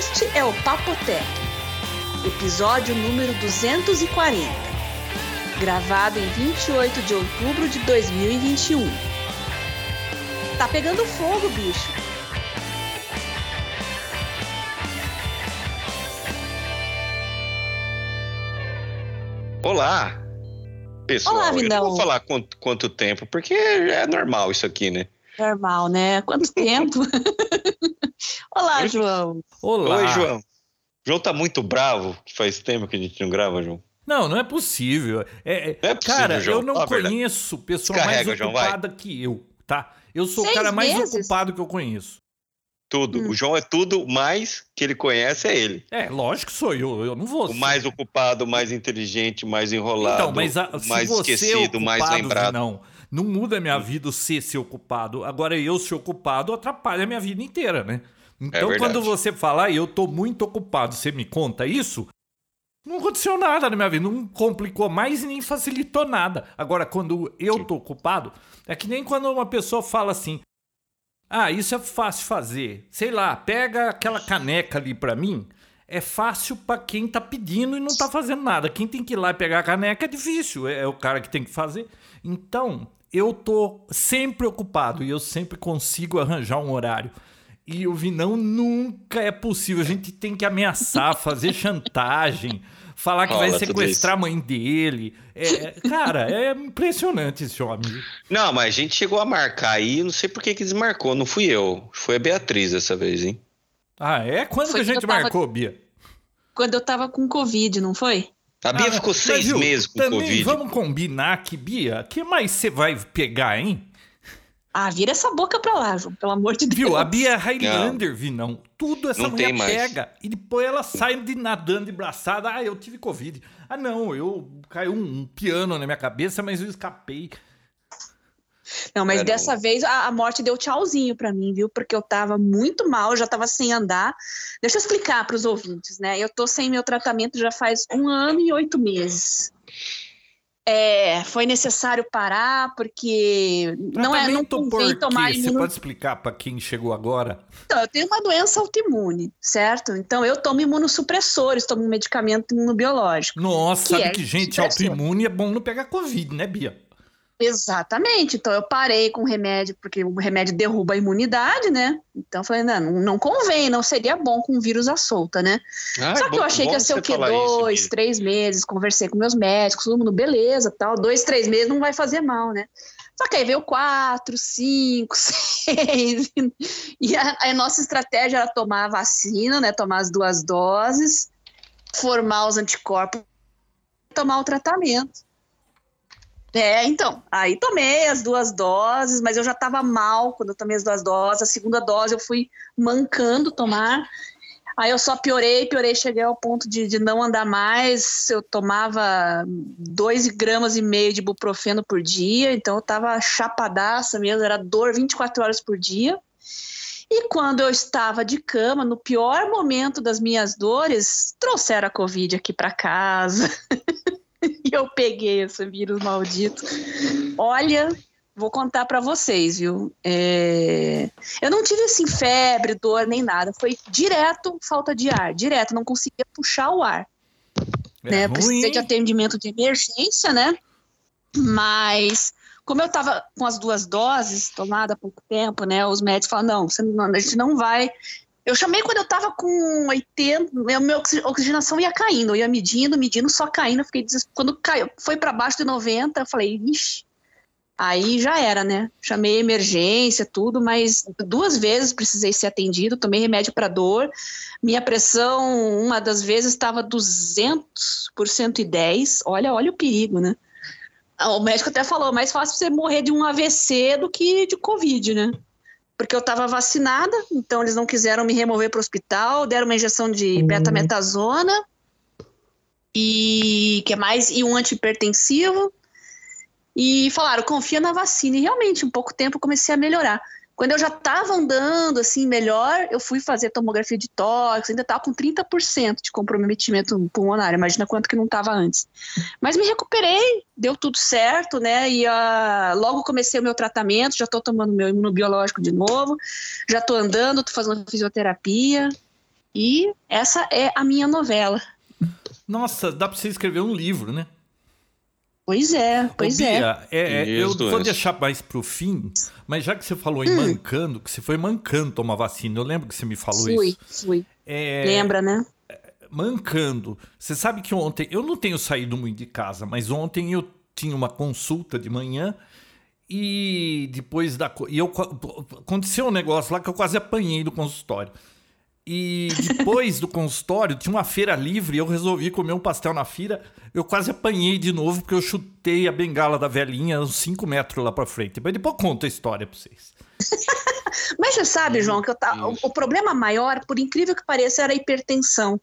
Este é o Papotec, episódio número 240, gravado em 28 de outubro de 2021. Tá pegando fogo, bicho. Olá, pessoal. Olá, eu Vinão. não vou falar quanto, quanto tempo, porque é normal isso aqui, né? Normal, né? Quanto tempo? Olá, João. Olá. Oi, João. João tá muito bravo, que faz tempo que a gente não grava, João. Não, não é possível. É, é- Não é possível, cara, João. eu não a verdade. conheço pessoa Descarrega, mais João, ocupada que eu, tá? Eu sou Seis o cara mais meses? ocupado que eu conheço. Tudo. Hum. O João é tudo, mais que ele conhece é ele. É, lógico que sou eu. Eu não vou O ser. mais ocupado, o mais inteligente, o mais enrolado, Então, mas a, o se mais você esquecido, é o mais ocupado, lembrado. Não, não muda a minha vida o ser ser ocupado. Agora, eu ser ocupado atrapalha a minha vida inteira, né? Então, verdade. quando você fala, "Ah, eu tô muito ocupado, você me conta isso, não aconteceu nada na minha vida, não complicou mais e nem facilitou nada. Agora, quando eu Sim. tô ocupado, é que nem quando uma pessoa fala assim: ah, isso é fácil fazer. Sei lá, pega aquela caneca ali pra mim. É fácil pra quem tá pedindo e não tá fazendo nada. Quem tem que ir lá e pegar a caneca é difícil. É o cara que tem que fazer. Então, eu tô sempre ocupado e eu sempre consigo arranjar um horário. E o Vinão nunca é possível. A gente tem que ameaçar, fazer chantagem, falar que vai Rola tudo sequestrar a mãe dele. É, cara, é impressionante esse homem. Não, mas a gente chegou a marcar aí, não sei por que que desmarcou, não fui eu. Foi a Beatriz dessa vez, hein? Ah, é? Quando Foi que a gente eu tava- marcou, Bia? Quando eu tava com Covid, não foi? A Bia Ah, ficou seis viu, meses com também Covid. Vamos combinar que, Bia, que mais você vai pegar, hein? Ah, vira essa boca pra lá, João, pelo amor de Deus. Viu? A Bia Highlander, Vinão. Tudo essa Não mulher pega. E depois ela sai de nadando de braçada. Ah, eu tive Covid. Ah, não, eu caiu um, um piano na minha cabeça, mas eu escapei. Não, mas Era dessa vez a, a morte deu tchauzinho pra mim, viu? Porque eu tava muito mal, já tava sem andar. Deixa eu explicar pros ouvintes, né? Eu tô sem meu tratamento já faz um ano e oito meses. É, foi necessário parar porque não é não convém tomar Você pode explicar pra quem chegou agora? Então, eu tenho uma doença autoimune, certo? Então eu tomo imunossupressores, tomo um medicamento imunobiológico. Nossa, Que sabe é que gente autoimune é bom não pegar Covid, né, Bia? Exatamente. Então eu parei com o remédio, porque o remédio derruba a imunidade, né? Então eu falei, não, não, convém, não seria bom com o vírus à solta, né? Ah, Só é que eu bom- achei que ia ser o quê? isso, Dois, Bia. três meses, conversei com meus médicos, todo mundo, beleza, tal. Dois, três meses não vai fazer mal, né? Só que aí veio quatro, cinco, seis. E a, a nossa estratégia era tomar a vacina, né? Tomar as duas doses, formar os anticorpos, tomar o tratamento. É, então, aí tomei as duas doses, mas eu já estava mal quando eu tomei as duas doses. A segunda dose eu fui mancando tomar. Aí eu só piorei, piorei, cheguei ao ponto de, de não andar mais. Eu tomava 2 gramas e meio de ibuprofeno por dia, então eu tava chapadaça mesmo, era dor 24 horas por dia. E quando eu estava de cama, no pior momento das minhas dores, trouxeram a Covid aqui para casa. e eu peguei esse vírus maldito. Olha, vou contar para vocês, viu? É, Eu não tive assim febre, dor nem nada. Foi direto falta de ar, direto. Não conseguia puxar o ar. É né? ruim, Precisei de atendimento de emergência, né? Mas como eu estava com as duas doses tomada há pouco tempo, né? Os médicos falaram, não, você não, a gente não vai. Eu chamei quando eu estava com 80, a minha oxi- oxigenação ia caindo, eu ia medindo, medindo, só caindo. Fiquei quando caiu, foi para baixo de 90, eu falei, ixi, aí já era, né? Chamei emergência, tudo, mas duas vezes precisei ser atendido, tomei remédio para dor. Minha pressão, uma das vezes, estava 200 por 110. Olha, olha o perigo, né? Ah, O médico até falou, mais fácil você morrer de um AVC do que de Covid, né? Porque eu estava vacinada, então eles não quiseram me remover para o hospital, deram uma injeção de betametasona e que mais e um antihipertensivo e falaram confia na vacina. E realmente em pouco tempo eu comecei a melhorar. Quando eu já estava andando assim melhor, eu fui fazer tomografia de tórax, ainda estava com 30% de comprometimento pulmonar. Imagina quanto que não estava antes. Mas me recuperei, deu tudo certo, né? E ah, logo comecei o meu tratamento, já estou tomando meu imunobiológico de novo, já estou andando, estou fazendo fisioterapia. E essa é a minha novela. Nossa, dá para você escrever um livro, né? Pois é, pois Ô, é. Bia, é, é, eu Isso, vou deixar mais pro fim, mas já que você falou em Hum. mancando, que você foi mancando tomar vacina, eu lembro que você me falou Fui, isso. fui. É, Lembra, né? mancando. Você sabe que ontem, eu não tenho saído muito de casa, mas ontem eu tinha uma consulta de manhã e depois da. E eu, aconteceu um negócio lá que eu quase apanhei do consultório. E depois do consultório, tinha uma feira livre e eu resolvi comer um pastel na feira. Eu quase apanhei de novo porque eu chutei a bengala da velhinha uns 5 metros lá pra frente. Mas depois eu conto a história pra vocês. Mas você sabe, João, que eu tá, o, o problema maior, por incrível que pareça, era a hipertensão.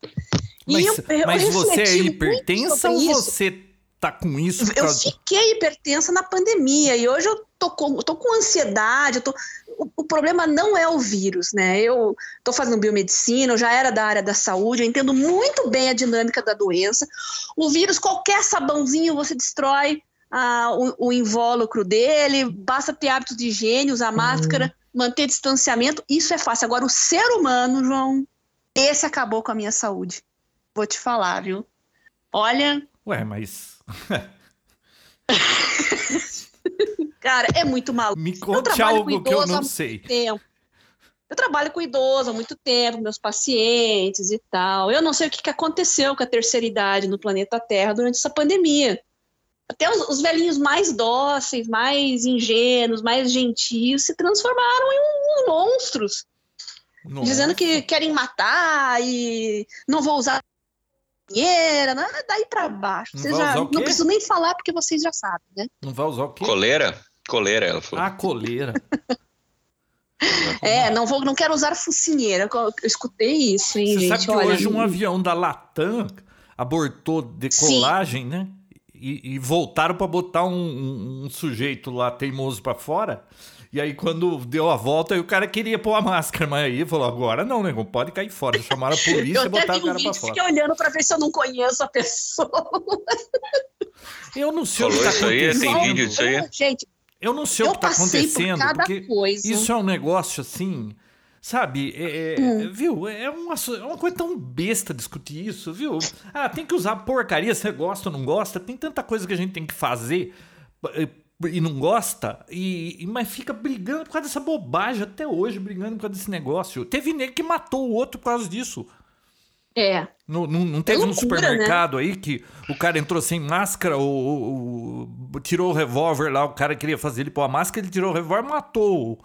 Mas, eu- eu mas você é hipertensa ou você tá com isso? Eu causa- fiquei hipertensa na pandemia e hoje eu tô com, tô com ansiedade. eu tô- o, o problema não é o vírus, né? Eu tô fazendo biomedicina, eu já era da área da saúde, eu entendo muito bem a dinâmica da doença. O vírus, qualquer sabãozinho você destrói ah, o, o invólucro dele, basta ter hábitos de higiene, usar máscara, manter distanciamento, isso é fácil. Agora, o ser humano, João, esse acabou com a minha saúde. Vou te falar, viu? Olha, Ué, mas cara, é muito maluco. me conte algo que eu não há sei. tempo. Eu trabalho com idoso há muito tempo, meus pacientes e tal. Eu não sei o que que aconteceu com a terceira idade no planeta Terra durante essa pandemia. Até os, os velhinhos mais dóceis, mais ingênuos, mais gentios se transformaram em, em monstros, Nossa. dizendo que querem matar e não vou usar dinheiro, né? daí pra baixo. Não já, não preciso nem falar porque vocês já sabem, né? Não vai usar o quê? Coleira? Coleira, ela falou. Ah, coleira. É, não vou, não quero usar focinheira. Eu escutei isso, hein, Você gente? sabe que Olha, hoje um avião da Latam abortou decolagem, né? E, e voltaram para botar um, um- um sujeito lá teimoso para fora. E aí, quando deu a volta, aí o cara queria pôr a máscara, mas aí falou: agora não, nego, pode cair fora. Chamaram a polícia eu e botaram o um cara pra fora. fiquei olhando pra ver se eu não conheço a pessoa. Eu não sei o Falou que tá isso aí, acontecendo. tem vídeo disso aí? Gente, Eu não sei o eu que tá por acontecendo, cada porque coisa. isso é um negócio assim, sabe? É, é- Hum. Viu? É uma, é uma coisa tão besta discutir isso, viu? Ah, tem que usar porcaria, você gosta ou não gosta, tem tanta coisa que a gente tem que fazer eh, e não gosta, e, e- mas fica brigando por causa dessa bobagem até hoje, brigando por causa desse negócio. Teve nego que matou o outro por causa disso. É. Não, não, não teve no loucura, supermercado aí que o cara entrou sem máscara, o, o- o- tirou o revólver lá, o cara queria fazer ele pôr a máscara, ele tirou o revólver e matou.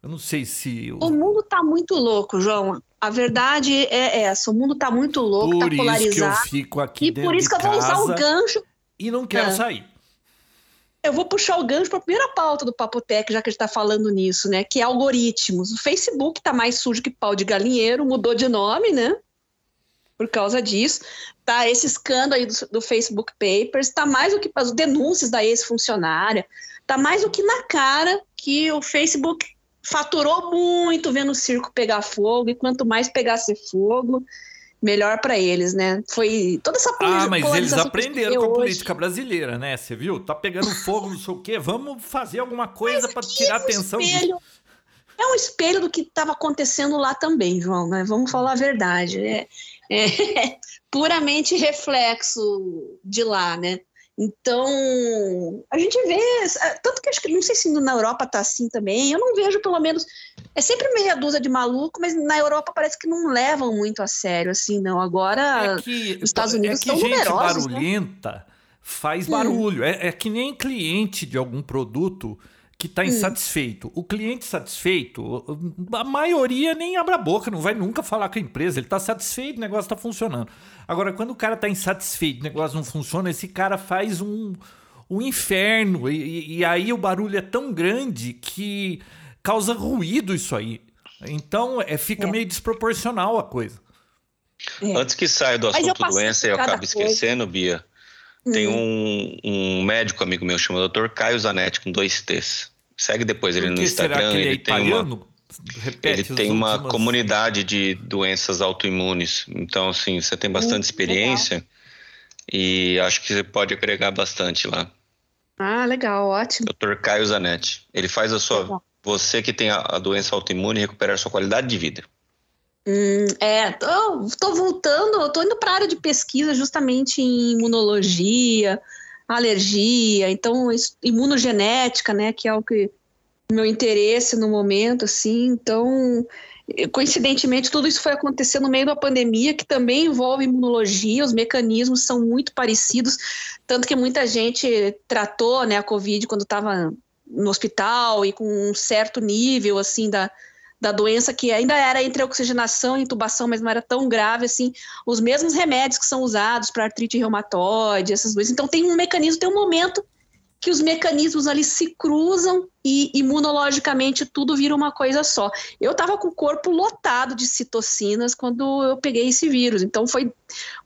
Eu não sei se. O mundo tá muito louco, João. A verdade é essa. O mundo tá muito louco, por tá isso que eu polarizado. fico aqui E dentro por isso que eu vou usar o gancho. e não quero É. sair. Eu vou puxar o gancho para a primeira pauta do Papo Tech, já que a gente está falando nisso, né? Que é algoritmos. O Facebook tá mais sujo que pau de galinheiro, mudou de nome, né? Por causa disso. Tá esse escândalo aí do, do Facebook Papers, tá mais do que as denúncias da ex-funcionária, tá mais do que na cara que o Facebook faturou muito vendo o circo pegar fogo, e quanto mais pegasse fogo, melhor para eles, né? Foi toda essa Ah, mas eles polarização aprenderam com a hoje. política brasileira, né? Você viu? Tá pegando fogo, não sei o quê. Vamos fazer alguma coisa para tirar a é um atenção disso. espelho, É um espelho do que estava acontecendo lá também, João, né? Vamos falar a verdade. É, é puramente reflexo de lá, né? Então, a gente vê, tanto que acho que não sei se na Europa tá assim também, eu não vejo pelo menos, é sempre meia dúzia de maluco, mas na Europa parece que não levam muito a sério, assim, não. Agora, É que, os Estados Unidos é que são gente numerosos, né? barulhenta faz Hum. barulho. É, é que nem cliente de algum produto que Hum. está insatisfeito. O cliente satisfeito, a maioria nem abre a boca, não vai nunca falar com a empresa. Ele está satisfeito, o negócio está funcionando. Agora, quando o cara está insatisfeito, o negócio não funciona, esse cara faz um, um inferno. E, e- aí o barulho é tão grande que causa ruído isso aí. Então, é, fica É. meio desproporcional a coisa. É. Antes que saia do assunto doença e eu acabe coisa. esquecendo, Bia, tem Hum. um, um médico amigo meu chamado Dr. Caio Zanetti, com dois T's. Segue depois ele no Instagram, ele é ele tem uma? Repete ele tem uma últimas- comunidade de doenças autoimunes. Então, assim, você tem bastante Hum, experiência e acho que você pode agregar bastante lá. Ah, legal, ótimo. Dr. Caio Zanetti. Ele faz a sua. Legal. Você que tem a, a doença autoimune recuperar sua qualidade de vida. Hum, é, tô, tô voltando, tô indo para a área de pesquisa justamente em imunologia, alergia, então imunogenética, né, que é o que meu interesse no momento, assim, então coincidentemente tudo isso foi acontecer no meio da pandemia, que também envolve imunologia, os mecanismos são muito parecidos, tanto que muita gente tratou, né, a covid quando estava no hospital e com um certo nível, assim, da, da doença que ainda era entre oxigenação e intubação, mas não era tão grave assim, os mesmos remédios que são usados para artrite reumatoide, essas coisas. Então tem um mecanismo, tem um momento que os mecanismos ali se cruzam e imunologicamente tudo vira uma coisa só. Eu estava com o corpo lotado de citocinas quando eu peguei esse vírus, então foi,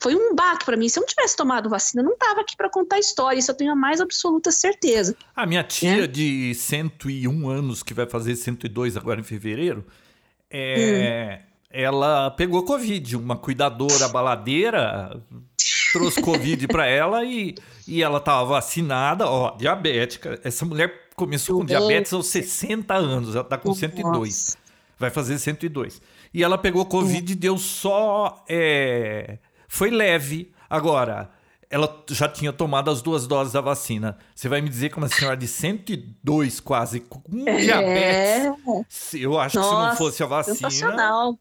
foi um baque para mim. Se eu não tivesse tomado vacina, eu não estava aqui para contar a história, isso eu tenho a mais absoluta certeza. A minha tia é. de 101 anos, que vai fazer 102 agora em fevereiro, é, hum. ela pegou Covid, uma cuidadora baladeira trouxe Covid para ela e, e ela tava vacinada, ó, diabética. Essa mulher começou com diabetes aos 60 anos, ela tá com 102. Vai fazer 102. E ela pegou Covid e deu só. É, foi leve. Agora, ela já tinha tomado as duas doses da vacina. Você vai me dizer que uma senhora de 102 quase, com é. diabetes. Eu acho Nossa, que se não fosse a vacina. Sensacional.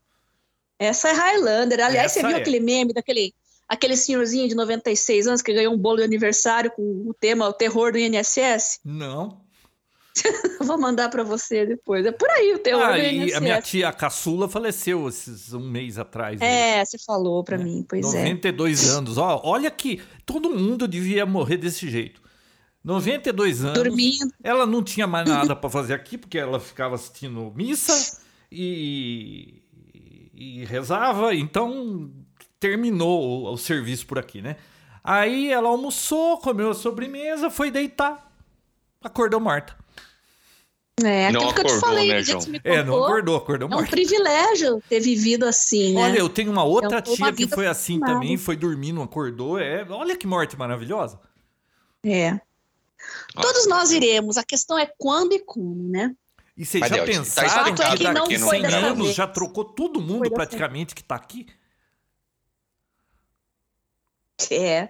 Essa é Highlander. Aliás, você viu é. aquele meme daquele aquele senhorzinho de 96 anos que ganhou um bolo de aniversário com o tema O Terror do INSS? Não. Vou mandar para você depois. É por aí o terror ah, do INSS. a minha tia caçula faleceu esses um mês atrás. É, né? você falou para é. mim, pois 92 é. 92 anos. Ó, olha que todo mundo devia morrer desse jeito. 92 anos. Dormindo. Ela não tinha mais nada para fazer aqui, porque ela ficava assistindo missa e, e rezava, então terminou o, o, serviço por aqui, né? Aí ela almoçou, comeu a sobremesa, foi deitar, acordou morta. É, não acordou, que eu te falei, né, João? é, não acordou, acordou morta. É um privilégio ter vivido assim, né? Olha, eu tenho uma outra é tia que foi assim também, foi dormir, não acordou. É, olha que morte maravilhosa. É. Todos nós iremos, a questão é quando e como, né? E vocês já pensaram tá que daqui 100 anos já trocou todo mundo praticamente que está aqui? É.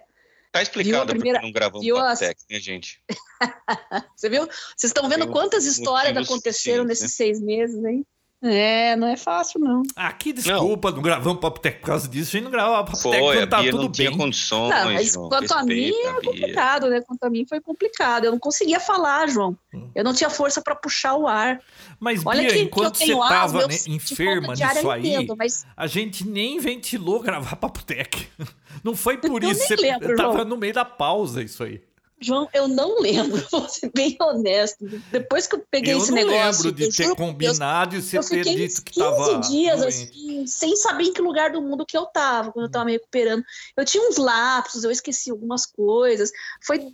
Tá explicado primeira... porque não gravamos viu a... né, gente? Você viu? Vocês estão vendo quantas histórias aconteceram nesses né? seis meses, hein? É, não é fácil, não. Ah, que desculpa, não, não gravamos Papo Tech por causa disso. A gente não gravava Papo Tech quando tá tudo não bem. Tinha condições, não, mas João, quanto a mim é complicado, né? Quanto a mim foi complicado. Eu não conseguia falar, João. Hum. Eu não tinha força para puxar o ar. Mas, Olha Bia, que, enquanto que você tava né, enferma nisso aí, entendo, mas... a gente nem ventilou gravar Papo Tech. Não foi por eu isso. Você lembro, tava João. no meio da pausa isso aí. João, eu não lembro, vou ser bem honesto. Depois que eu peguei eu esse negócio. Eu lembro de ter combinado e você ter dito que estava. 15 dias, assim, sem saber em que lugar do mundo que eu estava, quando eu estava me recuperando. Eu tinha uns lapsos, eu esqueci algumas coisas. Foi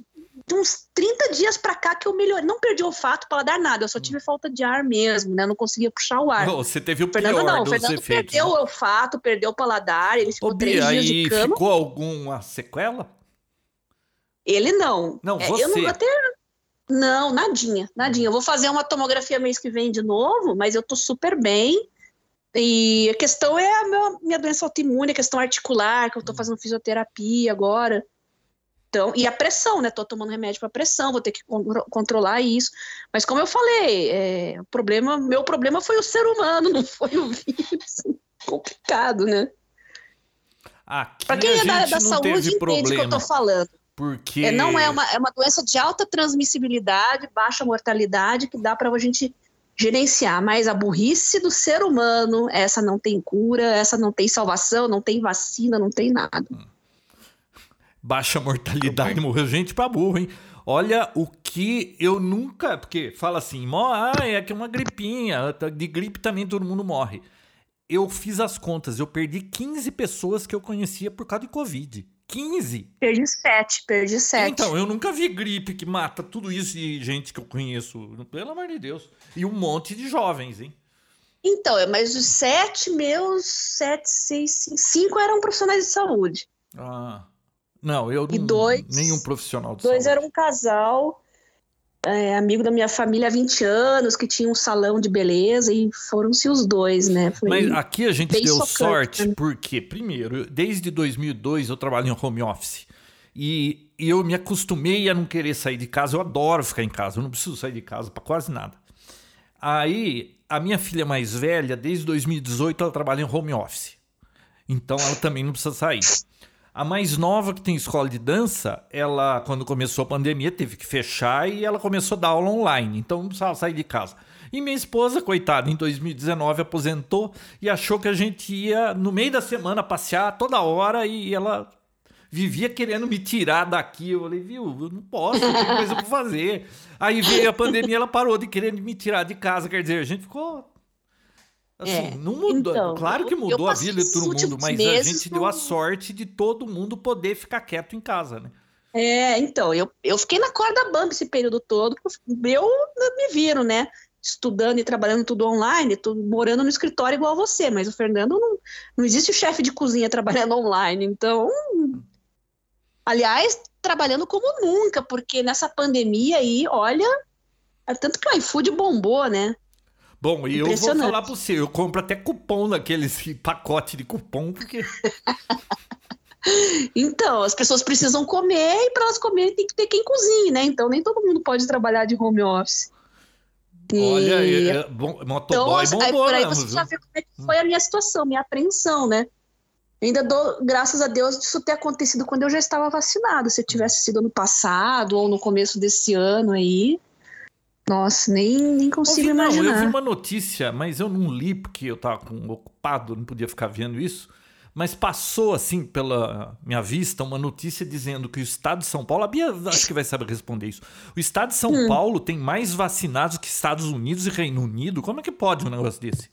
uns 30 dias para cá que eu melhorei. Não perdi o olfato, dar nada, eu só tive falta de ar mesmo, né? não conseguia puxar o ar. Não, você teve o Fernando, pior não, dos Fernando efeitos. perdeu o olfato, perdeu o paladar, ele ficou Ô, três Bia, dias de cama. ficou alguma sequela? Ele não. Não, você. É, eu não até não, nadinha, nadinha. Eu vou fazer uma tomografia mês que vem de novo, mas eu tô super bem. E a questão é a minha, minha doença autoimune, a questão articular, que eu tô fazendo fisioterapia agora. Então, e a pressão, né? Tô tomando remédio para pressão, vou ter que controlar isso. Mas como eu falei, é, o problema, meu problema foi o ser humano, não foi o vírus. Complicado, né? Para quem é da, da saúde entende o que eu tô falando. Porque. É, não é uma, é uma doença de alta transmissibilidade, baixa mortalidade, que dá para a gente gerenciar. Mas a burrice do ser humano, essa não tem cura, essa não tem salvação, não tem vacina, não tem nada. Baixa mortalidade, morreu gente para burro, hein? Olha o que eu nunca. Porque fala assim, ah, é que é uma gripinha, de gripe também todo mundo morre. Eu fiz as contas, eu perdi 15 pessoas que eu conhecia por causa de Covid. 15. Perdi 7, perdi 7. Então, eu nunca vi gripe que mata tudo isso de gente que eu conheço. Pelo amor de Deus. E um monte de jovens, hein? Então, é, mas os sete meus, sete, seis, cinco eram profissionais de saúde. Ah. Não, eu e dois, nenhum profissional de dois saúde. Dois eram um casal. É, amigo da minha família há 20 anos, que tinha um salão de beleza, e foram-se os dois, né? Foi Mas aqui a gente deu socante, sorte, né? porque, primeiro, desde 2002 eu trabalho em home office. E, e eu me acostumei a não querer sair de casa. Eu adoro ficar em casa, eu não preciso sair de casa para quase nada. Aí, a minha filha mais velha, desde 2018, ela trabalha em home office. Então ela também não precisa sair. A mais nova, que tem escola de dança, ela, quando começou a pandemia, teve que fechar e ela começou a dar aula online. Então não precisava sair de casa. E minha esposa, coitada, em 2019 aposentou e achou que a gente ia no meio da semana passear toda hora e ela vivia querendo me tirar daqui. Eu falei, viu, eu não posso, tenho coisa pra fazer. Aí veio a pandemia, ela parou de querer me tirar de casa. Quer dizer, a gente ficou. Assim, É, não mudou. então, claro que mudou a vida de todo mundo, mas a gente deu a sorte de todo mundo poder ficar quieto em casa, né? É, então, eu, eu fiquei na corda bamba esse período todo, eu me viro, né? Estudando e trabalhando tudo online, morando no escritório igual você, mas o Fernando não, não existe o chefe de cozinha trabalhando online, então. Aliás, trabalhando como nunca, porque nessa pandemia aí, olha, é tanto que o iFood bombou, né? Bom, e eu vou falar pra você, eu compro até cupom daqueles pacote de cupom, porque. Então, as pessoas precisam comer e para elas comerem tem que ter quem cozinhe, né? Então, nem todo mundo pode trabalhar de home office. E- Olha, é, é, bom, Então, motoboy aí, bombou por aí mesmo, você já viu? vê como é que foi a minha situação, minha apreensão, né? Ainda dou graças a Deus disso ter acontecido quando eu já estava vacinada. Se tivesse sido ano passado ou no começo desse ano aí, nossa, nem, nem consigo Ouvi, não, eu vi imaginar. uma notícia, mas eu não li porque eu tava com- ocupado, não podia ficar vendo isso. Mas passou assim pela minha vista uma notícia dizendo que o estado de São Paulo, a Bia acho que vai saber responder isso. O estado de São Hum. Paulo tem mais vacinados que Estados Unidos e Reino Unido. Como é que pode um negócio desse?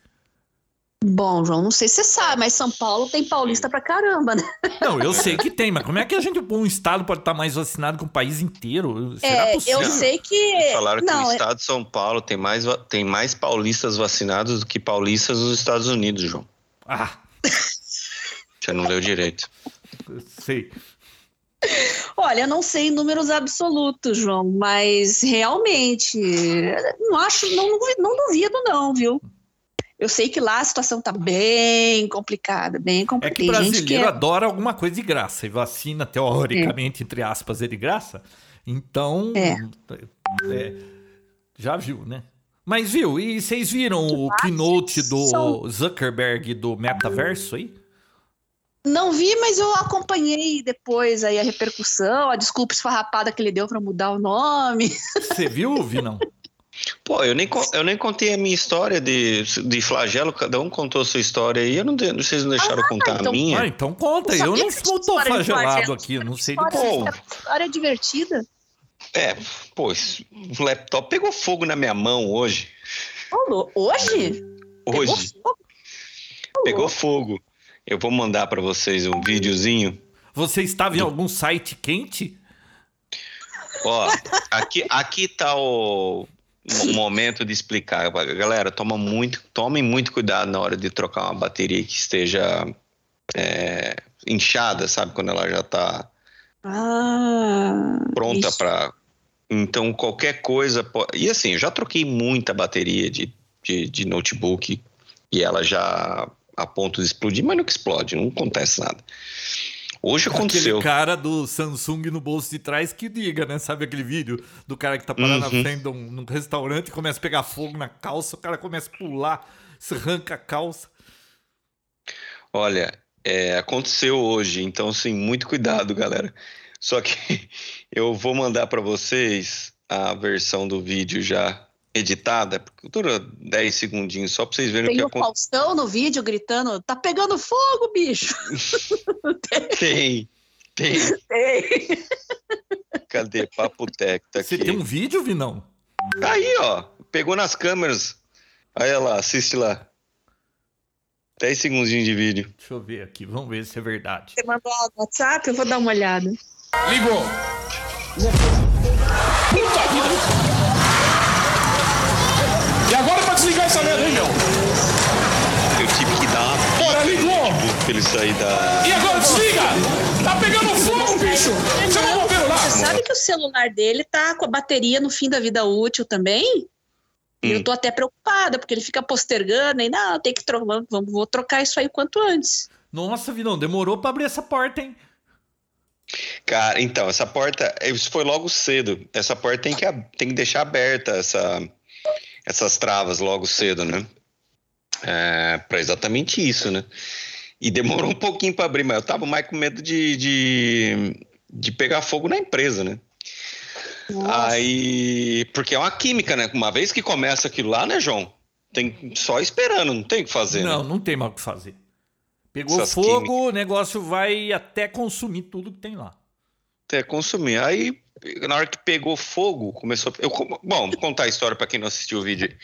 Bom, João, não sei se você sabe, mas São Paulo tem paulista pra caramba, né? Não, eu sei que tem, mas como é que a gente, um estado pode estar mais vacinado que o país inteiro? Será É, possível? eu sei que. Falaram que não, o é- estado de São Paulo tem mais, tem mais paulistas vacinados do que paulistas nos Estados Unidos, João. Ah, Você não leu direito. eu sei. Olha, eu não sei em números absolutos, João, mas realmente não acho, não, não duvido, não, viu? Eu sei que lá a situação tá bem complicada, bem É complicada. que gente que brasileiro é- adora alguma coisa de graça. E vacina, teoricamente, entre aspas, é de graça. Então, É. é, já viu, né? Mas viu, e vocês viram o keynote do Zuckerberg do metaverso aí? Não vi, mas eu acompanhei depois aí a repercussão, a desculpa esfarrapada que ele deu para mudar o nome. Você viu, Vinão? Pô, eu nem, eu nem contei a minha história de, de flagelo, cada um contou a sua história aí. Eu não, vocês não deixaram eu contar então- a minha. Ah, então conta. Eu Eu não, de flagelado aqui, não sei do História, que. história divertida. É, pô, esse- o laptop pegou fogo na minha mão hoje. Ô, Hoje? Hoje. Pegou fogo? Pegou fogo. Eu vou mandar pra vocês um videozinho. Você estava em algum site quente? Ó, aqui, aqui tá o momento de explicar. Galera, toma muito, tomem muito cuidado na hora de trocar uma bateria que esteja é, inchada, sabe? Quando ela já tá Ah, pronta para. Então, qualquer coisa. po- E assim, eu já troquei muita bateria de, de, de notebook e ela já a ponto de explodir, mas nunca explode, não acontece nada. Hoje aconteceu. Aquele cara do Samsung no bolso de trás que diga, né? Sabe aquele vídeo do cara que tá parado na Uhum. frente de um, num restaurante e começa a pegar fogo na calça, o cara começa a pular, se arranca a calça. Olha, é, aconteceu hoje, então sim, muito cuidado, galera. Só que eu vou mandar para vocês a versão do vídeo já editada, porque dura 10 segundinhos só para vocês verem o Tem que o aconteceu. Faustão no vídeo gritando: tá pegando fogo, bicho! Tem, tem. Tem. Cadê? Papo Tech, tá Você aqui. tem um vídeo, Vinão? Tá aí, ó. Pegou nas câmeras. Aí lá, assiste lá. 10 segundinhos de vídeo. Deixa eu ver aqui, vamos ver se é verdade. Você mandou no WhatsApp? Eu vou dar uma olhada. Ligou. Puta vida. E agora pra desligar essa merda aí, meu? Eu tive que dar uma Bora, ligou. pra ele sair da. E agora desliga. Tá pegando fogo, bicho. Chama o bombeiro lá. Você sabe que o celular dele tá com a bateria no fim da vida útil também? E Hum. eu tô até preocupada, porque ele fica postergando e não, tem que trocar, vamos, vou trocar isso aí o quanto antes. Nossa, Vinão, demorou pra abrir essa porta, hein? Cara, então, essa porta, isso foi logo cedo. Essa porta tem que, tem que deixar aberta essa, essas travas logo cedo, né? É, para exatamente isso, né? E demorou um pouquinho para abrir, mas eu tava mais com medo de, de, de pegar fogo na empresa, né? Aí, porque é uma química, né? Uma vez que começa aquilo lá, né, João? Tem só esperando, não tem o que fazer. Não, né? não tem mais o que fazer. Pegou Essas fogo, químicas. o negócio vai até consumir tudo que tem lá. Até consumir. Aí, na hora que pegou fogo, começou. Eu, bom, vou contar a história para quem não assistiu o vídeo.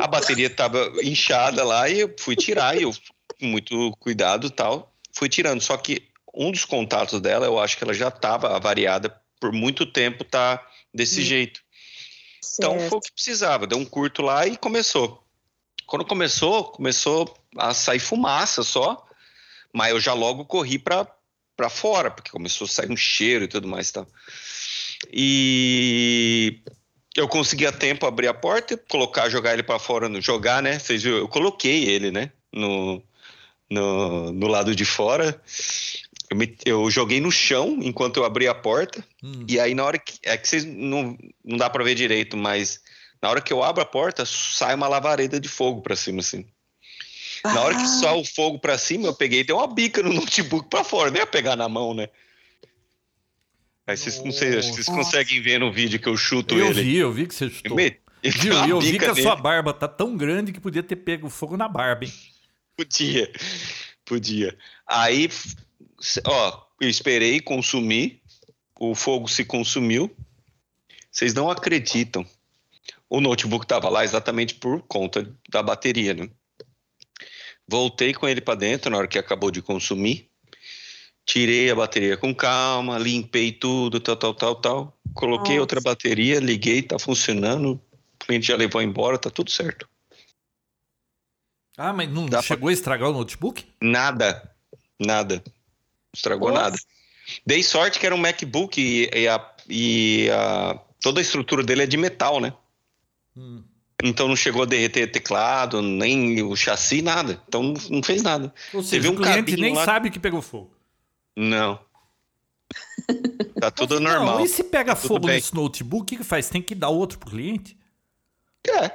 A bateria estava inchada lá e eu fui tirar, e eu, com muito cuidado e tal, fui tirando. Só que um dos contatos dela, eu acho que ela já estava avariada por muito tempo, tá desse Hum. jeito. Então Certo. foi o que precisava, deu um curto lá e começou. Quando começou, começou a sair fumaça só, mas eu já logo corri para para fora, porque começou a sair um cheiro e tudo mais e tal. E eu consegui a tempo abrir a porta, colocar, jogar ele para fora, no- jogar, né? Vocês viram? Eu coloquei ele, né? No, no, no lado de fora. Eu, me- eu joguei no chão enquanto eu abri a porta. Hum. E aí, na hora que. É que vocês não, não dá pra ver direito, mas na hora que eu abro a porta, sai uma lavareda de fogo pra cima, assim. Na hora que Ah, só o fogo pra cima, eu peguei e dei uma bica no notebook pra fora, nem ia pegar na mão, né? Aí vocês não sei, acho que vocês Nossa. conseguem ver no vídeo que eu chuto Eu ele. vi, eu vi que você Eu chutou. me- eu dei Viu? uma E eu vi bica que a sua barba tá tão grande que podia ter pego fogo na barba, hein? Podia, podia. Aí, ó, eu esperei consumir, o fogo se consumiu. Vocês não acreditam. O notebook tava lá exatamente por conta da bateria, né? Voltei com ele para dentro na hora que acabou de consumir. Tirei a bateria com calma, limpei tudo, tal, tal, tal, tal. Coloquei Nossa. outra bateria, liguei, tá funcionando. O cliente já levou embora, tá tudo certo. Ah, mas não Dá pra- chegou a estragar o notebook? Nada. Nada. Estragou Nossa. nada. Dei sorte que era um MacBook e, e a, e a- toda a estrutura dele é de metal, né? Hum. Então não chegou a derreter teclado, nem o chassi, nada. Então não, não fez nada. Ou seja, viu o um cliente cabinho nem lá- sabe que pegou fogo. Não. Tá tudo Não, normal. e se pega tudo fogo nesse notebook, o que faz? Tem que dar outro pro cliente? É.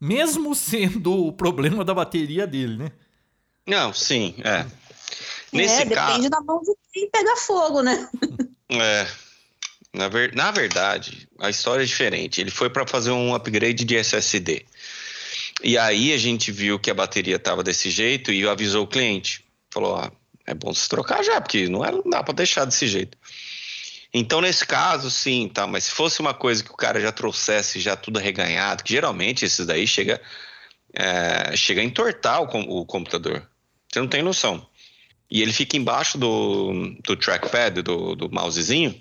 Mesmo sendo o problema da bateria dele, né? Não, sim, é. Nesse é, caso, depende da mão de quem pega fogo, né? É. Na, ver- na verdade, a história é diferente. Ele foi para fazer um upgrade de SSD. E aí a gente viu que a bateria estava desse jeito e avisou o cliente. Falou: ah, é bom se trocar já, porque não, é, não dá para deixar desse jeito. Então, nesse caso, sim, tá. Mas se fosse uma coisa que o cara já trouxesse já tudo arreganhado, que geralmente esses daí chega, é, chega a entortar o, o computador. Você não tem noção. E ele fica embaixo do, do trackpad, do, do mousezinho.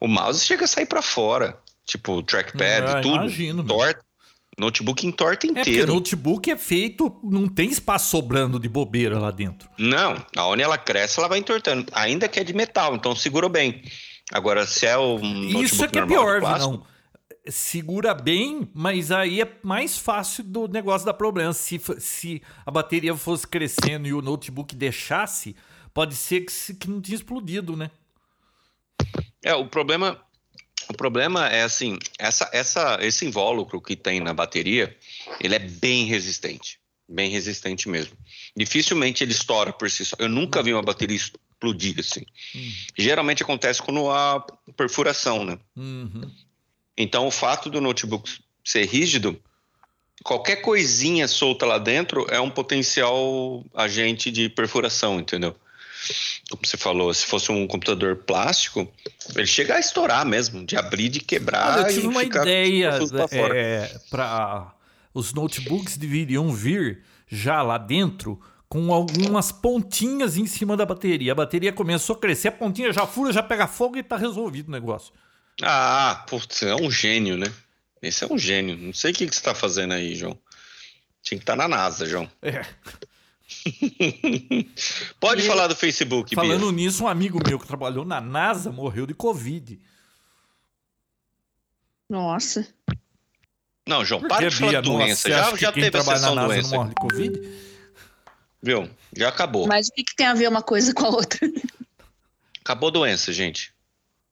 O mouse chega a sair para fora. Tipo, o trackpad, Ah, tudo. imagino. Torta. Notebook entorta É porque inteiro. notebook é feito, não tem espaço sobrando de bobeira lá dentro. Não, aonde ela cresce, ela vai entortando. Ainda que é de metal, então segurou bem. Agora, se é o notebook Isso é que é pior, plástico, não. Segura bem, mas aí é mais fácil do negócio dar problema. Se, se a bateria fosse crescendo e o notebook deixasse, pode ser que, que não tinha explodido, né? É, o problema, o problema é assim, essa, essa, esse invólucro que tem na bateria, ele é bem resistente, bem resistente mesmo. Dificilmente ele estoura por si só. Eu nunca vi uma bateria explodir assim. Hum. Geralmente acontece quando há perfuração, né? Uhum. Então o fato do notebook ser rígido, qualquer coisinha solta lá dentro é um potencial agente de perfuração, entendeu? Como você falou, se fosse um computador plástico, ele chega a estourar mesmo, de abrir, de quebrar. Olha, eu tive e uma ficar ideia fora. é, para os notebooks deveriam vir já lá dentro com algumas pontinhas em cima da bateria. A bateria começou a crescer, a pontinha já fura, já pega fogo e tá resolvido o negócio. Ah, putz, é um gênio, né? Esse é um gênio. Não sei o que, que você está fazendo aí, João. Tinha que estar na NASA, João. É. Pode E- falar do Facebook, Falando Bia. nisso, um amigo meu que trabalhou na NASA morreu de Covid. Nossa. Não, João, para de falar Bia? de doença. Já, já teve a sessão na NASA doença. não morre de Covid? Viu? Já acabou. Mas o que, que tem a ver uma coisa com a outra? Acabou a doença, gente.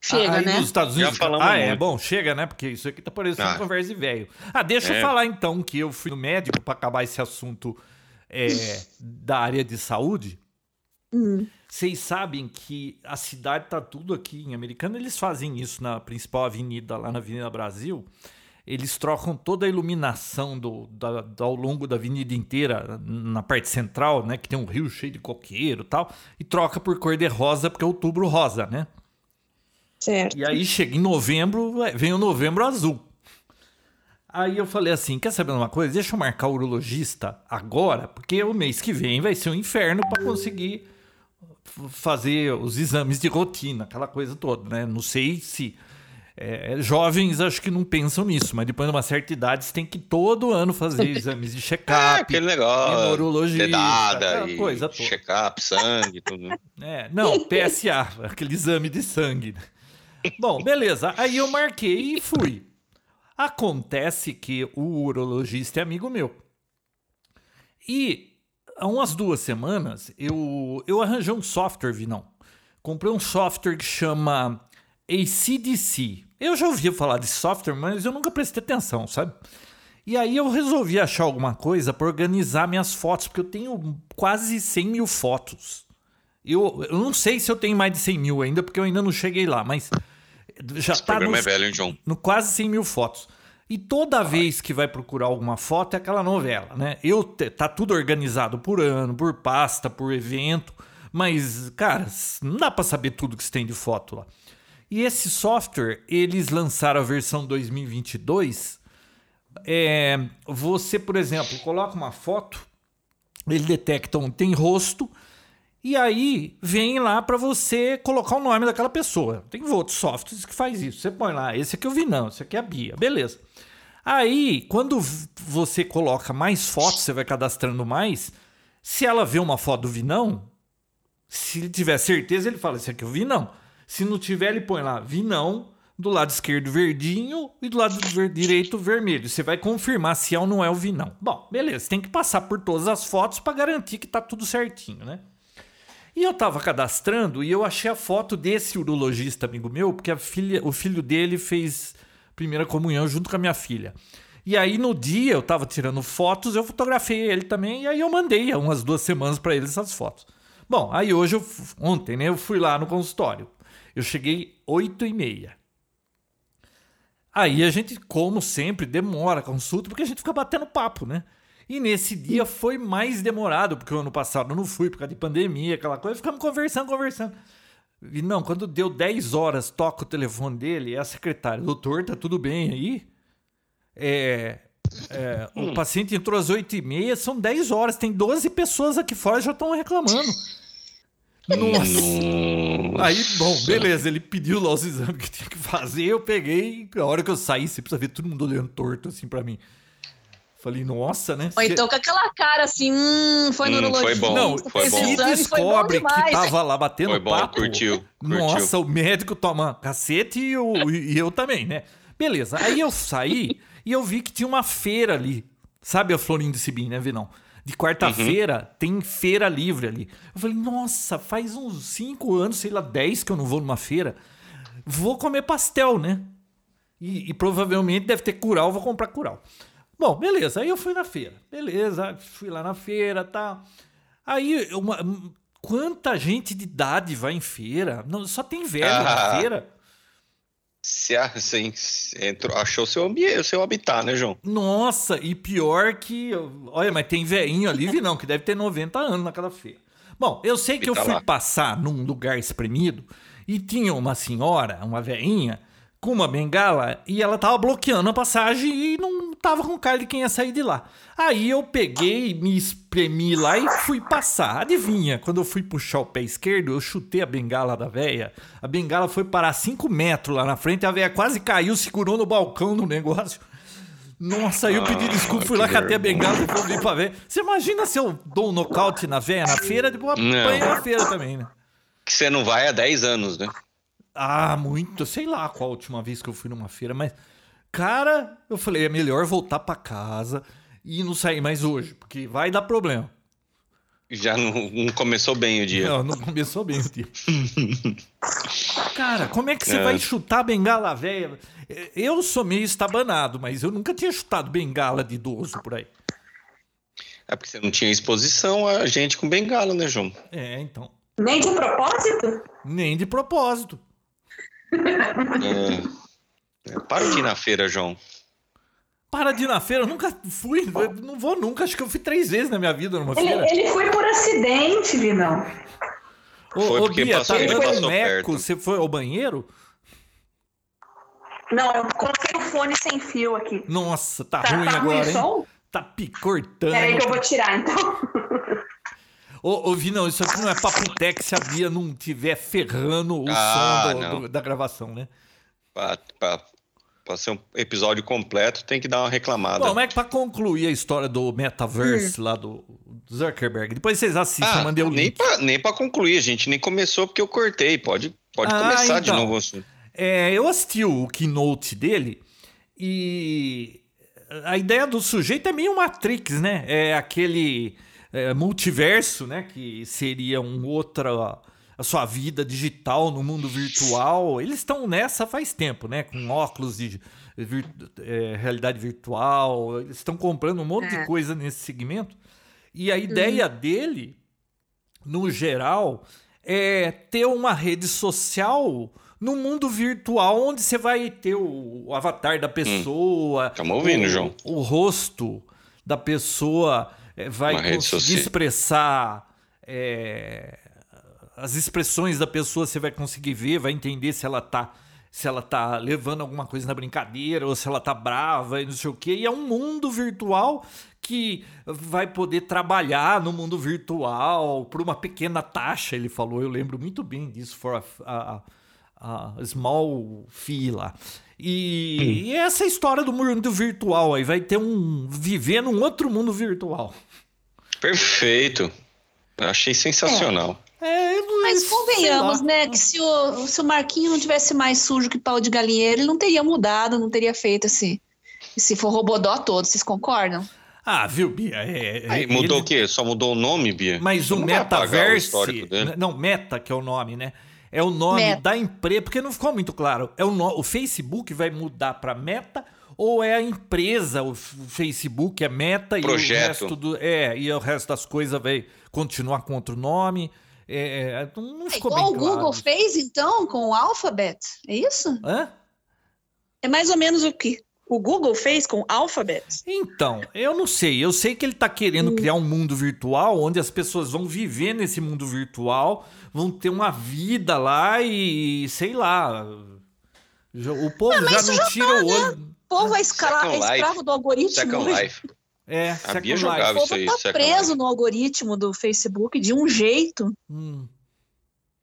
Chega, aí né? nos Estados Já Unidos. falamos ah, é muito. bom, chega, né? Porque isso aqui tá parecendo Ah. conversa de velho. Ah, deixa É. eu falar então que eu fui no médico para acabar esse assunto é, da área de saúde. Hum. Vocês sabem que a cidade tá tudo aqui em Americana, eles fazem isso na principal avenida, lá na Avenida Brasil. Eles trocam toda a iluminação do, da, da- ao longo da avenida inteira, na parte central, né? Que tem um rio cheio de coqueiro e tal, e troca por cor de rosa, porque é outubro rosa, né? Certo. E aí chega em novembro, é, vem o novembro azul. Aí eu falei assim, quer saber uma coisa? Deixa eu marcar o urologista agora, porque o mês que vem vai ser um inferno para conseguir fazer os exames de rotina, aquela coisa toda, né? Não sei se é, jovens acho que não pensam nisso, mas depois de uma certa idade você tem que todo ano fazer exames de É, check-up. aquele negócio. neurologista, Dedada e coisa toda. check-up, sangue, tudo. É, não, PSA, aquele exame de sangue. Bom, beleza. Aí eu marquei e fui. Acontece que o urologista é amigo meu. E há umas duas semanas eu, eu arranjei um software, Vinão. Comprei um software que chama ACDC. Eu já ouvia falar de software, mas eu nunca prestei atenção, sabe? E aí eu resolvi achar alguma coisa para organizar minhas fotos, porque eu tenho quase 100 mil fotos. Eu, eu não sei se eu tenho mais de 100 mil ainda, porque eu ainda não cheguei lá, mas já Esse tá nos, é velho, hein, João? no quase 100 mil fotos. E toda vez que vai procurar alguma foto é aquela novela, né? Eu tá tudo organizado por ano, por pasta, por evento, mas cara, não dá para saber tudo que você tem de foto lá. E esse software, eles lançaram a versão 2022. É, você, por exemplo, coloca uma foto, ele detecta onde tem rosto e aí vem lá para você colocar o nome daquela pessoa. Tem outros softwares que faz isso. Você põe lá, esse aqui eu vi não, esse aqui é a Bia, beleza. Aí, quando você coloca mais fotos, você vai cadastrando mais. Se ela vê uma foto do Vinão, se tiver certeza, ele fala: Esse aqui eu vi não. Se não tiver, ele põe lá Vinão, do lado esquerdo verdinho e do lado direito vermelho. Você vai confirmar se é ou não é o Vinão. Bom, beleza, tem que passar por todas as fotos para garantir que tá tudo certinho, né? E eu tava cadastrando e eu achei a foto desse urologista amigo meu, porque a filha, o filho dele fez primeira comunhão junto com a minha filha. E aí no dia eu tava tirando fotos, eu fotografei ele também, e aí eu mandei há umas duas semanas para ele essas fotos. Bom, aí hoje, eu, ontem, né, eu fui lá no consultório. Eu cheguei 8 e meia. Aí a gente, como sempre, demora a consulta, porque a gente fica batendo papo, né? E nesse dia foi mais demorado, porque o ano passado eu não fui por causa de pandemia, aquela coisa, ficamos conversando, conversando. E não, quando deu 10 horas, toca o telefone dele, é a secretária, doutor, tá tudo bem aí? É, é, o paciente entrou às 8 e meia, são 10 horas, tem 12 pessoas aqui fora já estão reclamando. Nossa! Aí, bom, beleza, ele pediu lá os exames que tinha que fazer, eu peguei, a hora que eu saí, você precisa ver todo mundo olhando torto assim pra mim. Falei, nossa, né? Ou então com aquela cara assim, hum, foi no Hum, foi urologista. bom, Não, foi bom. se foi bom descobre que tava lá batendo Foi bom, papo. curtiu, curtiu. Nossa, o médico toma cacete e eu, e eu também, né? Beleza, aí eu saí e eu vi que tinha uma feira ali. Sabe a Florinda de Sibim, né, Vinão? De quarta-feira tem feira livre ali. Eu falei, nossa, faz uns 5 anos, sei lá, 10 que eu não vou numa feira. Vou comer pastel, né? E, e provavelmente deve ter curau, vou comprar curau. Bom, beleza. Aí eu fui na feira. Beleza, fui lá na feira e tal. Aí, uma, quanta gente de idade vai em feira? Não, só tem velho na Ah. feira. Se a- você entrou, achou seu ambiente, seu habitat, né, João? Nossa, e pior que. Olha, mas tem velhinho ali, vi não, que deve ter 90 anos naquela feira. Bom, eu sei que eu tá fui passar num lugar espremido e tinha uma senhora, uma velhinha, com uma bengala e ela tava bloqueando a passagem e não tava com cara de quem ia sair de lá. Aí eu peguei, me espremi lá e fui passar. Adivinha, quando eu fui puxar o pé esquerdo, eu chutei a bengala da véia. A bengala foi parar 5 metros lá na frente, a véia quase caiu, segurou no balcão do negócio. Nossa, aí eu pedi Ah, desculpa, fui lá, catei a bengala e fui pra ver. Você imagina se eu dou um nocaute na véia na feira, depois Não. apanho na feira também, né? Que você não vai há 10 anos, né? Ah, muito. Sei lá qual a última vez que eu fui numa feira, mas. Cara, eu falei, é melhor voltar pra casa e não sair mais hoje, porque vai dar problema. Já não, não começou bem o dia. Não, não começou bem o dia. Cara, como é que você É. vai chutar bengala velha? Eu sou meio estabanado, mas eu nunca tinha chutado bengala de idoso por aí. É porque você não tinha exposição a gente com bengala, né, João? É, então. Nem de propósito? Nem de propósito. É. Para de ir na feira, João. Para de ir na feira, eu nunca fui, eu não vou nunca. Acho que eu fui três vezes na minha vida numa Ele, feira. ele foi por acidente, Vinão. Ô, Foi ô, porque Bia, passou- tá ele dando passou eco? perto. Você foi ao banheiro? Não, eu coloquei o fone sem fio aqui. Nossa, tá, Tá, ruim tá ruim agora, o hein? som? Tá picortando. Peraí que eu vou tirar, então. Ô, ô Vinão, isso aqui não é paputec se a Bia não tiver ferrando o Ah, som do- do- da gravação, né? Pra ser um episódio completo, tem que dar uma reclamada. Bom, mas pra concluir a história do metaverse lá do Zuckerberg, depois vocês assistem, eu ah, mandei o nem, link. pra, nem pra concluir, a gente nem começou porque eu cortei. Pode, pode Ah, começar de então. novo o assunto. É, eu assisti o keynote dele e a ideia do sujeito é meio Matrix, né? É aquele é, multiverso, né? Que seria um outra a sua vida digital no mundo virtual. Eles estão nessa faz tempo, né? Com óculos de é, realidade virtual. Eles estão comprando um monte de É. coisa nesse segmento. E a ideia dele, no geral, é ter uma rede social no mundo virtual onde você vai ter o, avatar da pessoa. Tamo ouvindo, o, João. O rosto da pessoa vai Uma rede conseguir expressar. eh, as expressões da pessoa você vai conseguir ver, vai entender se ela tá se ela tá levando alguma coisa na brincadeira ou se ela tá brava e não sei o quê. E é um mundo virtual que vai poder trabalhar no mundo virtual por uma pequena taxa, ele falou. Eu lembro muito bem disso, for a, a- a small fee lá. E, e essa é a história do mundo virtual aí. Vai ter um. viver num outro mundo virtual. Perfeito. Eu achei sensacional. É, eu- Mas convenhamos, né? Que se o, se o Marquinho não tivesse mais sujo que pau de galinheiro, ele não teria mudado, não teria feito esse, esse forrobodó todo. Vocês concordam? Ah, viu, Bia? É, é, Aí, mudou ele- o quê? Só mudou o nome, Bia? Mas Você o metaverse. Não, Meta, que é o nome, né? É o nome Meta. da empresa, porque não ficou muito claro. É o, no- o Facebook vai mudar para Meta ou é a empresa, o Facebook é Meta e Projeto. o resto do é e o resto das coisas vai continuar com outro nome? É, é, não não É ficou igual bem o claro. Google fez, então, com o Alphabet. É isso? Hã? É mais ou menos o que o Google fez com o Alphabet. Então, eu não sei. Eu sei que ele tá querendo Hum. criar um mundo virtual onde as pessoas vão viver nesse mundo virtual, vão ter uma vida lá e sei lá. Já- O povo já mas isso não já tira tá, o olho. O povo é, é escravo do algoritmo. Second hoje. Life. É, A Bia Life. jogava O povo isso aí, tá preso Life. no algoritmo do Facebook de um jeito. Hum.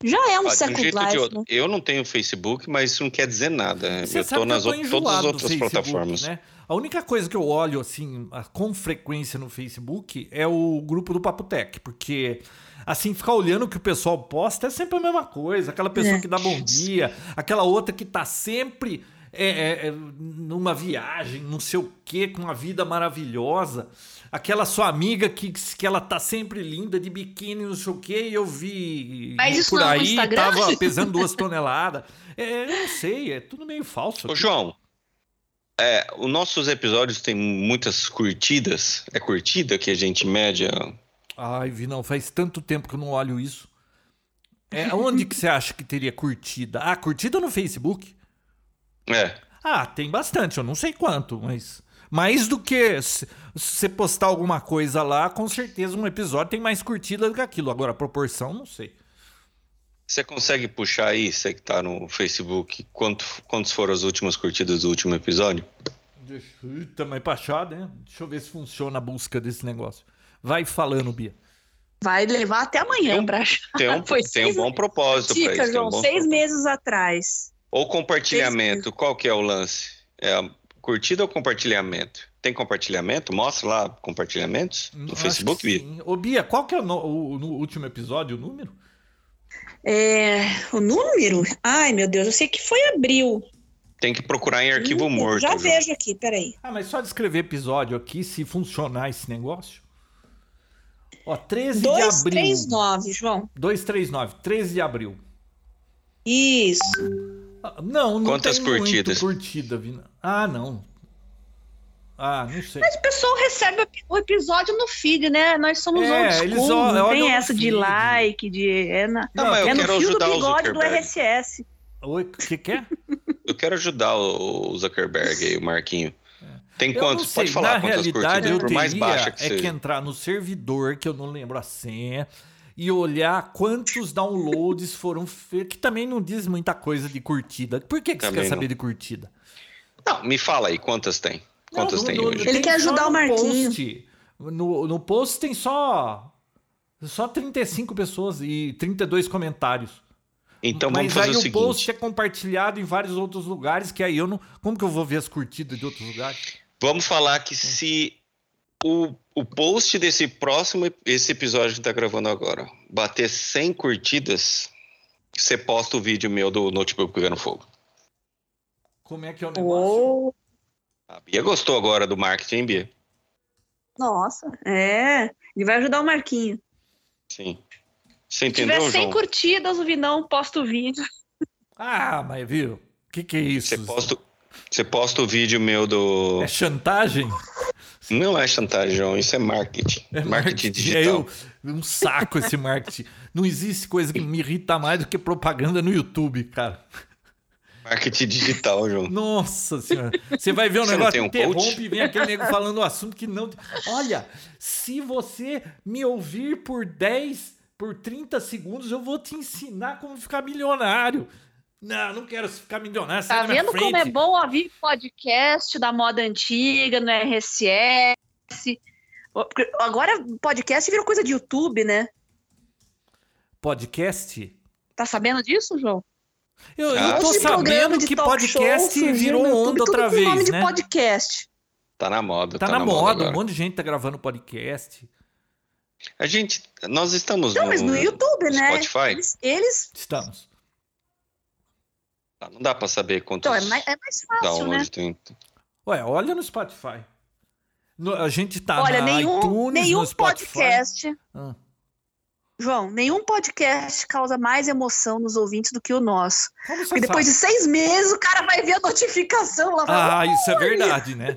Já é um Ah, um Second de Life. outro. né? Eu não tenho Facebook, mas isso não quer dizer nada. Você eu que nas eu tô todas as outras Facebook, plataformas. Né? A única coisa que eu olho assim com frequência no Facebook é o grupo do Papotec, porque assim ficar olhando o que o pessoal posta é sempre a mesma coisa. Aquela pessoa É. que dá bom dia, aquela outra que tá sempre é, é, é, numa viagem, não sei o que, com uma vida maravilhosa. Aquela sua amiga que, que ela tá sempre linda de biquíni, não sei o que, e eu vi Mas isso por não é aí, tava pesando duas toneladas. É, eu não sei, é tudo meio falso. Ô, João, é, os nossos episódios têm muitas curtidas. É curtida que a gente mede? Ai, Vi, não, faz tanto tempo que eu não olho isso. É, onde que você acha que teria curtida? Ah, curtida no Facebook? É. Ah, tem bastante, eu não sei quanto, mas. Mais do que se você postar alguma coisa lá, com certeza um episódio tem mais curtida do que aquilo. Agora, a proporção, não sei. Você consegue puxar aí, você que tá no Facebook, quanto, quantos foram as últimas curtidas do último episódio? Deixa, eita, mas pra achar, né? Deixa eu ver se funciona a busca desse negócio. Vai falando, Bia. Vai levar até amanhã um- pra achar. Tem um, Foi tem um bom propósito para isso. um João, bom seis propósito. meses atrás. Ou compartilhamento, qual que é o lance? É a- curtida ou compartilhamento? Tem compartilhamento? Mostra lá compartilhamentos no Acho Facebook, Bia. sim. Ô, Bia, qual que é o, no- o- no último episódio, o número? É, o número? Ai, meu Deus, eu sei que foi abril. Tem que procurar em arquivo Hum, morto. Já João. vejo aqui, peraí. Ah, mas só descrever episódio aqui, se funcionar esse negócio. Ó, 13 de abril. 239, João. 239, 13 de abril. Isso. Ah, Não, não Quantas tem curtidas? muito curtida, Vina. Ah, não. Ah, não sei. Mas o pessoal recebe o episódio no feed, né? Nós somos É, old eles school, olham não tem essa de like, de... É, na, Não, mas eu é no quero fio do bigode do. RSS. Oi, o que que é? Eu quero ajudar o o Zuckerberg aí, o Marquinho. Tem Eu quantos? Pode falar na quantas realidade curtidas, eu por mais teria baixa que é que seja. entrar no servidor, que eu não lembro a senha, e olhar quantos downloads foram feitos, que também não diz muita coisa de curtida. Por que, que você quer não. saber de curtida? Não, me fala aí, quantas tem? Quantas Não, tem no- hoje? Ele tem quer ajudar o Marquinho. Post. No, no post tem só só 35 pessoas e 32 comentários. Então Mas vamos fazer aí o o seguinte. post é compartilhado em vários outros lugares, que aí eu não. Como que eu vou ver as curtidas de outros lugares? Vamos falar que se o, o post desse próximo, esse episódio que a gente tá gravando agora, bater 100 curtidas, você posta o vídeo meu do notebook pegando fogo. Como é que é o negócio? Uou. A Bia gostou agora do marketing, hein, Bia? Nossa, é. Ele vai ajudar o Marquinho. Sim. Você Se tiver entendeu, 100 João? curtidas, o Vinão posta o vídeo. Ah, mas viu? O que, que é isso? Você posta, você posta o vídeo meu do. É chantagem? Não é chantagem, João. Isso é marketing. É marketing É digital. eu- um saco esse marketing. Não existe coisa que me irrita mais do que propaganda no YouTube, cara. Marketing digital, João. Nossa senhora. Você vai ver um Você negócio, um interrompe coach? e vem aquele nego falando um assunto que não. Olha, se você me ouvir por 10, por 30 segundos, eu vou te ensinar como ficar milionário. Não, não quero ficar milionário. Tá vendo como é bom ouvir podcast da moda antiga, no RSS? Porque Agora podcast virou coisa de YouTube, né? Podcast? Tá sabendo disso, João? Eu, eu Ah, tô Esse programa sabendo que podcast show virou YouTube, onda tudo outra com nome vez, de né? podcast. Tá na moda. Tá, na, moda, um agora. monte de gente tá gravando podcast. A gente, nós estamos Não, no, mas no YouTube, no né? Spotify. Eles, eles- Estamos. Ah, Não dá pra saber quantos Então, é mais, é mais fácil, né? tem. Ué, olha no Spotify. No- a gente tá Olha, na nenhum, iTunes, nenhum no Spotify. podcast, Ah. João, nenhum podcast causa mais emoção nos ouvintes do que o nosso. Como você Porque depois sabe? de seis meses o cara vai ver a notificação lá. Ah, isso é verdade, né?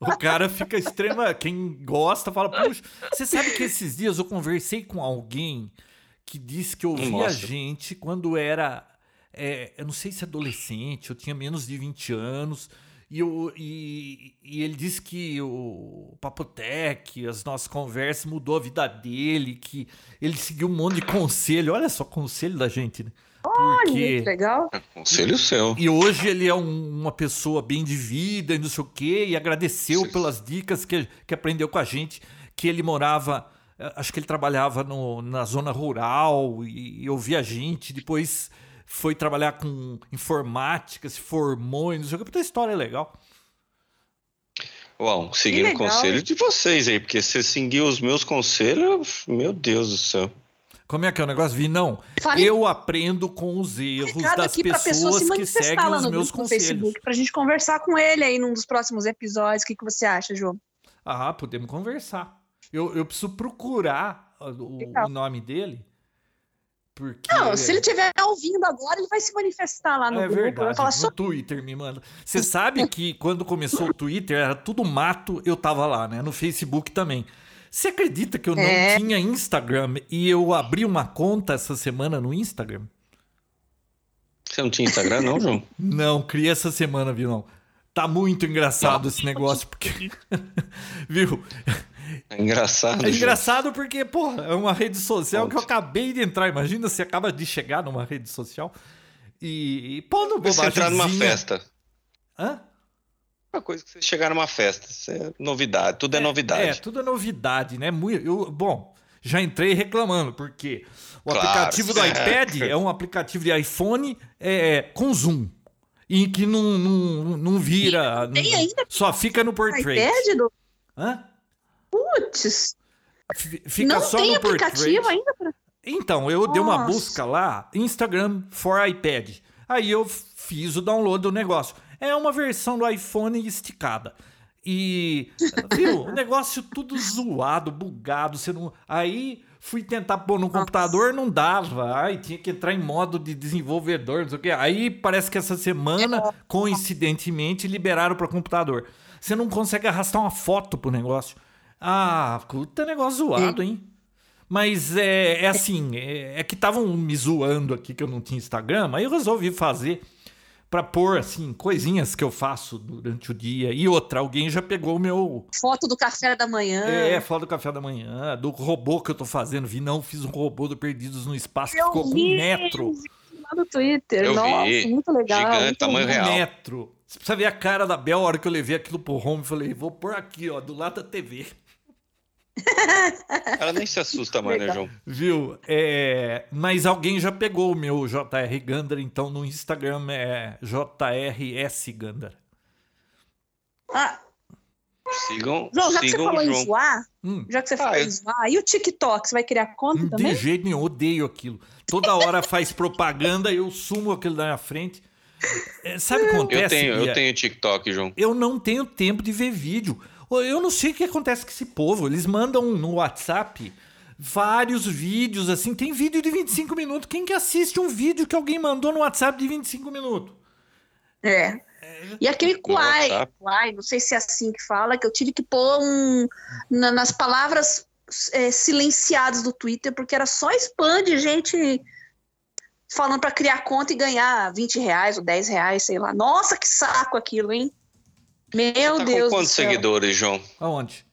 O cara fica extrema. Quem gosta fala, puxa. Você sabe que esses dias eu conversei com alguém que disse que ouvia a gente quando era. É, eu não sei se adolescente, eu tinha menos de 20 anos. E, eu, e, e ele disse que o Papotec, as nossas conversas, mudou a vida dele, que ele seguiu um monte de conselho. Olha só, conselho da gente, né? Porque. Muito legal. Conselho seu. E hoje ele é um- uma pessoa bem de vida e não sei o quê, e agradeceu Sim. pelas dicas que, que aprendeu com a gente, que ele morava, eh, acho que ele trabalhava no- na zona rural e, e ouvia a gente, depois foi trabalhar com informática, se formou e não sei o que, puta história é legal. Uau, seguindo o legal, conselho hein? de vocês aí, porque se seguir os meus conselhos, meu Deus do céu. Como é que é o negócio, Vi? Não, Fale eu aprendo com os erros recado das aqui pra pessoa pessoas se que manifestar seguem lá os no meus grupo no conselhos. Facebook pra gente conversar com ele aí num dos próximos episódios. O que, que você acha, João? Ah, podemos conversar. Eu, eu preciso procurar o, o nome dele. Porque. Não, se ele estiver ouvindo agora, ele vai se manifestar lá no é grupo. Vai verdade. falar No só. Twitter me manda. Você sabe que quando começou o Twitter era tudo mato, eu tava lá, né? No Facebook também. Você acredita que eu não É. tinha Instagram e eu abri uma conta essa semana no Instagram? Você não tinha Instagram, não, João? Não, criei essa semana, viu? Não. Tá muito engraçado esse negócio, porque. viu? É engraçado. É João. engraçado porque, porra, é uma rede social que eu acabei de entrar. Imagina você acaba de chegar numa rede social e, e pondo Você entrar numa festa. Hã? Uma coisa que você chegar numa festa. Isso é novidade. Tudo é, É, novidade. tudo é novidade, né? Mui- eu- bom, já entrei reclamando, porque o Claro, aplicativo do certo. iPad é um aplicativo de iPhone é, com zoom. E que não, não, não vira. Tem não- ainda Só fica no portrait. iPad do. Hã? Putz, Fica não só tem no portrait. aplicativo ainda pra. Então, eu dei uma Nossa. busca lá, Instagram for iPad. Aí eu fiz o download do negócio. É uma versão do iPhone esticada. E, viu, o negócio tudo zoado, bugado. Você não... Aí fui tentar pôr no computador, não dava. Aí tinha que entrar em modo de desenvolvedor, não sei o quê. Aí parece que essa semana, coincidentemente, liberaram para computador. Você não consegue arrastar uma foto pro negócio. Ah, puta negócio zoado, hein? Mas é, é assim, é, é que estavam me zoando aqui que eu não tinha Instagram, aí eu resolvi fazer pra pôr assim coisinhas que eu faço durante o dia. E outra, alguém já pegou o meu Foto do café da manhã. é, foto do café da manhã, do robô que eu tô fazendo. Vi não, fiz um robô do Perdidos no Espaço que Eu ficou com vi, um metro. Lá no Twitter. Eu Nossa, vi. muito legal. Gigante, muito tamanho bom. real. Um metro. Você precisa ver a cara da Bel a hora que eu levei aquilo pro home. Falei, vou pôr aqui, ó, do lado da TV. Ela nem se assusta mais, né. João? Viu? É, mas alguém já pegou o meu JR Gandar, então no Instagram é JRS Gandar. Ah, Sigam, João, já que você sigam falou o em João. zoar, Hum, já que você Ah, falou eu- em zoar, e o TikTok? Você vai criar conta de também? jeito nenhum, odeio aquilo. Toda hora faz propaganda, eu sumo aquilo da minha frente. É, sabe o que acontece? Eu tenho, eu tenho TikTok, João. eu não tenho tempo de ver vídeo. Eu não sei o que acontece com esse povo. Eles mandam no WhatsApp vários vídeos, assim. Tem vídeo de 25 minutos. Quem que assiste um vídeo que alguém mandou no WhatsApp de 25 minutos? É. E aquele Kwai, WhatsApp. Kwai, não sei se é assim que fala, que eu tive que pôr um, na- nas palavras é, silenciadas do Twitter, porque era só spam de gente falando pra criar conta e ganhar 20 reais ou 10 reais, sei lá. Nossa, que saco aquilo, hein? Meu Tá Deus com do quantos céu. seguidores, João, Aonde?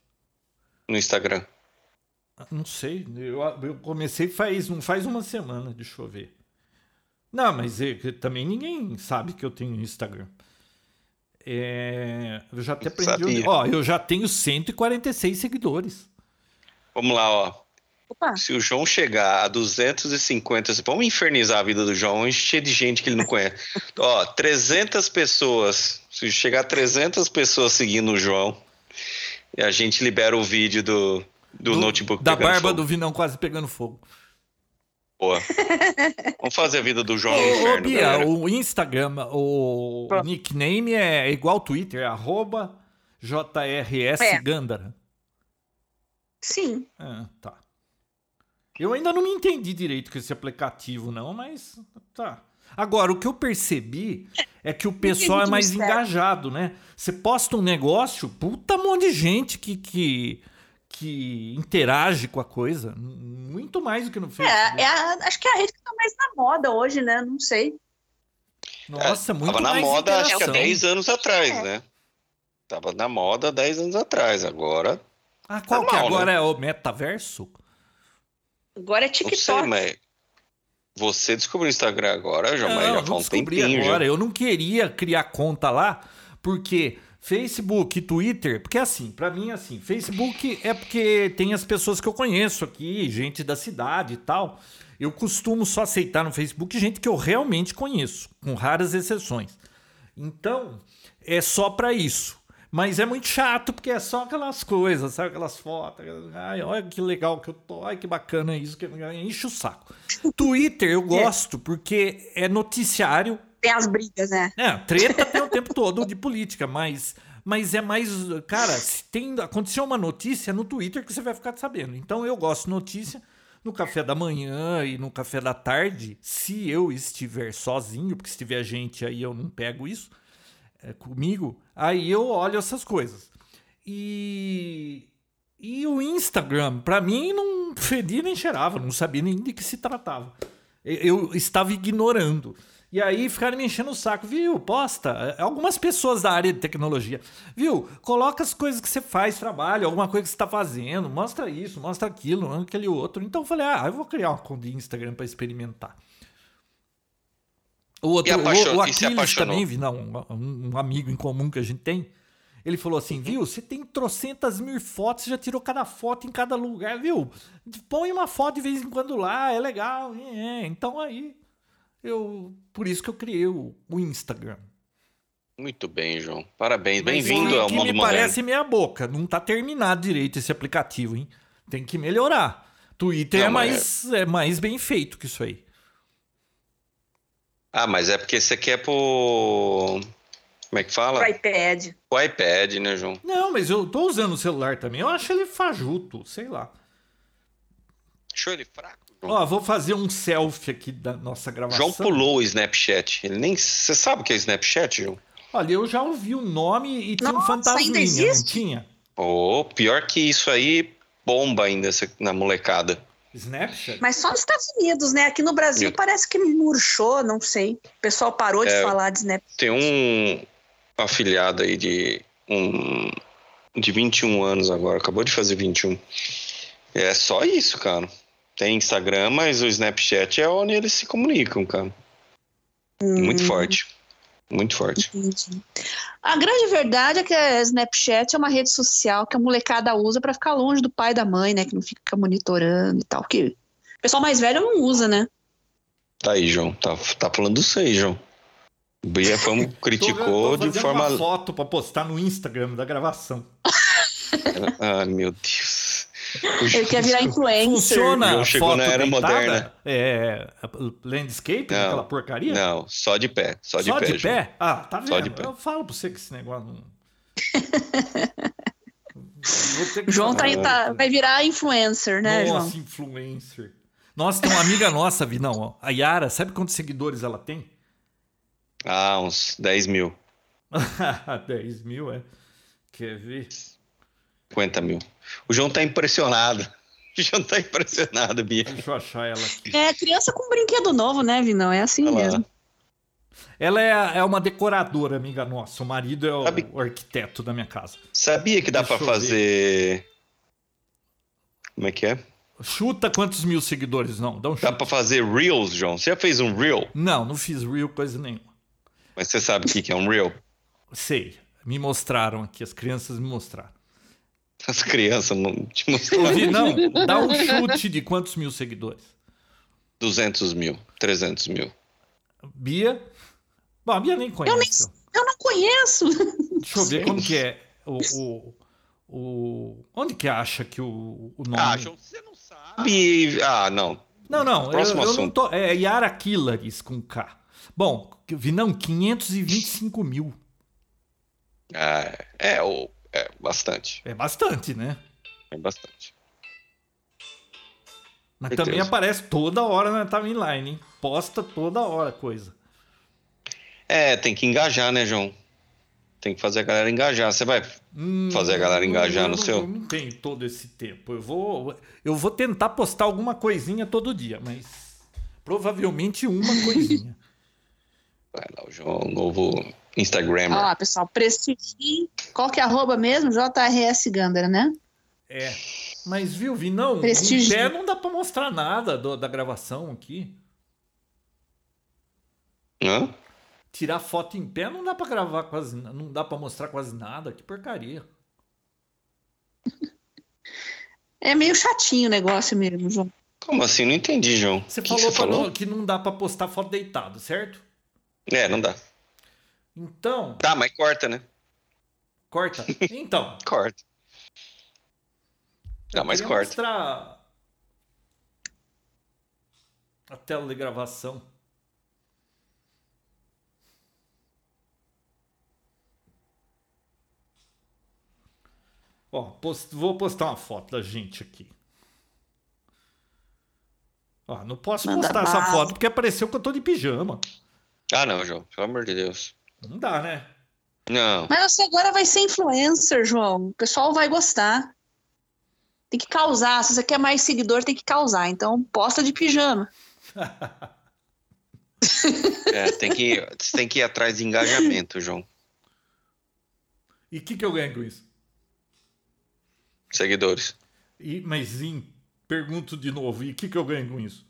no Instagram? Não sei. Eu, eu comecei faz, não faz uma semana, deixa eu ver. Não, mas é que também ninguém sabe que eu tenho Instagram. É, eu já até aprendi. Ó, eu já tenho 146 seguidores. Vamos lá, ó. Opa, Se o João chegar a 250, vamos infernizar a vida do João, encher de gente que ele não conhece. Ó, 300 pessoas. Se chegar a 300 pessoas seguindo o João, a gente libera o vídeo do, do, notebook Da barba fogo. do Vinão quase pegando fogo. Boa. Vamos fazer a vida do João no Ô, ô, inferno, Bia, galera. o Instagram, o Pronto. nickname é igual ao Twitter, é arroba JRS É. Gandara. sim. Ah, tá. Eu ainda não me entendi direito com esse aplicativo, não, mas tá. Agora, o que eu percebi é que o pessoal é mais engajado, né? Você posta um negócio, puta monte de gente que, que, que interage com a coisa. Muito mais do que no Facebook. É, é a- acho que é a rede que tá mais na moda hoje, né? Não sei. Nossa, muito É, Tava na mais moda, acho que há interação. 10 anos atrás, É. né? Tava na moda há 10 anos atrás. Agora, Ah, qual que Normal, agora né? é o metaverso? Agora é não sei, TikTok. mas você descobriu o Instagram agora, João, mas Não, já eu faz um descobri tempinho agora. já. Eu não queria criar conta lá, porque Facebook, Twitter, porque assim, pra mim assim, Facebook é porque tem as pessoas que eu conheço aqui, gente da cidade e tal. Eu costumo só aceitar no Facebook gente que eu realmente conheço, com raras exceções. Então, é só pra isso. Mas é muito chato, porque é só aquelas coisas, sabe? Aquelas fotos. Ai, olha que legal que eu tô. Ai, que bacana isso. Que... Enche o saco. Twitter eu gosto, porque é noticiário. Tem as brigas, né? É, treta tem o tempo todo de política, mas, mas é mais. Cara, se tem, aconteceu uma notícia no Twitter que você vai ficar sabendo. Então eu gosto de notícia no café da manhã e no café da tarde, se eu estiver sozinho, porque se tiver gente aí eu não pego isso é, comigo, aí eu olho essas coisas. E, e o Instagram, pra mim, não fedia nem cheirava, não sabia nem de que se tratava. Eu, estava ignorando. E aí ficaram me enchendo o saco, viu? Posta. Algumas pessoas da área de tecnologia, viu? Coloca as coisas que você faz, trabalho, alguma coisa que você está fazendo, mostra isso, mostra aquilo, aquele outro. Então eu falei, ah, eu vou criar uma conta de Instagram para experimentar. O outro, apaixon- o, o Aquiles também, não, um, um amigo em comum que a gente tem. Ele falou assim, viu, você tem trocentas mil fotos, você já tirou cada foto em cada lugar, viu? Põe uma foto de vez em quando lá, é legal. É, é. Então aí, eu por isso que eu criei o, o Instagram. Muito bem, João. Parabéns. Bem-vindo ao mundo me moderno. parece meia boca. Não tá terminado direito esse aplicativo, hein? Tem que melhorar. Twitter Não, é, mais, é mais bem feito que isso aí. Ah, mas é porque você quer pro. Como é que fala? Pro iPad. O iPad, né, João? Não, mas eu tô usando o celular também. Eu acho ele fajuto, sei lá. Achou ele fraco? João? Ó, vou fazer um selfie aqui da nossa gravação. João pulou o Snapchat. Ele nem. Você sabe o que é Snapchat, João? Olha, eu já ouvi o nome e tinha um Nossa, fantasminha, ainda não tinha? Oh, pior que isso aí, bomba ainda na molecada. Snapchat? Mas só nos Estados Unidos, né? Aqui no Brasil Eu- parece que murchou, não sei. O pessoal parou de É. falar de Snap. Tem um afiliado aí de um de 21 anos agora, acabou de fazer 21. É só isso, cara. Tem Instagram, mas o Snapchat é onde eles se comunicam, cara. Muito Hum, forte. Muito forte. entendi. A grande verdade é que a Snapchat é uma rede social que a molecada usa pra ficar longe do pai e da mãe, né? Que não fica monitorando e tal. Que o pessoal mais velho não usa, né? Tá aí, João. Tá, tá falando isso aí, João. O Bia Famo criticou tô, tô de forma. uma foto pra postar no Instagram da gravação. Ah, meu Deus. Ele quer virar influencer. Funciona chegou foto na era moderna. É, landscape, Não, aquela porcaria? Não, só de pé. Só de Só pé, de João. pé? Ah, tá vendo? Só de pé. Eu falo pra você que esse negócio não... João tá, tá- vai virar influencer, né, Nossa, João? influencer. Nossa, tem uma amiga nossa, Vinão, a Yara, sabe quantos seguidores ela tem? Ah, uns 10 mil. 10 mil, é. Quer ver? 50 mil. O João tá impressionado. O João tá impressionado, Bia. Deixa eu achar ela aqui. É criança com brinquedo novo, né, Vinão? É assim Olha lá. mesmo. Ela é, é uma decoradora, amiga nossa. O marido é o, Sabe- o arquiteto da minha casa. Sabia que dá ver. fazer. Como é que é? Chuta quantos mil seguidores, não. Dá um Dá pra fazer Reels, João. Você já fez um Reel? Não, não fiz real coisa nenhuma. Mas você sabe o que que é um Reel? Sei. Me mostraram aqui, as crianças me mostraram. As crianças não te mostraram. Ouvi, não. Dá um chute de quantos mil seguidores? 200 mil, 300 mil. Bia? Bom, a Bia nem conhece. Eu não conheço. Deixa eu ver como que é o, o, o- Onde que acha que o, o nome... Ah, João, você não sabe. Ah, não. Não, não, eu, Próximo eu não assunto. tô... É Yara Killaris com K. Bom, Vinão, 525 mil. Ah, é, o- é bastante. É bastante, né? É bastante. Mas Meu também aparece toda hora na timeline, hein? Posta toda hora coisa. É, tem que engajar, né, João? Tem que fazer a galera engajar. Você vai Hum, Fazer a galera engajar eu no seu? Eu não tenho todo esse tempo. Eu vou, eu vou tentar postar alguma coisinha todo dia, mas provavelmente uma coisinha. Vai lá, o João, novo Instagrammer. Olha lá, pessoal, prestigie. Qual que é a arroba mesmo? JRS Gandara, né? É. Mas viu, vi não, em Prestígio. pé não dá pra mostrar nada do- da gravação aqui. Hã? Tirar foto em pé não dá pra gravar quase, não dá pra mostrar quase nada. Que porcaria. É meio chatinho o negócio mesmo, João. Como assim? Não entendi, João. Você que falou, que você falou? não- que não dá pra postar foto deitado, certo? É, não dá. Então, Tá, mas corta, né? corta. Então, Corta. Não, mas corta. mostrar a tela de gravação. Ó, post- vou postar uma foto da gente aqui. Ó, não posso Manda postar essa foto porque apareceu que eu tô de pijama. Ah, não, João. Pelo amor de Deus. Não dá, né? Não. Mas você agora vai ser influencer, João. O pessoal vai gostar. Tem que causar. Se você quer mais seguidor, tem que causar. Então, posta de pijama. É, tem que, você tem que ir atrás de engajamento, João. E o que, que eu ganho com isso? Seguidores. E, mas em, pergunto de novo, e o que, que eu ganho com isso?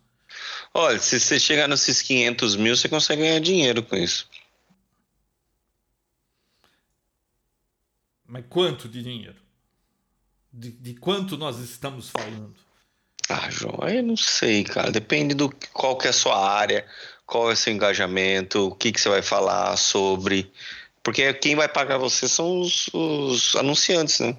Olha, se você chegar nesses 500 mil, você consegue ganhar dinheiro com isso. Mas quanto de dinheiro? De, de quanto nós estamos falando? Ah, João, aí eu não sei, cara. Depende do qual que é a sua área, qual é o seu engajamento, o que, que você vai falar sobre. Porque quem vai pagar você são os, os anunciantes, né?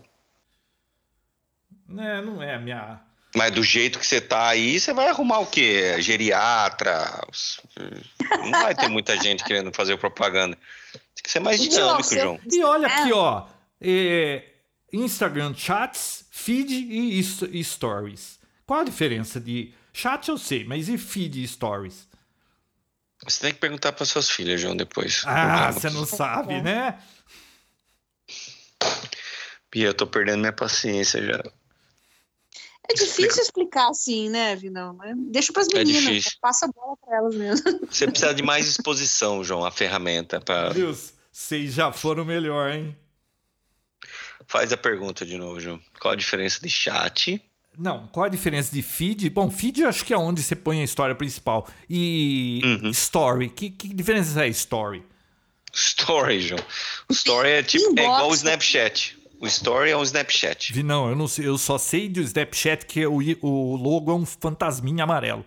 É, não é a minha. Mas do jeito que você tá aí, você vai arrumar o quê? Geriatra? Não vai ter muita gente querendo fazer propaganda. Tem que ser mais dinâmico, João. E olha É. aqui, ó. É, Instagram chats, feed e e stories. Qual a diferença de chat eu sei, mas e feed e stories? Você tem que perguntar para suas filhas, João, depois. Ah, você não sabe, né? Bia, eu tô perdendo minha paciência já. É difícil explicar assim, né, Vinão? Deixa pras É meninas, difícil. passa a bola pra elas mesmo. Você precisa de mais exposição, João, a ferramenta. Pra... Deus, vocês já foram melhor, hein? Faz a pergunta de novo, João. Qual a diferença de chat? Não, qual a diferença de feed? Bom, feed eu acho que é onde você põe a história principal. E Uhum. story, que, que diferença é story? Story, João. O story é tipo é igual o Snapchat. O story é um Snapchat. Vi, não, eu não sei, eu só sei do Snapchat que o, o logo é um fantasminha amarelo.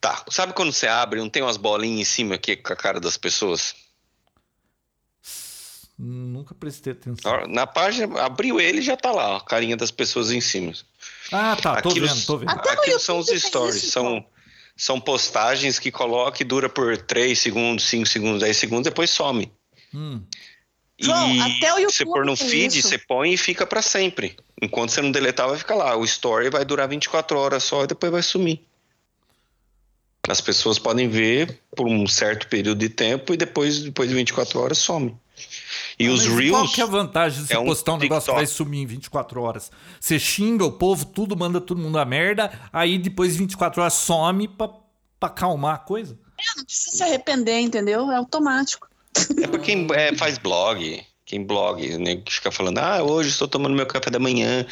Tá. Sabe quando você abre, não tem umas bolinhas em cima aqui com a cara das pessoas? Nunca prestei atenção. Na página, abriu ele já tá lá, ó, a carinha das pessoas em cima. Ah, tá, tô Aquilo- vendo, tô vendo. Aquilo são os stories. isso, são, são postagens que coloca e dura por 3 segundos, 5 segundos, 10 segundos, depois some. Hum. João, e até o você YouTube pôr no feed, isso. você põe e fica pra sempre. Enquanto você não deletar, vai ficar lá. O story vai durar 24 horas só e depois vai sumir. As pessoas podem ver por um certo período de tempo e depois, depois de 24 horas some. E os Mas Qual Reels. que é a vantagem de você é um postar um negócio que vai sumir em 24 horas? Você xinga o povo, tudo, manda todo mundo a merda, aí depois de 24 horas some pra, pra acalmar a coisa. Não precisa se arrepender, entendeu? É automático. É pra quem é, faz blog. Quem blog, né? Que fica falando, ah, hoje estou tomando meu café da manhã.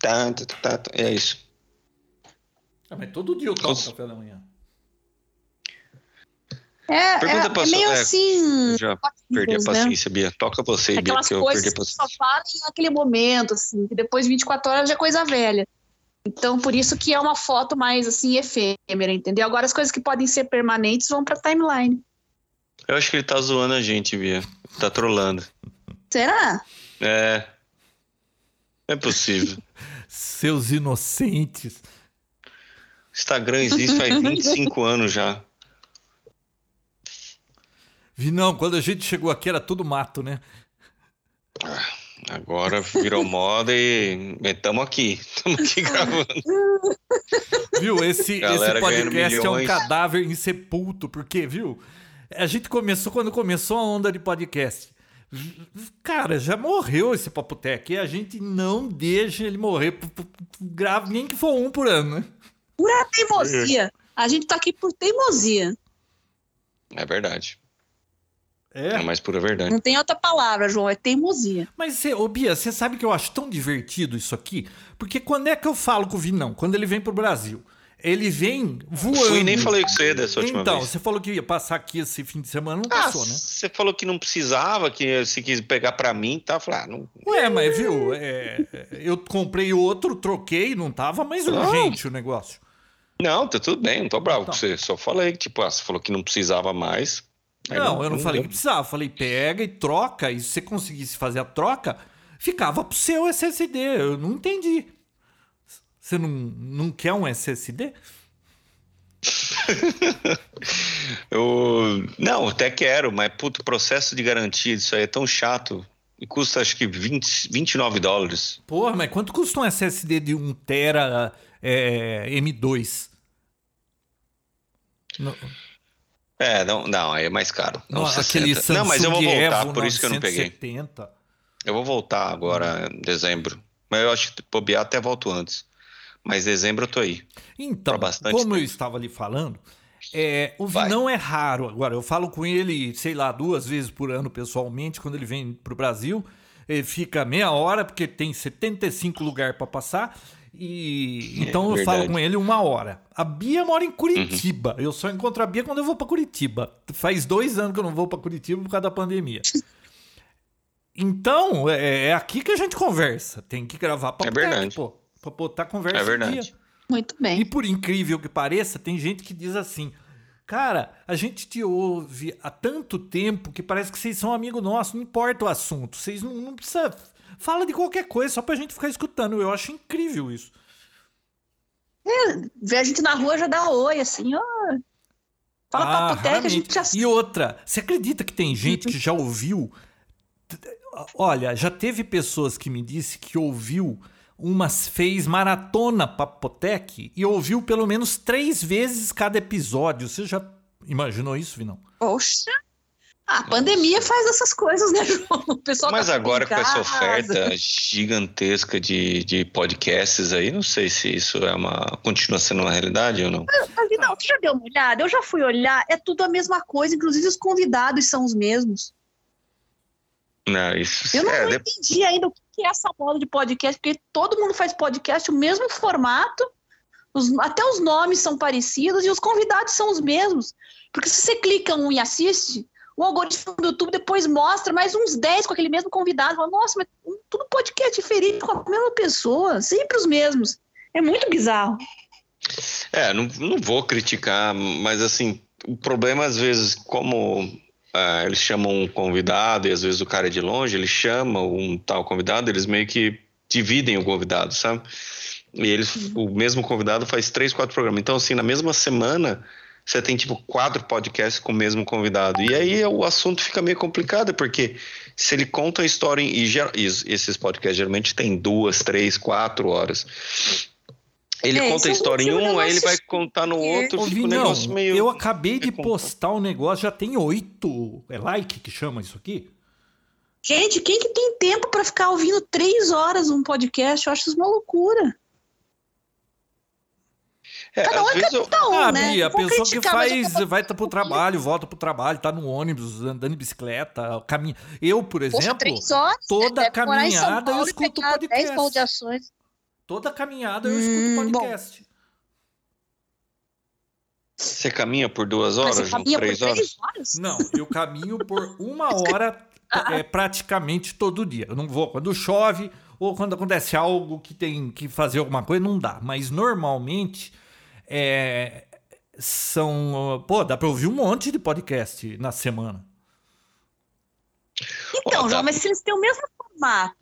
Tá, tá, tá, tá. É isso. Ah, mas todo dia eu tomo Nossa. café da manhã. É, Pergunta é, pra é meio é, assim. Já perdi a né? paciência, Bia. Toca você, Bia, Aquelas que eu coisas perdi a que só paciência. falam naquele momento, assim, que depois de 24 horas já é coisa velha. Então, por isso que é uma foto mais, assim, efêmera, entendeu? Agora, as coisas que podem ser permanentes vão pra timeline. Eu acho que ele tá zoando a gente, Bia. Tá trolando. Será? É. Não é possível. Seus inocentes. Instagram existe faz 25 anos já. Vi, não, quando a gente chegou aqui era tudo mato, né? Agora virou moda e estamos aqui. Estamos aqui gravando. Viu? Esse, esse podcast é um cadáver insepulto, porque, viu? A gente começou quando começou a onda de podcast. Cara, já morreu esse Papotec e a gente não deixa ele morrer. Grave nem que for um por ano, né? Pura teimosia. A gente tá aqui por teimosia. É verdade. É É. a mais pura verdade. Não tem outra palavra, João, é teimosia. Mas, cê, ô Bia, você sabe que eu acho tão divertido isso aqui? Porque quando é que eu falo com o Vinão? Quando ele vem pro Brasil. Ele vem voando. Fui e nem falei com você dessa última Então, vez. você falou que ia passar aqui esse fim de semana, não Ah, passou, né? você falou que não precisava, que se quis pegar pra mim, tá? Eu Falei, ah, não. Ué, mas viu, é, eu comprei outro, troquei, não tava mais Não. urgente o negócio. Não, tá tudo bem, não tô bravo Então. com você. Só falei que, tipo, ah, você falou que não precisava mais. Aí Não, eu não falei que deu. precisava. Eu falei, pega e troca. E se você conseguisse fazer a troca, ficava pro seu SSD. Eu não entendi. Você não, não quer um SSD? Eu. Não, até quero, mas, puto, o processo de garantia disso aí é tão chato. E custa acho que 20, 29 dólares. Porra, mas quanto custa um SSD de 1 tera é, M2? Não, É, não, não, aí é mais caro. não, Não, aquele 60. Samsung não, mas eu vou voltar, Evo por isso que eu não peguei. 970. Eu vou voltar agora em dezembro. Mas eu acho que bobear até volto antes. Mas dezembro eu tô aí. Então, como eu tempo. estava ali falando, é, o Vai. Vinão é raro. Agora, eu falo com ele, sei lá, duas vezes por ano pessoalmente, quando ele vem pro Brasil. Ele fica meia hora, porque tem 75 lugares para passar. E É, então eu verdade. falo com ele uma hora. A Bia mora em Curitiba. Eu só encontro a Bia quando eu vou para Curitiba. Faz dois anos que eu não vou para Curitiba por causa da pandemia. Então, é, é aqui que a gente conversa. Tem que gravar pra É verdade. pô. Pra botar conversa É em verdade. dia. Muito E bem. por incrível que pareça, tem gente que diz assim: Cara, a gente te ouve há tanto tempo que parece que vocês são amigo nosso, não importa o assunto. Vocês não, não precisa. Fala de qualquer coisa só pra gente ficar escutando. Eu acho incrível isso. Ver a gente na rua já dá oi, assim, ó. Fala Ah, papo técnico, a gente já. E outra, você acredita que tem gente que já ouviu? Olha, já teve pessoas que me disse que ouviu umas fez maratona Papotec e ouviu pelo menos três vezes cada episódio. Você já imaginou isso, Vinão? Poxa. Ah, A pandemia faz essas coisas, né, João? O pessoal Mas tá agora com essa oferta gigantesca de, de podcasts aí, não sei se isso é uma continua sendo uma realidade ou não. Mas, Não, você já deu uma olhada? Eu já fui olhar, é tudo a mesma coisa, inclusive os convidados são os mesmos. Não, isso Eu não, é, não de- entendi ainda o que é essa moda de podcast, porque todo mundo faz podcast, o mesmo formato, os- até os nomes são parecidos e os convidados são os mesmos. Porque se você clica um e assiste, o algoritmo do YouTube depois mostra mais uns 10 com aquele mesmo convidado. Fala, Nossa, mas tudo podcast diferente com a mesma pessoa, sempre os mesmos. É muito bizarro. É, não, não vou criticar, mas assim, o problema às vezes, como ah, eles chamam um convidado e às vezes o cara é de longe, eles chamam um tal convidado, eles meio que dividem o convidado, sabe? E eles, o mesmo convidado faz três, quatro programas. Então, assim, na mesma semana, você tem tipo quatro podcasts com o mesmo convidado. E aí o assunto fica meio complicado, porque se ele conta a história, em, e, e esses podcasts geralmente tem duas, três, quatro horas. Ele É, conta a é história em um, aí ele vai contar no outro, Ô, fica um negócio meio. eu acabei de postar um negócio, já tem oito. É like que chama isso aqui? Gente, quem que tem tempo para ficar ouvindo três horas um podcast? Eu acho isso uma loucura. É, Cada um é eu- um, ah, né? Bia, a pessoa que eu faz, tô- vai pro trabalho, volta pro trabalho, tá no ônibus, andando de bicicleta, caminha. Eu, por Poxa, exemplo, três horas, toda né? Em São caminhada eu escuto podcast. 10 baldeações. toda caminhada eu Hum, escuto bom. podcast. Você caminha por duas Mas horas, você caminha por três horas? três horas? Não, eu caminho por uma hora é, praticamente todo dia. Eu não vou quando chove ou quando acontece algo que tem que fazer alguma coisa, não dá. Mas normalmente é, são. Pô, dá pra ouvir um monte de podcast na semana. Então, Ó, João, tá. mas se eles têm o mesmo formato,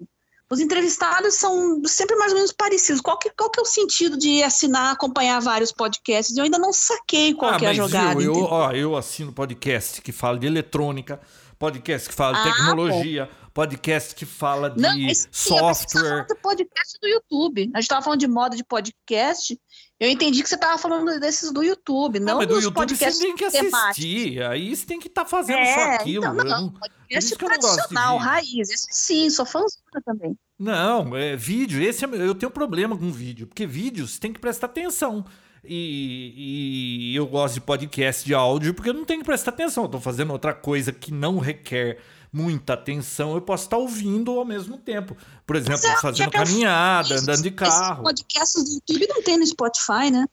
os entrevistados são sempre mais ou menos parecidos. Qual que, qual que é o sentido de assinar, acompanhar vários podcasts? Eu ainda não saquei qual que é a Ah, mas jogada. viu, eu, entendeu? ó, eu assino podcast que fala de eletrônica, podcast que fala de Ah, tecnologia, podcast que fala de Não, tava software. falando do podcast do YouTube. A gente tava falando de moda de podcast. Eu entendi que você tava falando desses do YouTube, Ah, não mas do dos YouTube você tem que temáticos. assistir. Aí você tem que estar fazendo É, só aquilo. então, não, eu não- podcast não de tradicional, raiz. Esse sim, sou fãzona também. Não, é vídeo. Esse é, eu tenho problema com vídeo, porque vídeo você tem que prestar atenção. E, e eu gosto de podcast de áudio porque eu não tenho que prestar atenção. Eu tô fazendo outra coisa que não requer muita atenção. Eu posso estar ouvindo ao mesmo tempo. Por exemplo, é, fazendo caminhada, Esses- andando de carro. podcasts do YouTube não tem no Spotify, né?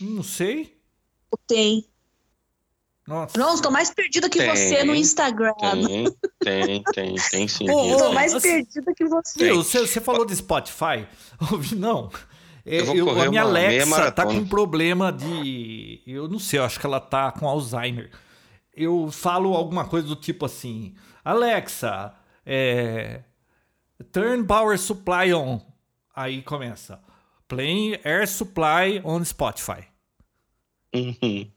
Não sei. Tem. Nossa. João, estou mais perdida que Tem, você no Instagram. Tem, tem, tem, tem sim. Estou mais assim- perdida que você, você falou de Spotify? Ouvi, não. É, Eu vou eu- correr a minha uma meia Alexa tá com um problema de. Eu não sei, eu acho que ela tá com Alzheimer. Eu falo alguma coisa do tipo assim: Alexa, é, turn power supply on. Aí começa: playing air supply on Spotify. Uhum.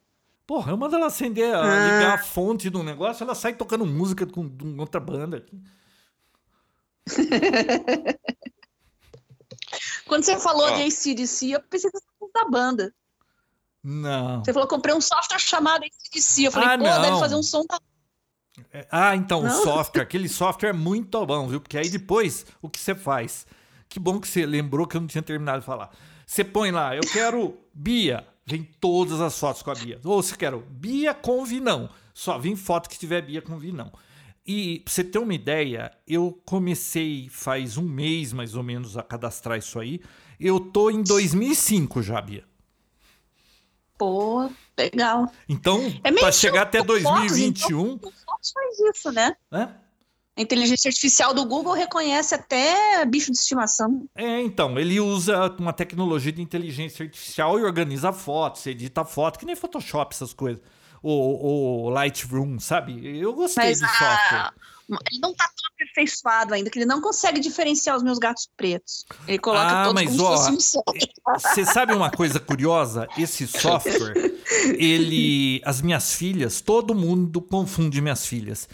Porra, eu mando ela acender, a- Ah. ligar a fonte do negócio, ela sai tocando música com, com outra banda. Quando você falou de ACDC, eu pensei que você da banda. Não. Você falou, comprei um software chamado ACDC. Eu falei, Ah, pô, não. deve fazer um som da... É, Ah, então, o Não? software, aquele software é muito bom, viu? Porque aí depois, o que você faz? Que bom que você lembrou que eu não tinha terminado de falar. Você põe lá, eu quero Bia, vem todas as fotos com a Bia. Ou se quero Bia com Vinão, só vem foto que tiver Bia com Vinão. E pra você ter uma ideia, eu comecei faz um mês mais ou menos a cadastrar isso aí. Eu tô em 2005 já, Bia. Pô, legal. Então, É para chegar até estilo Fotos, 2021, Então, Fox faz isso, né? A A inteligência artificial do Google reconhece até bicho de estimação. É, então, ele usa uma tecnologia de inteligência artificial e organiza fotos, edita foto, que nem Photoshop, essas coisas. O, o Lightroom, sabe? Eu gostei Mas do a- software. Ele não tá tão aperfeiçoado ainda, que ele não consegue diferenciar os meus gatos pretos. Ele coloca Ah, todos mas, como se ó, fosse um só. Você sabe uma coisa curiosa? Esse software, ele. As minhas filhas, todo mundo confunde minhas filhas.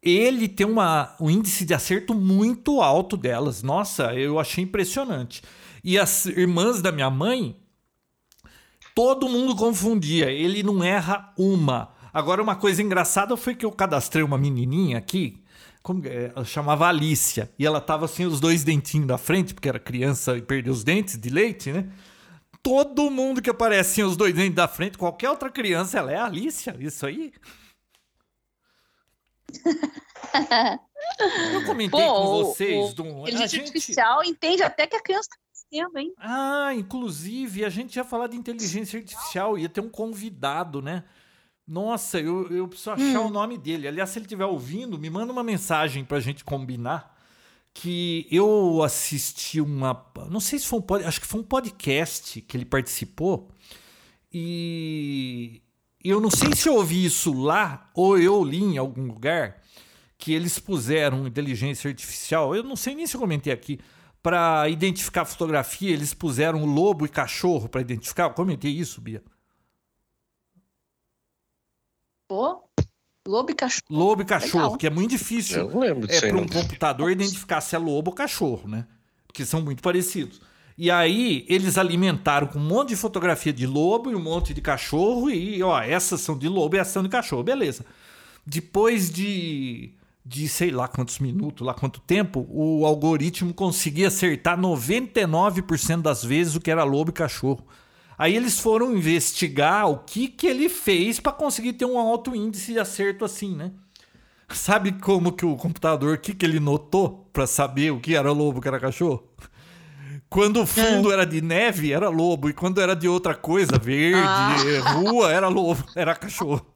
Ele tem uma, um índice de acerto muito alto delas. Nossa, eu achei impressionante. E as irmãs da minha mãe, todo mundo confundia. Ele não erra uma. Agora, uma coisa engraçada foi que eu cadastrei uma menininha aqui. Como, é? ela chamava Alicia. E ela tava assim, os dois dentinhos da frente, porque era criança e perdeu os dentes de leite, né? Todo mundo que aparece assim, os dois dentes da frente, qualquer outra criança, ela é a Alicia. Isso aí. Eu comentei Pô, com vocês. o a Inteligência gente- artificial entende até que a criança tá crescendo, hein? Ah, inclusive, a gente ia falar de inteligência artificial, ia ter um convidado, né? Nossa, eu, eu preciso achar o nome dele. Aliás, se ele estiver ouvindo, me manda uma mensagem pra gente combinar. Que eu assisti uma. Não sei se foi um pod, acho que foi um podcast que ele participou. E eu não sei se eu ouvi isso lá ou eu li em algum lugar que eles puseram inteligência artificial. Eu não sei nem se eu comentei aqui. Para identificar fotografia, eles puseram lobo e cachorro para identificar. Eu comentei isso, Bia. Pô, lobo e cachorro. Lobo e cachorro, Legal. que é muito difícil. Eu não lembro é disso aí, para um computador identificar se é lobo ou cachorro, né? Porque são muito parecidos. E aí eles alimentaram com um monte de fotografia de lobo e um monte de cachorro e ó, essas são de lobo e essas são de cachorro, beleza. Depois de de sei lá quantos minutos, lá quanto tempo, o algoritmo conseguia acertar 99% das vezes o que era lobo e cachorro. Aí eles foram investigar o que que ele fez para conseguir ter um alto índice de acerto assim, né? Sabe como que o computador, o que, que ele notou para saber o que era lobo, o que era cachorro? Quando o fundo era de neve, era lobo. E quando era de outra coisa, verde, Ah. rua, era lobo, era cachorro.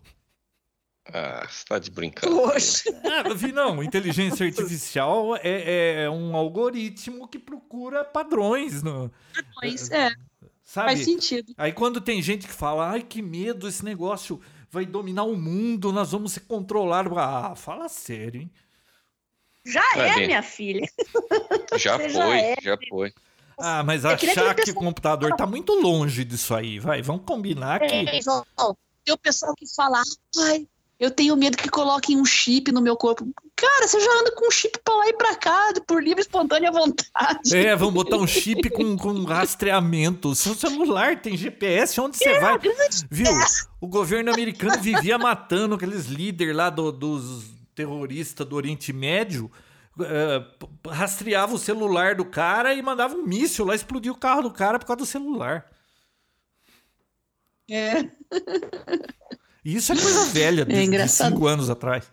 Ah, você tá de brincadeira. Poxa. Ah, Davi, não. Inteligência artificial é, é um algoritmo que procura padrões, no, Mas, é, sabe? faz sentido. Aí quando tem gente que fala, ai que medo, esse negócio vai dominar o mundo, nós vamos ser controlados. Ah, fala sério, hein? Já é, ver. minha filha. Já Você já foi, é. já foi. Ah, mas É que achar aquele que o computador tá muito longe disso aí, vai, vamos combinar que... É, tem o pessoal que fala, ai, eu tenho medo que coloquem um chip no meu corpo. Cara, você já anda com um chip pra lá e pra cá, por livre e espontânea vontade. É, vamos botar um chip com, com rastreamento. Seu celular tem GPS, onde você vai? Viu? O governo americano vivia matando aqueles líderes lá do- dos terroristas do Oriente Médio. p- rastreava o celular do cara e mandava um míssil lá explodir o carro do cara por causa do celular. É. E isso é coisa velha, de, de engraçado. cinco anos atrás.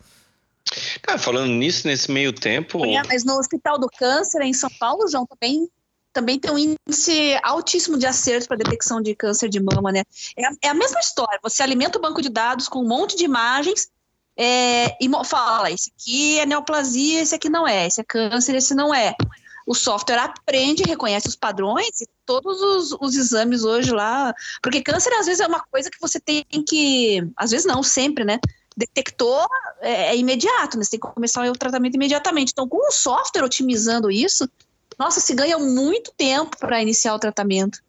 Cara, falando nisso, nesse meio tempo. Olha, Mas no Hospital do Câncer, em São Paulo, João, também, também tem um índice altíssimo de acertos para detecção de câncer de mama, né? É a, é a mesma história. Você alimenta o banco de dados com um monte de imagens é, e fala: esse aqui é neoplasia, esse aqui não é, esse é câncer, esse não é. O software aprende, reconhece os padrões e todos os, os exames hoje lá. Porque câncer, às vezes, é uma coisa que você tem que. Às vezes, não, sempre, né? Detectou, é, é imediato, né? Você tem que começar o tratamento imediatamente. Então, com o software otimizando isso, nossa, se ganha muito tempo para iniciar o tratamento.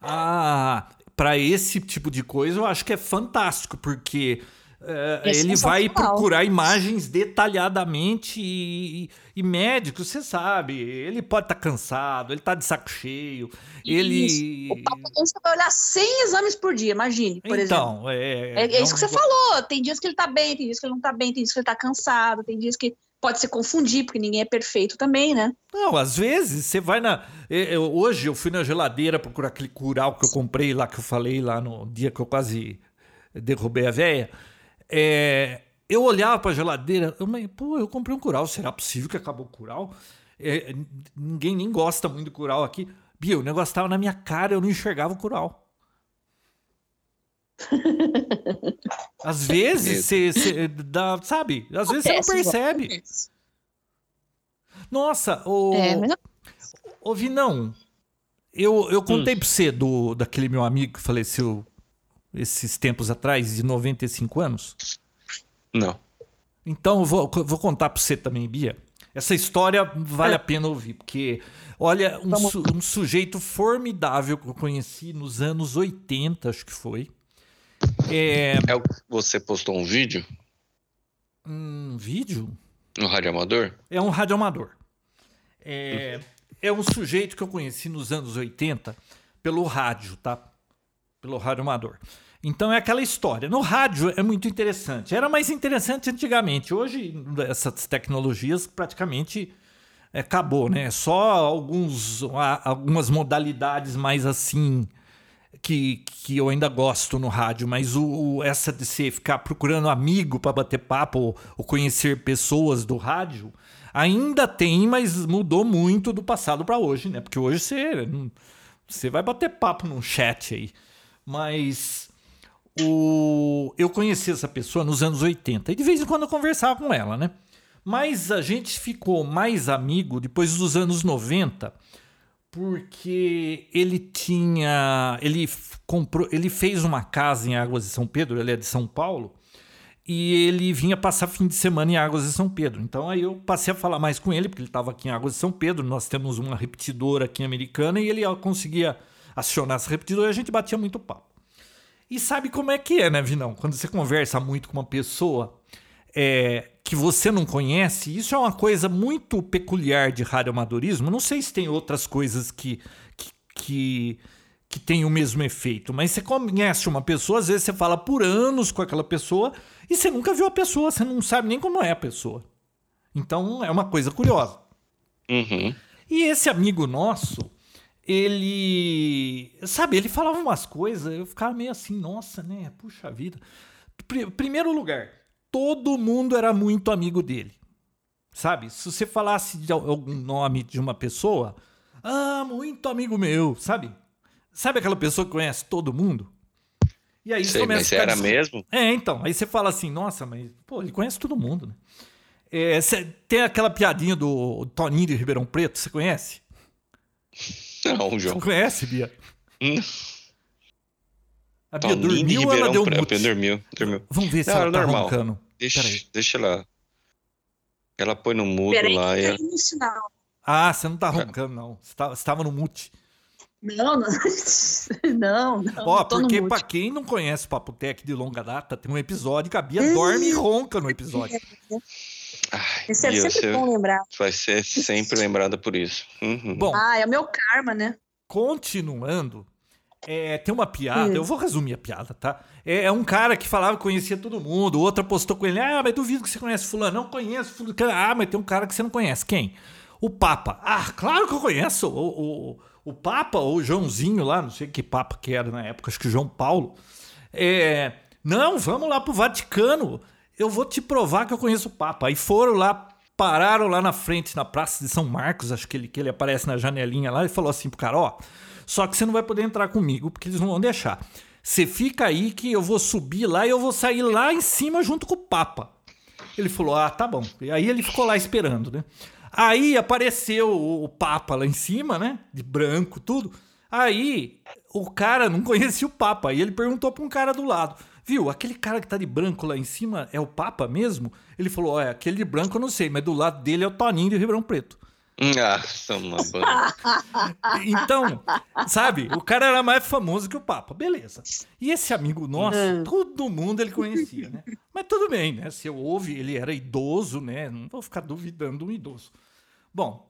Ah, para esse tipo de coisa eu acho que é fantástico, porque É ele vai procurar imagens detalhadamente e, e médico, você sabe, ele pode estar cansado, ele tá de saco cheio, ele... O patologista vai olhar 100 exames por dia, imagine, por exemplo. Então, é... É, é isso que você falou. Tem dias que ele tá bem, tem dias que ele não tá bem, tem dias que ele tá cansado, tem dias que pode se confundir, porque ninguém é perfeito também, né? Não, às vezes você vai na. eu- hoje eu fui na geladeira procurar aquele curau que eu comprei lá, que eu falei lá no dia que eu quase derrubei a véia. É, eu olhava pra geladeira, eu, pô, eu comprei um curau, será possível que acabou o curau? É, ninguém nem gosta muito do curau aqui. Bia, o negócio tava na minha cara, eu não enxergava o curau. Às vezes você, você dá, sabe? Às vezes você não percebe. Nossa, o. É, mas não- Ô, Vinão, eu, eu contei pra você do, daquele meu amigo que faleceu esses tempos atrás, de 95 anos. Não. Então eu vou, vou contar pra você também, Bia. Essa história vale a pena ouvir, porque, olha, um, su- um sujeito formidável que eu conheci nos anos 80, acho que foi. É. É o que você postou um vídeo Um vídeo? no Rádio Amador? É um radioamador. É, é um sujeito que eu conheci nos anos 80 pelo rádio, tá? Pelo radioamador. Então é aquela história. No rádio é muito interessante. Era mais interessante antigamente. Hoje, essas tecnologias praticamente é, acabou, né? Só alguns, algumas modalidades mais assim que, que eu ainda gosto no rádio, mas o, o- essa de você ficar procurando amigo para bater papo ou, ou conhecer pessoas do rádio ainda tem, mas mudou muito do passado para hoje, né? Porque hoje você você vai bater papo num chat aí. Mas o, eu conheci essa pessoa nos anos 80 e de vez em quando eu conversava com ela, né? Mas a gente ficou mais amigo depois dos anos 90 porque ele tinha. Ele comprou. Ele fez uma casa em Águas de São Pedro, ele é de São Paulo, e ele vinha passar fim de semana em Águas de São Pedro. Então aí eu passei a falar mais com ele, porque ele estava aqui em Águas de São Pedro. Nós temos uma repetidora aqui americana e ele conseguia acionar essa repetidora e a gente batia muito papo. E sabe como é que é, né, Vinão? Quando você conversa muito com uma pessoa é, que você não conhece, isso é uma coisa muito peculiar de radioamadorismo. Não sei se tem outras coisas que, que, que, que têm o mesmo efeito, mas você conhece uma pessoa, às vezes você fala por anos com aquela pessoa e você nunca viu a pessoa, você não sabe nem como é a pessoa. Então é uma coisa curiosa. Uhum. E esse amigo nosso, ele. Sabe, ele falava umas coisas, eu ficava meio assim, nossa, né? Puxa vida. Pri- primeiro lugar, todo mundo era muito amigo dele. Sabe? Se você falasse de al- algum nome de uma pessoa, ah, muito amigo meu, sabe? Sabe aquela pessoa que conhece todo mundo? E aí Sei, mas a era dis- mesmo? é, então. Aí você fala assim, nossa, mas, pô, ele conhece todo mundo, né? É, tem aquela piadinha do Toninho de Ribeirão Preto, você conhece? Não, João. Você conhece, Bia? Hum. A Bia Toninho de dormiu ou ela deu Preto. mute? Dormiu, dormiu. Vamos ver se Não, ela tá normal. roncando. Deixa, deixa ela. Ela põe no mudo Peraí, lá que e tá ela... aí no sinal. Ah, você não tá roncando, não. Você tá- você tava no mute. Não, não. Não, não. Ó, porque pra quem não conhece o Papo Tech de longa data, tem um episódio que a Bia dorme e ronca no episódio. Ai, Isso é sempre você bom lembrar. vai ser sempre lembrada por isso. Uhum. Bom, Ah, é o meu karma, né? continuando, é, tem uma piada, Hum. eu vou resumir a piada, tá? É, é um cara que falava que conhecia todo mundo, o outro apostou com ele, ah, mas duvido que você conhece fulano. Não conheço fulano. Ah, mas tem um cara que você não conhece. Quem? O Papa. Ah, claro que eu conheço. O, o, o Papa, ou o Joãozinho lá, não sei que Papa que era na época, acho que João Paulo. É, não, vamos lá pro Vaticano. Eu vou te provar que eu conheço o Papa. Aí foram lá, pararam lá na frente, na Praça de São Marcos, acho que ele, que ele aparece na janelinha lá, e falou assim pro cara, ó, só que você não vai poder entrar comigo, porque eles não vão deixar. Você fica aí que eu vou subir lá e eu vou sair lá em cima junto com o Papa. Ele falou, ah, tá bom. E aí ele ficou lá esperando, né? Aí apareceu o, Papa lá em cima, né? De branco, tudo. Aí o cara não conhecia o Papa. Aí ele perguntou para um cara do lado: Viu, aquele cara que tá de branco lá em cima é o Papa mesmo? Ele falou: Olha, aquele de branco eu não sei, mas do lado dele é o Toninho de Ribeirão Preto. Ah, toma banho. Então, sabe, o cara era mais famoso que o Papa, beleza. E esse amigo nosso, Hum. todo mundo ele conhecia, né? Mas tudo bem, né? Se eu ouve, ele era idoso, né? Não vou ficar duvidando de um idoso. Bom,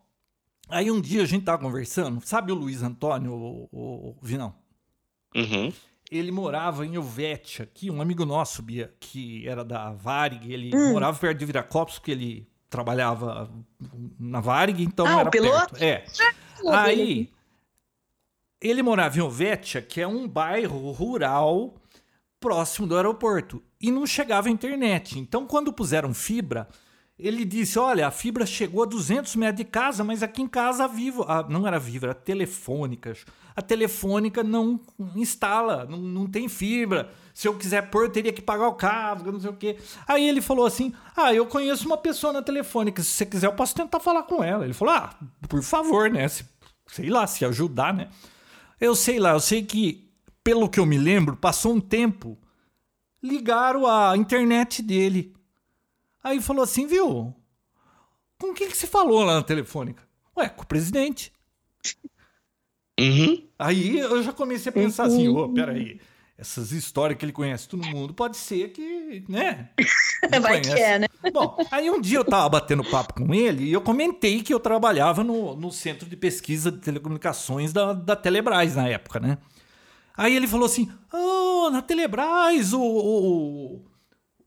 aí um dia a gente tava conversando, sabe o Luiz Antônio, o, o, o Vinão? Uhum. Ele morava em Helvétia, aqui, um amigo nosso, Bia, que era da Varig, ele Hum. morava perto de Viracopos, porque ele trabalhava na Varig, então Ah, o era piloto? perto. É. Aí, ele morava em Ovetia, que é um bairro rural próximo do aeroporto. E não chegava a internet. Então, quando puseram fibra, Ele disse: Olha, a fibra chegou a 200 metros de casa, mas aqui em casa a Vivo, a- não era Vivo, era Telefônica. A Telefônica não instala, não, não tem fibra. Se eu quiser pôr, eu teria que pagar o cabo, não sei o quê. Aí ele falou assim: Ah, eu conheço uma pessoa na Telefônica, se você quiser, eu posso tentar falar com ela. Ele falou: Ah, por favor, né? Se- sei lá, se ajudar, né? Eu sei lá, eu sei que, pelo que eu me lembro, passou um tempo, ligaram a internet dele. Aí falou assim, viu? Com quem que você falou lá na telefônica? Ué, com o presidente. Uhum. Aí eu já comecei a pensar assim, ô, peraí, essas histórias que ele conhece todo mundo, pode ser que, né? Vai que conhece. é, né? Bom, aí um dia eu tava batendo papo com ele e eu comentei que eu trabalhava no, no Centro de Pesquisa de Telecomunicações da, da Telebrás na época, né? Aí ele falou assim: Ah, na Telebrás, o, o,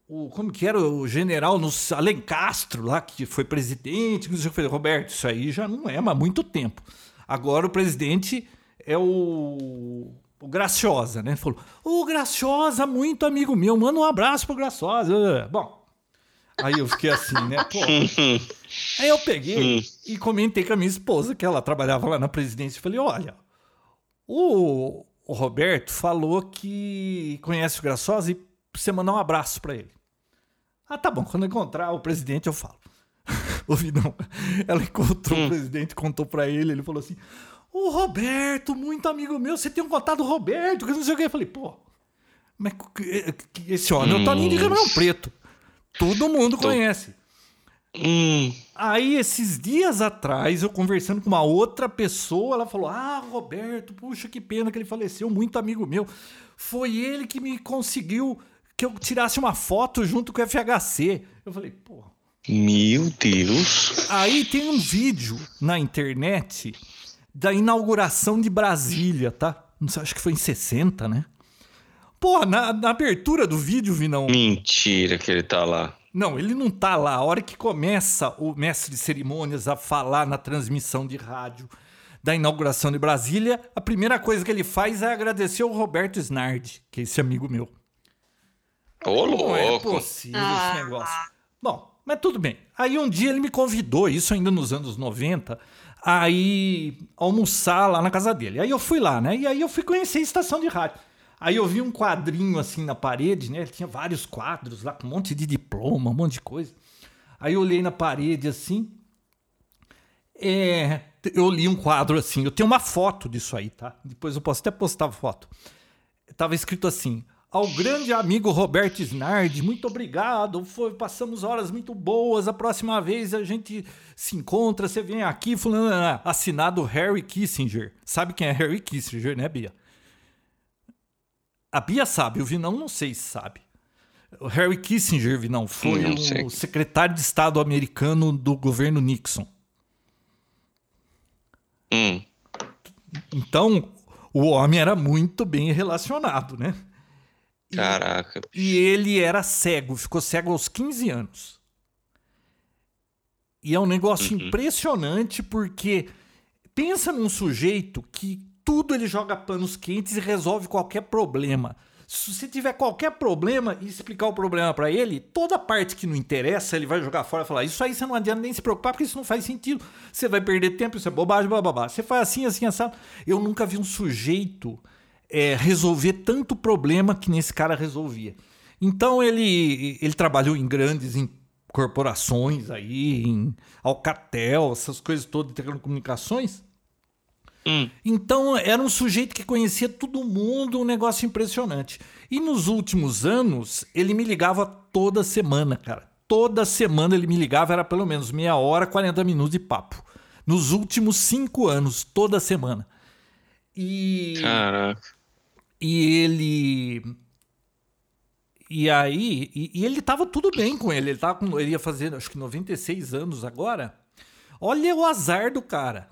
o- Como que era? O general no Alencastro lá, que foi presidente. que. Eu falei, Roberto, isso aí já não é, mas há muito tempo. Agora o presidente é o. O Graciosa, né? Falou: Ô, Graciosa, muito amigo meu, manda um abraço pro Graciosa. Bom, aí eu fiquei assim, né? Pô. Aí eu peguei e comentei com a minha esposa, que ela trabalhava lá na presidência. e Falei: olha, o, o Roberto falou que conhece o Graciosa e você mandar um abraço pra ele. Ah, tá bom, quando eu encontrar o presidente eu falo. Ouvi não. Ela encontrou o presidente, contou pra ele, ele falou assim: Ô Roberto, muito amigo meu, você tem um contato do Roberto, que não sei o que. Eu falei, pô, mas que- que- esse homem é o Toninho de Ribeirão Preto. Todo mundo conhece. Hum. Aí, esses dias atrás, eu conversando com uma outra pessoa, ela falou: Ah, Roberto, puxa, que pena que ele faleceu, muito amigo meu. Foi ele que me conseguiu que eu tirasse uma foto junto com o FHC. Eu falei, pô. Meu Deus. Aí tem um vídeo na internet da inauguração de Brasília, tá? Não sei, acho que foi em 60, né? Pô, na, na abertura do vídeo, Vinão. Mentira que ele tá lá. Não, ele não tá lá. A hora que começa o mestre de cerimônias a falar na transmissão de rádio da inauguração de Brasília, a primeira coisa que ele faz é agradecer o Roberto Snardi, que é esse amigo meu. Ô, Não é louco. possível Ah. esse negócio. Bom, mas tudo bem. Aí um dia ele me convidou, isso ainda nos anos 90, a ir almoçar lá na casa dele. Aí eu fui lá, né? E aí eu fui conhecer a estação de rádio. Aí eu vi um quadrinho assim na parede, né? Ele tinha vários quadros lá com um monte de diploma, um monte de coisa. Aí eu olhei na parede assim. É, eu li um quadro assim. Eu tenho uma foto disso aí, tá? Depois eu posso até postar a foto. Tava escrito assim: Ao grande amigo Roberto Snardi, muito obrigado. Foi, passamos horas muito boas. A próxima vez a gente se encontra, você vem aqui, fulano, assinado Harry Kissinger. Sabe quem é Harry Kissinger, né, Bia? A Bia sabe, o Vinão não sei se sabe. O Harry Kissinger, Vinão, foi Não o secretário de Estado americano do governo Nixon. Hum. Então, o homem era muito bem relacionado, né? Caraca. E ele era cego, ficou cego aos 15 anos. E é um negócio impressionante porque pensa num sujeito que tudo ele joga panos quentes e resolve qualquer problema. Se você tiver qualquer problema e explicar o problema pra ele, toda parte que não interessa, ele vai jogar fora e falar: Isso aí você não adianta nem se preocupar, porque isso não faz sentido. Você vai perder tempo, isso é bobagem, bababá. Você faz assim, assim, assado. Eu nunca vi um sujeito é, resolver tanto problema que nesse cara resolvia. Então ele, ele trabalhou em grandes em corporações aí, em Alcatel, essas coisas todas de telecomunicações. Hum. Então era um sujeito que conhecia todo mundo, um negócio impressionante. E nos últimos anos, ele me ligava toda semana, cara. Toda semana ele me ligava, era pelo menos meia hora, 40 minutos de papo. Nos últimos cinco anos, toda semana. E. Caraca. E ele. E aí. E, e ele tava tudo bem com ele. Ele, tava com, ele ia fazer, acho que 96 anos agora. Olha o azar do cara.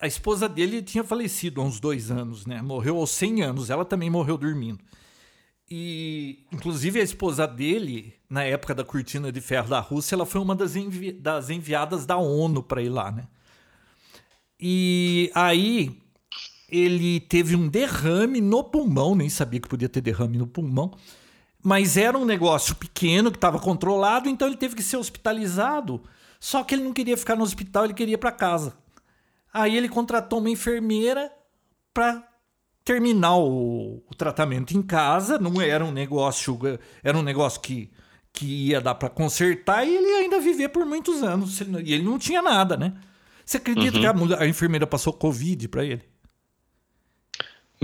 A esposa dele tinha falecido há uns dois anos, né? Morreu aos 100 anos. Ela também morreu dormindo. E, inclusive, a esposa dele, na época da cortina de ferro da Rússia, ela foi uma das, envi das enviadas da ONU para ir lá, né? E aí ele teve um derrame no pulmão, nem sabia que podia ter derrame no pulmão. Mas era um negócio pequeno que estava controlado, então ele teve que ser hospitalizado. Só que ele não queria ficar no hospital, ele queria ir para casa. Aí ele contratou uma enfermeira para terminar o, o, tratamento em casa. Não era um negócio, era um negócio que, que ia dar para consertar e ele ainda viver por muitos anos. E ele não tinha nada, né? Você acredita uhum. que a, a enfermeira passou Covid para ele?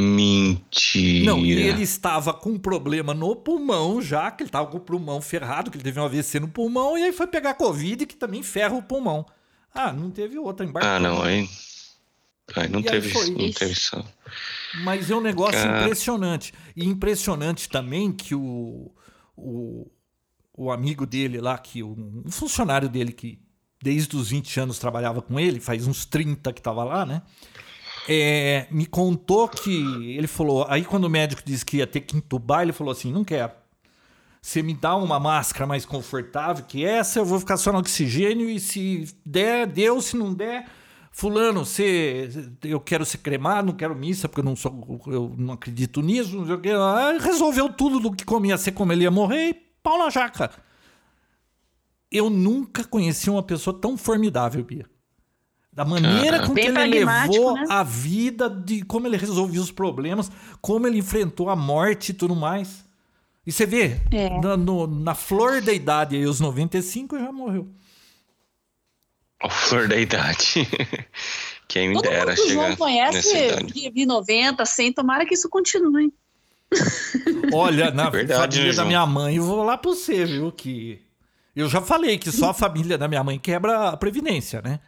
Mentira. Não, e ele estava com um problema no pulmão já, que ele estava com o pulmão ferrado, que ele teve um AVC no pulmão, e aí foi pegar Covid, que também ferra o pulmão. Ah, não teve outra, embarcou. Ah, não, aí... Aí não, teve, aí não teve isso. Mas é um negócio Cara... impressionante. E impressionante também que o, o, o amigo dele lá, que o, um funcionário dele que desde os 20 anos trabalhava com ele, faz uns 30 que estava lá, né? É, me contou que ele falou. Aí, quando o médico disse que ia ter que entubar, ele falou assim: não quero. Você me dá uma máscara mais confortável que essa, eu vou ficar só no oxigênio e se der, deu, se não der, fulano, você, eu quero ser cremado, não quero missa porque eu não sou, eu não acredito nisso, não que. resolveu tudo do que comia ser como ele ia morrer e pau na jaca. Eu nunca conheci uma pessoa tão formidável, Bia. Da maneira com que ele levou né? a vida, de como ele resolveu os problemas, como ele enfrentou a morte e tudo mais. E você vê, é. na, no, na flor da idade, aí, os 95 já morreu. A flor da idade. Quem me Todo dera mundo que o João conhece de 90, 100, tomara que isso continue. Olha, na Verdade, família da minha mãe, eu vou lá pra você, viu? Que eu já falei que só a família da minha mãe quebra a previdência, né?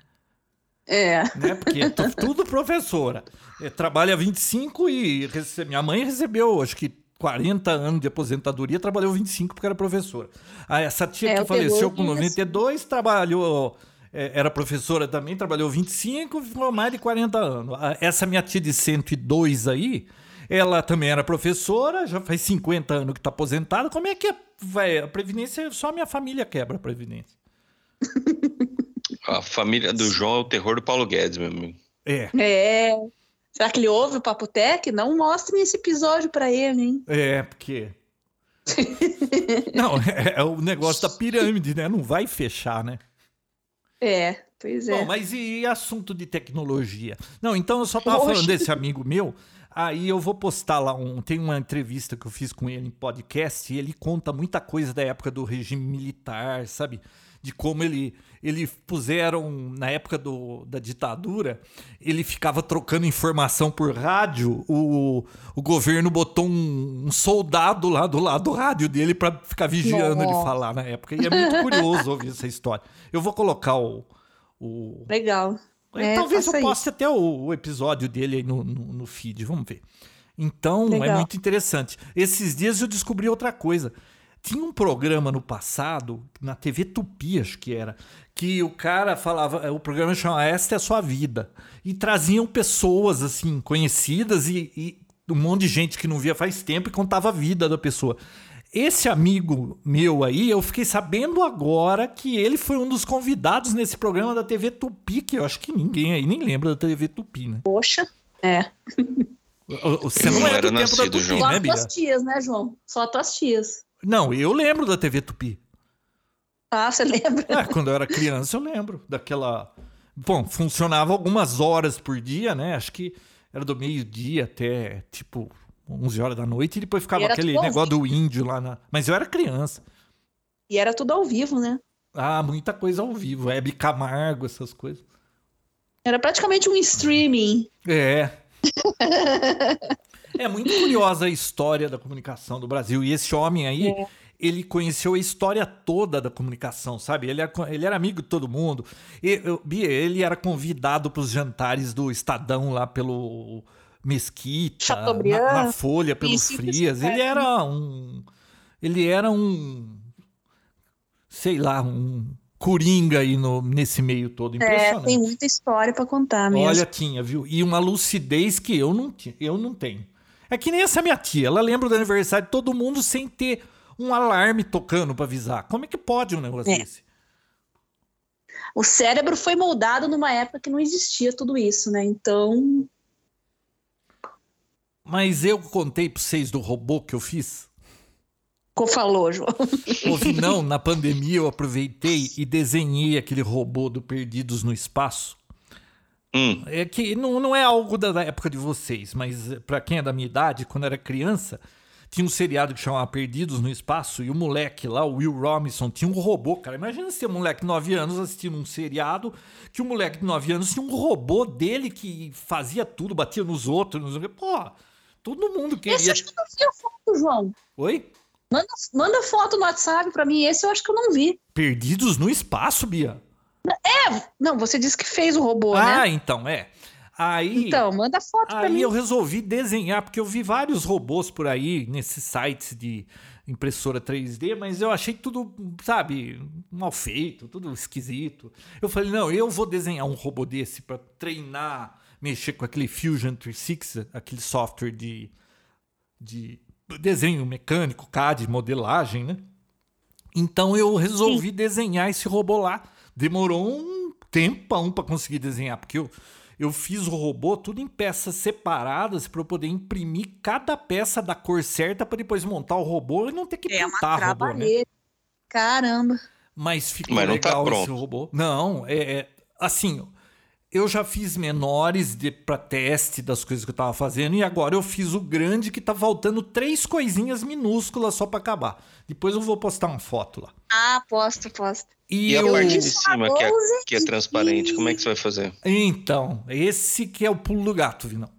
É. Né? Porque é tudo professora. É, trabalha 25 e recebe, minha mãe recebeu, acho que 40 anos de aposentadoria, trabalhou 25 porque era professora. Ah, essa tia é, que faleceu com 92 trabalhou é, era professora também, trabalhou 25, ficou mais de 40 anos. Essa minha tia de 102 aí, ela também era professora, já faz 50 anos que está aposentada. Como é que é, vai? A Previdência, só a minha família quebra a Previdência. A família do João é o terror do Paulo Guedes, meu amigo. É. É. Será que ele ouve o Papo Tech? Não mostrem esse episódio para ele, hein? É, porque. Não, é, é, o negócio da pirâmide, né? Não vai fechar, né? É, pois é. Bom, mas e assunto de tecnologia? Não, então eu só tava falando desse amigo meu. Aí eu vou postar lá um. Tem uma entrevista que eu fiz com ele em podcast e ele conta muita coisa da época do regime militar, sabe? De como ele, ele puseram, na época do, da ditadura, ele ficava trocando informação por rádio, o, o governo botou um, um soldado lá do lado do rádio dele para ficar vigiando Nossa. ele falar na época. E é muito curioso ouvir essa história. Eu vou colocar o. o... Legal. É, talvez eu poste isso. até o, o, episódio dele aí no, no, no feed, vamos ver. Então, é Legal. é muito interessante. Esses dias eu descobri outra coisa. Tinha um programa no passado, na TV Tupi, acho que era, que o cara falava, o programa chamava Esta é a Sua Vida. E traziam pessoas, assim, conhecidas e, e um monte de gente que não via faz tempo e contava a vida da pessoa. Esse amigo meu aí, eu fiquei sabendo agora que ele foi um dos convidados nesse programa da TV Tupi, que eu acho que ninguém aí nem lembra da TV Tupi, né? Poxa, é. Você não, não é do tempo da Tupi, João. né, Só tuas tias, né, João? Só tuas tias. Não, eu lembro da TV Tupi. Ah, você lembra? É, quando eu era criança eu lembro daquela. Bom, funcionava algumas horas por dia, né? Acho que era do meio-dia até tipo 11 horas da noite e depois ficava e aquele negócio do índio lá na. Mas eu era criança. E era tudo ao vivo, né? Ah, muita coisa ao vivo. Hebe Camargo, essas coisas. Era praticamente um streaming. É. É muito curiosa a história da comunicação do Brasil. E esse homem aí, é. ele conheceu a história toda da comunicação, sabe? Ele era, ele era amigo de todo mundo. E, eu, ele era convidado para os jantares do Estadão lá pelo Mesquita, na, na, Folha, pelos Isso, Frias. Ele era um. Ele era um. Sei lá, um coringa aí no, nesse meio todo. Impressionante. É, tem muita história para contar mesmo. Olha, tinha, viu? E uma lucidez que eu não, eu não tenho. É que nem essa minha tia, ela lembra do aniversário de todo mundo sem ter um alarme tocando para avisar. Como é que pode um negócio é. desse? O cérebro foi moldado numa época que não existia tudo isso, né? Então. Mas eu contei para vocês do robô que eu fiz? Co- Falou, João. Ouvi, não, na pandemia eu aproveitei e desenhei aquele robô do Perdidos no Espaço. Hum, É que não, não é algo da, da época de vocês, mas eh, pra quem é da minha idade, quando era criança, tinha um seriado que chamava Perdidos no Espaço e o moleque lá, o Will Robinson, tinha um robô, cara. Imagina ser um moleque de 9 anos assistindo um seriado que o moleque de 9 anos tinha um robô dele que fazia tudo, batia nos outros, não sei o quê. Pô, todo mundo Esse queria. eu acho que eu não vi a foto, João. Oi? Manda, manda foto no WhatsApp pra mim. Esse eu acho que eu não vi. Perdidos no Espaço, Bia? Não, você disse que fez o robô, ah, né? então, é. Aí. Então, manda foto pra Aí mim. eu resolvi desenhar, porque eu vi vários robôs por aí nesses sites de impressora 3D, mas eu achei tudo, sabe, mal feito, tudo esquisito. Eu falei, não, eu vou desenhar um robô desse para treinar, mexer com aquele Fusion 36, aquele software de, de desenho mecânico, CAD, modelagem, né? Então eu resolvi desenhar esse robô lá. Demorou um tempão para conseguir desenhar, porque eu, eu fiz o robô tudo em peças separadas para eu poder imprimir cada peça da cor certa para depois montar o robô e não ter que É uma pintar o robô, né? Caramba. Mas ficou Mas não tá legal esse pronto. robô. Não, é, é- assim, eu já fiz menores de para teste das coisas que eu tava fazendo e agora eu fiz o grande que tá faltando três coisinhas minúsculas só para acabar. Depois eu vou postar uma foto lá. Ah, posto, posto. e a eu- parte de cima, que é, que é transparente, como é que você vai fazer? Então, esse que é o pulo do gato, Vinão.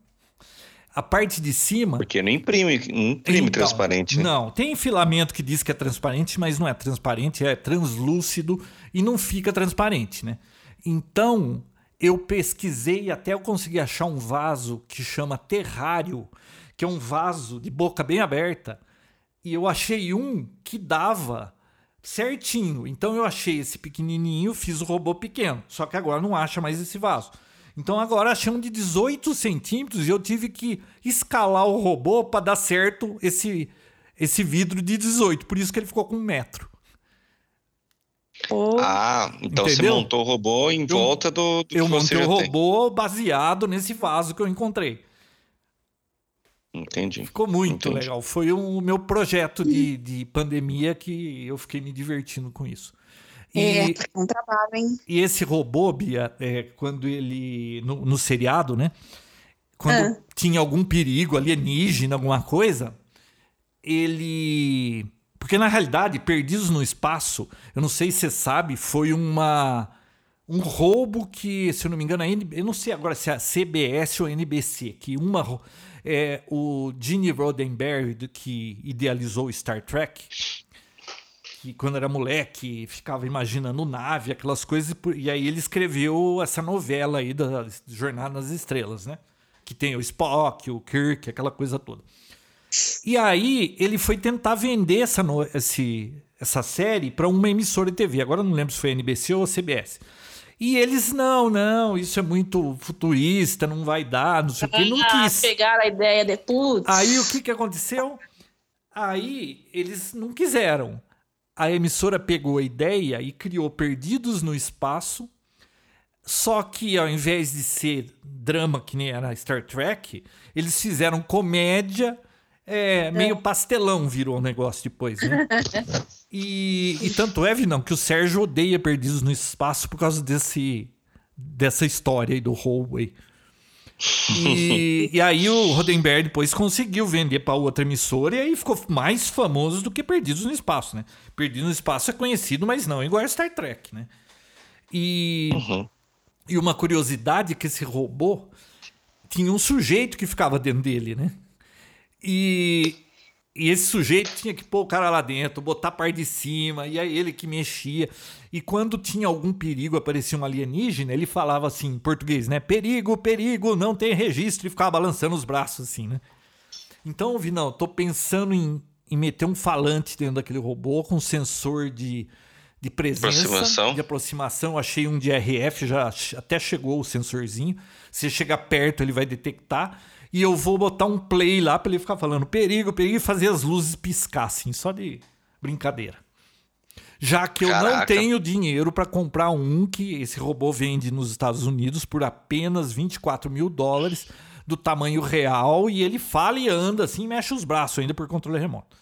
A parte de cima. Porque não imprime, não imprime Então, transparente, né? Não, tem filamento que diz que é transparente, mas não é transparente, é translúcido e não fica transparente, né? Então, eu pesquisei até eu conseguir achar um vaso que chama terrário, que é um vaso de boca bem aberta, e eu achei um que dava certinho. Então eu achei esse pequenininho, fiz o robô pequeno, só que agora não acha mais esse vaso. Então agora achei um de 18 centímetros e eu tive que escalar o robô para dar certo esse, esse vidro de 18. Por isso que ele ficou com um metro. Pô, Ah, então você Entendeu? montou o robô em volta do, do Eu que você montei já o tem. robô baseado nesse vaso que eu encontrei. Entendi. Ficou muito Entendi. legal. Foi o meu projeto de, de pandemia que eu fiquei me divertindo com isso. E, é, um trabalho, hein? e esse robô, Bia, é, quando ele. No, no seriado, né? Quando Ah. tinha algum perigo alienígena, alguma coisa, ele. Porque na realidade, Perdidos no Espaço, eu não sei se você sabe, foi uma. Um roubo que, se eu não me engano, a N- eu não sei agora se é a CBS ou a NBC, que uma. É, o Gene Roddenberry, que idealizou Star Trek, que quando era moleque ficava imaginando nave, aquelas coisas, e aí ele escreveu essa novela aí da Jornada nas Estrelas, né? Que tem o Spock, o Kirk, aquela coisa toda. E aí ele foi tentar vender essa, no- esse- essa série para uma emissora de TV. Agora eu não lembro se foi NBC ou CBS. E eles, não, não, isso é muito futurista, não vai dar, não sei o que, não Ah, quis. pegaram a ideia de putz. Aí o que, que aconteceu? Aí eles não quiseram. A emissora pegou a ideia e criou Perdidos no Espaço. Só que ao invés de ser drama que nem era Star Trek, eles fizeram comédia, é, meio pastelão virou o negócio depois, né? E, e tanto é, não, que o Sérgio odeia Perdidos no Espaço por causa desse, dessa história aí do Hallway. E, e aí o Rodenberg depois conseguiu vender para outra emissora e aí ficou mais famoso do que Perdidos no Espaço, né? Perdidos no Espaço é conhecido, mas não igual a Star Trek, né? E, Uhum. e uma curiosidade é que esse robô tinha um sujeito que ficava dentro dele, né? E, e esse sujeito tinha que pôr o cara lá dentro, botar a parte de cima, e aí ele que mexia. E quando tinha algum perigo, aparecia um alienígena, ele falava assim em português, né? Perigo, perigo, não tem registro, e ficava balançando os braços assim, né? Então, Vinão, tô pensando em, em meter um falante dentro daquele robô com sensor de, de presença, Aproximação. de aproximação. Achei um de RF, já até chegou o sensorzinho. Se chegar perto, ele vai detectar. E eu vou botar um play lá para ele ficar falando perigo, perigo, e fazer as luzes piscar, assim, só de brincadeira. Já que eu não Caraca. tenho dinheiro para comprar um que esse robô vende nos Estados Unidos por apenas 24 mil dólares, do tamanho real, e ele fala e anda assim, mexe os braços ainda por controle remoto.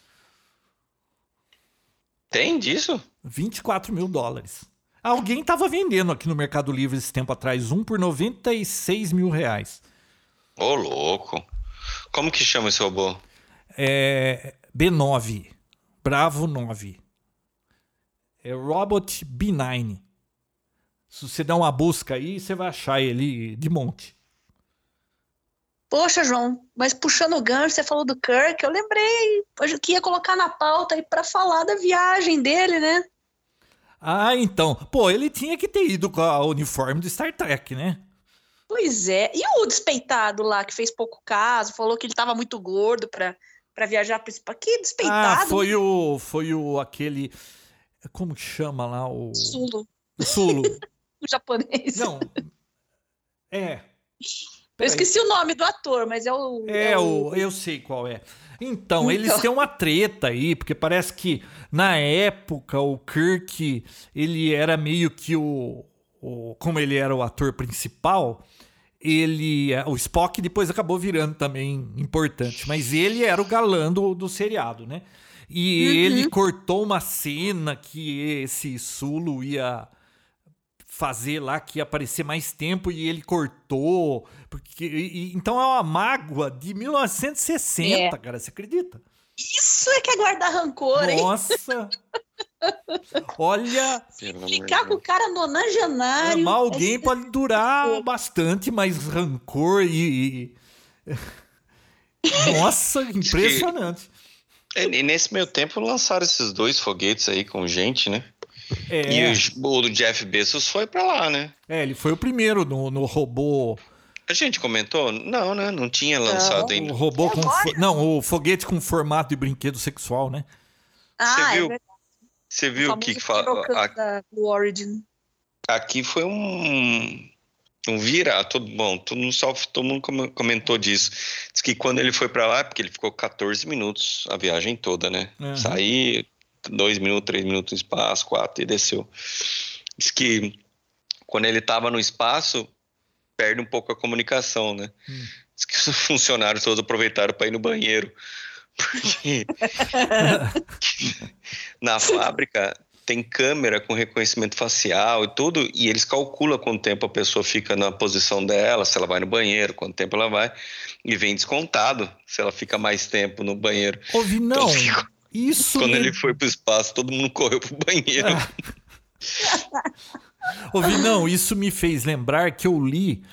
Tem disso? 24 mil dólares. Alguém tava vendendo aqui no Mercado Livre esse tempo atrás, um por 96 mil reais. Ô, louco. Como que chama esse robô? É B9, Bravo 9. É Robot B9. Se você der uma busca aí, você vai achar ele de monte. Poxa, João, mas puxando o gancho, você falou do Kirk, eu lembrei que ia colocar na pauta aí pra falar da viagem dele, né? Ah, então. Pô, ele tinha que ter ido com a uniforme do Star Trek, né? Pois é. E o despeitado lá, que fez pouco caso, falou que ele tava muito gordo pra, pra viajar pra esse... Que despeitado? Ah, foi o. Foi o aquele. Como que chama lá? O. Sulo, o Sulo. o japonês. Não. É. Eu esqueci o nome do ator, mas é o... É, o, eu sei qual é. Então, eles Então. têm uma treta aí, porque parece que na época o Kirk, ele era meio que o, o como ele era o ator principal, ele, o Spock depois acabou virando também importante, mas ele era o galã do, do seriado, né? E ele cortou uma cena que esse Sulu ia fazer lá que ia aparecer mais tempo e ele cortou. Porque, e- então é uma mágoa de 1960, cara, você acredita? Isso é que é guardar rancor, hein? Nossa! Olha, Ficar com o cara nonagenário. amar alguém é- pode durar bastante, mas rancor e. e- Nossa, impressionante. É, E nesse meio tempo lançaram esses dois foguetes aí com gente, né? E É, o, o do Jeff Bezos foi pra lá, né? é, ele foi o primeiro no, no robô. A gente comentou? Não, né? Não tinha lançado O ainda. robô com. fo- Não, o foguete com formato de brinquedo sexual, né? Ah, Você é viu verdade. Você viu o que, que fala? Blue Origin. Aqui foi um, um vira, todo bom, todo mundo, só, todo mundo come- comentou disso. Diz que quando ele foi pra lá, porque ele ficou 14 minutos a viagem toda, né? Uhum. Saí dois minutos, três minutos no espaço, quatro e desceu. Diz que quando ele tava no espaço, perde um pouco a comunicação, né? Hum. Diz que os funcionários todos aproveitaram para ir no banheiro. Porque na fábrica tem câmera com reconhecimento facial e tudo, e eles calculam quanto tempo a pessoa fica na posição dela, se ela vai no banheiro, quanto tempo ela vai, e vem descontado se ela fica mais tempo no banheiro. Ouvi, não. ficou- Isso. Quando me- ele foi pro espaço, todo mundo correu pro banheiro. Ouvi, não, isso me fez lembrar que eu li,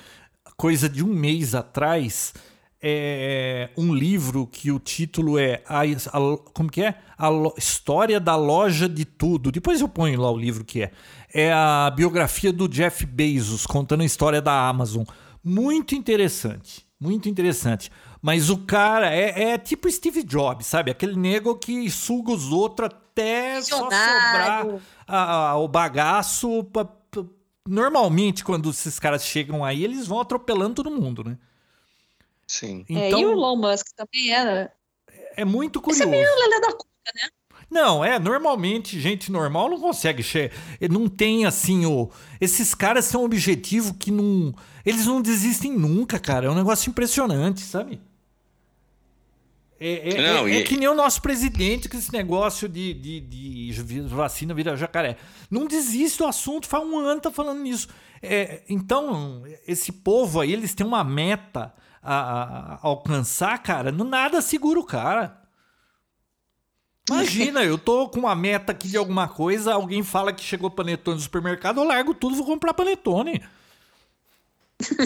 coisa de um mês atrás, é, um livro que o título é a, a- como que é? A Lo- História da Loja de Tudo. Depois eu ponho lá o livro que é. É a biografia do Jeff Bezos, contando a história da Amazon. Muito interessante, muito interessante. Mas o cara é, é tipo Steve Jobs, sabe? Aquele nego que suga os outros até só sobrar Visionário. a- a- o bagaço. pra- pra- Normalmente, quando esses caras chegam aí, eles vão atropelando todo mundo, né? Sim. É, Então, e o Elon Musk também era. é muito Esse é curioso. meio Lelé da Cuca. Não, é, normalmente gente normal não consegue che- não tem assim o esses caras têm um objetivo que não, eles não desistem nunca, cara. É um negócio impressionante, sabe? É, é- Não, é- é e- que nem o nosso presidente com esse negócio de, de, de vacina vira jacaré. Não desiste do assunto, faz um ano tá falando nisso. É, então, esse povo aí, eles têm uma meta a, a- a alcançar, cara. No nada segura o cara. Imagina, eu tô com uma meta aqui de alguma coisa, alguém fala que chegou panetone no supermercado, eu largo tudo e vou comprar panetone.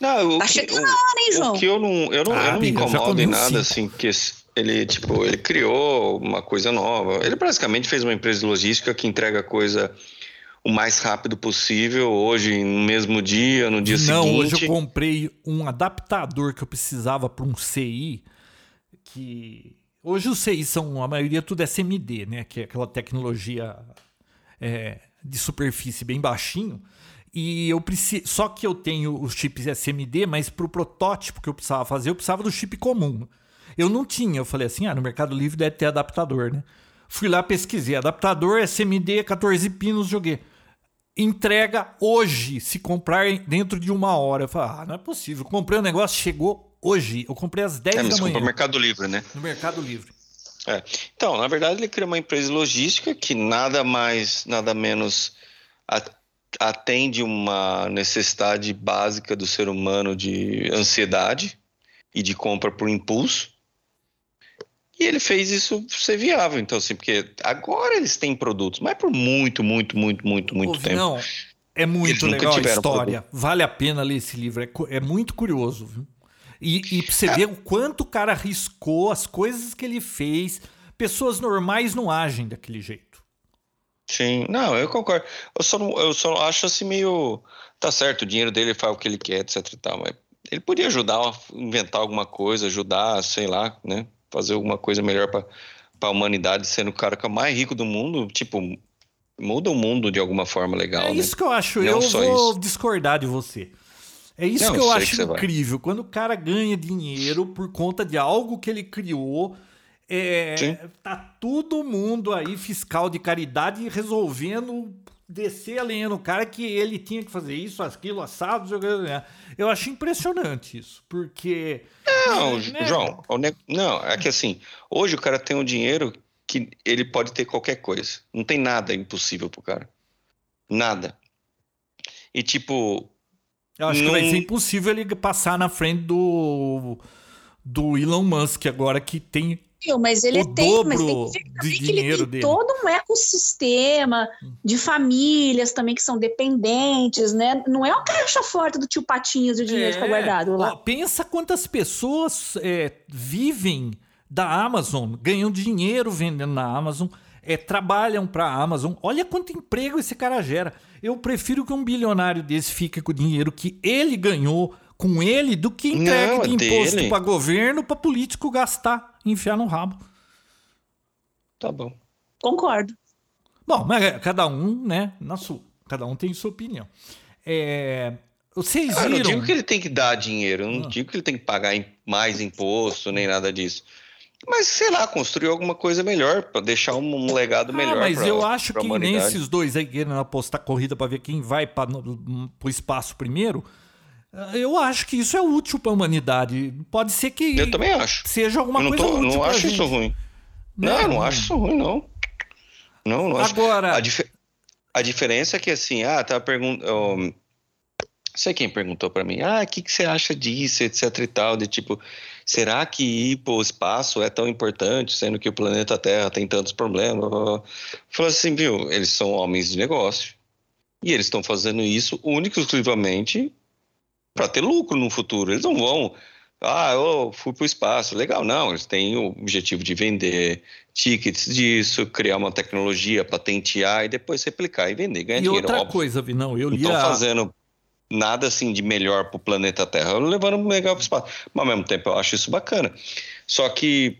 Não, o Tá que- chegando a hora, hein, João? O que eu não, eu não, Ah, eu não me incomodo em nada, cinco. assim, que ele, tipo, ele criou uma coisa nova. Ele basicamente fez uma empresa de logística que entrega coisa o mais rápido possível, hoje, no mesmo dia, no dia Não, seguinte. hoje eu comprei um adaptador que eu precisava para um CI, que hoje os CI são, a maioria tudo SMD, né? Que é aquela tecnologia é, de superfície bem baixinho. E eu preciso. Só que eu tenho os chips SMD, mas para o protótipo que eu precisava fazer, eu precisava do chip comum. Eu não tinha. Eu falei assim: ah, no Mercado Livre deve ter adaptador, né? Fui lá, pesquisei. Adaptador SMD, 14 pinos, joguei. Entrega hoje, se comprar dentro de uma hora. Eu falei, ah, não é possível. Eu comprei o negócio, chegou hoje. Eu comprei às 10 É, mas da manhã no Mercado Livre, né? no Mercado Livre. Então, na verdade, ele cria uma empresa logística que nada mais, nada menos atende uma necessidade básica do ser humano de ansiedade e de compra por impulso. E ele fez isso ser viável. Então, assim, porque agora eles têm produtos, mas por muito, muito, muito, muito, muito tempo. Não, é muito legal a história. Vale a pena ler esse livro. É, é muito curioso, viu? E, e pra você ver o quanto o cara arriscou, as coisas que ele fez. Pessoas normais não agem daquele jeito. Sim, não, eu concordo. Eu só, não, eu só acho assim meio. Tá certo, o dinheiro dele faz o que ele quer, etc e tal, mas ele podia ajudar a inventar alguma coisa, ajudar, sei lá, né? Fazer alguma coisa melhor para a humanidade, sendo o cara que é o mais rico do mundo, tipo, muda o mundo de alguma forma legal, é né? isso que eu acho. Não eu vou isso. discordar de você. É isso Não, que eu acho que você vai. incrível. Quando o cara ganha dinheiro por conta de algo que ele criou, é, tá todo mundo aí, fiscal de caridade, resolvendo descer a lenha no cara que ele tinha que fazer isso, aquilo, assado. né? Eu acho impressionante isso, porque. Não, né? João, não, é que assim, hoje o cara tem um dinheiro que ele pode ter qualquer coisa. Não tem nada impossível pro cara. Nada. E tipo, Eu acho que vai Não- ser impossível ele passar na frente do. Do Elon Musk agora que tem Mas ele O tem, mas tem que ver que ele tem dele. todo um ecossistema de famílias também que são dependentes, né? Não é o caixa forte do tio Patinhas e o dinheiro que tá É, guardado lá. ó, pensa quantas pessoas é, vivem da Amazon, ganham dinheiro vendendo na Amazon, é, trabalham para a Amazon. Olha quanto emprego esse cara gera. Eu prefiro que um bilionário desse fique com o dinheiro que ele ganhou com ele do que entregue Não, é de imposto dele. para governo para político gastar, enfiar no rabo. tá bom. Concordo. Bom, mas é, cada um, né, na sua. Cada um tem sua opinião. É, vocês Ah, eu não viram? digo que ele tem que dar dinheiro, eu não Ah. digo que ele tem que pagar mais imposto, nem nada disso. Mas, sei lá, construir alguma coisa melhor, para deixar um, legado melhor. Ah, mas pra- eu acho pra que nesses dois aí querendo apostar corrida para ver quem vai para o espaço primeiro, eu acho que isso é útil para a humanidade. Pode ser que Eu também acho. seja alguma não, coisa tô- útil não acho gente. isso ruim. Não, Né? eu não acho isso ruim, não. Não, não acho. Agora, A, dif- a diferença é que, assim, ah, tava perguntando. Não sei quem perguntou pra mim, ah, o que, que você acha disso, etc e tal, de tipo, será que ir pro espaço é tão importante, sendo que o planeta Terra tem tantos problemas? Falou assim, viu, eles são homens de negócio e eles estão fazendo isso único e exclusivamente para ter lucro no futuro. Eles não vão, ah, eu fui pro espaço, legal, não, eles têm o objetivo de vender tickets disso, criar uma tecnologia, patentear e depois replicar e vender, ganhar e dinheiro. outra óbvio. coisa, Vinão, eu Não li estão a... fazendo nada assim de melhor pro planeta Terra, levando legal pro espaço. Mas ao mesmo tempo eu acho isso bacana. Só que,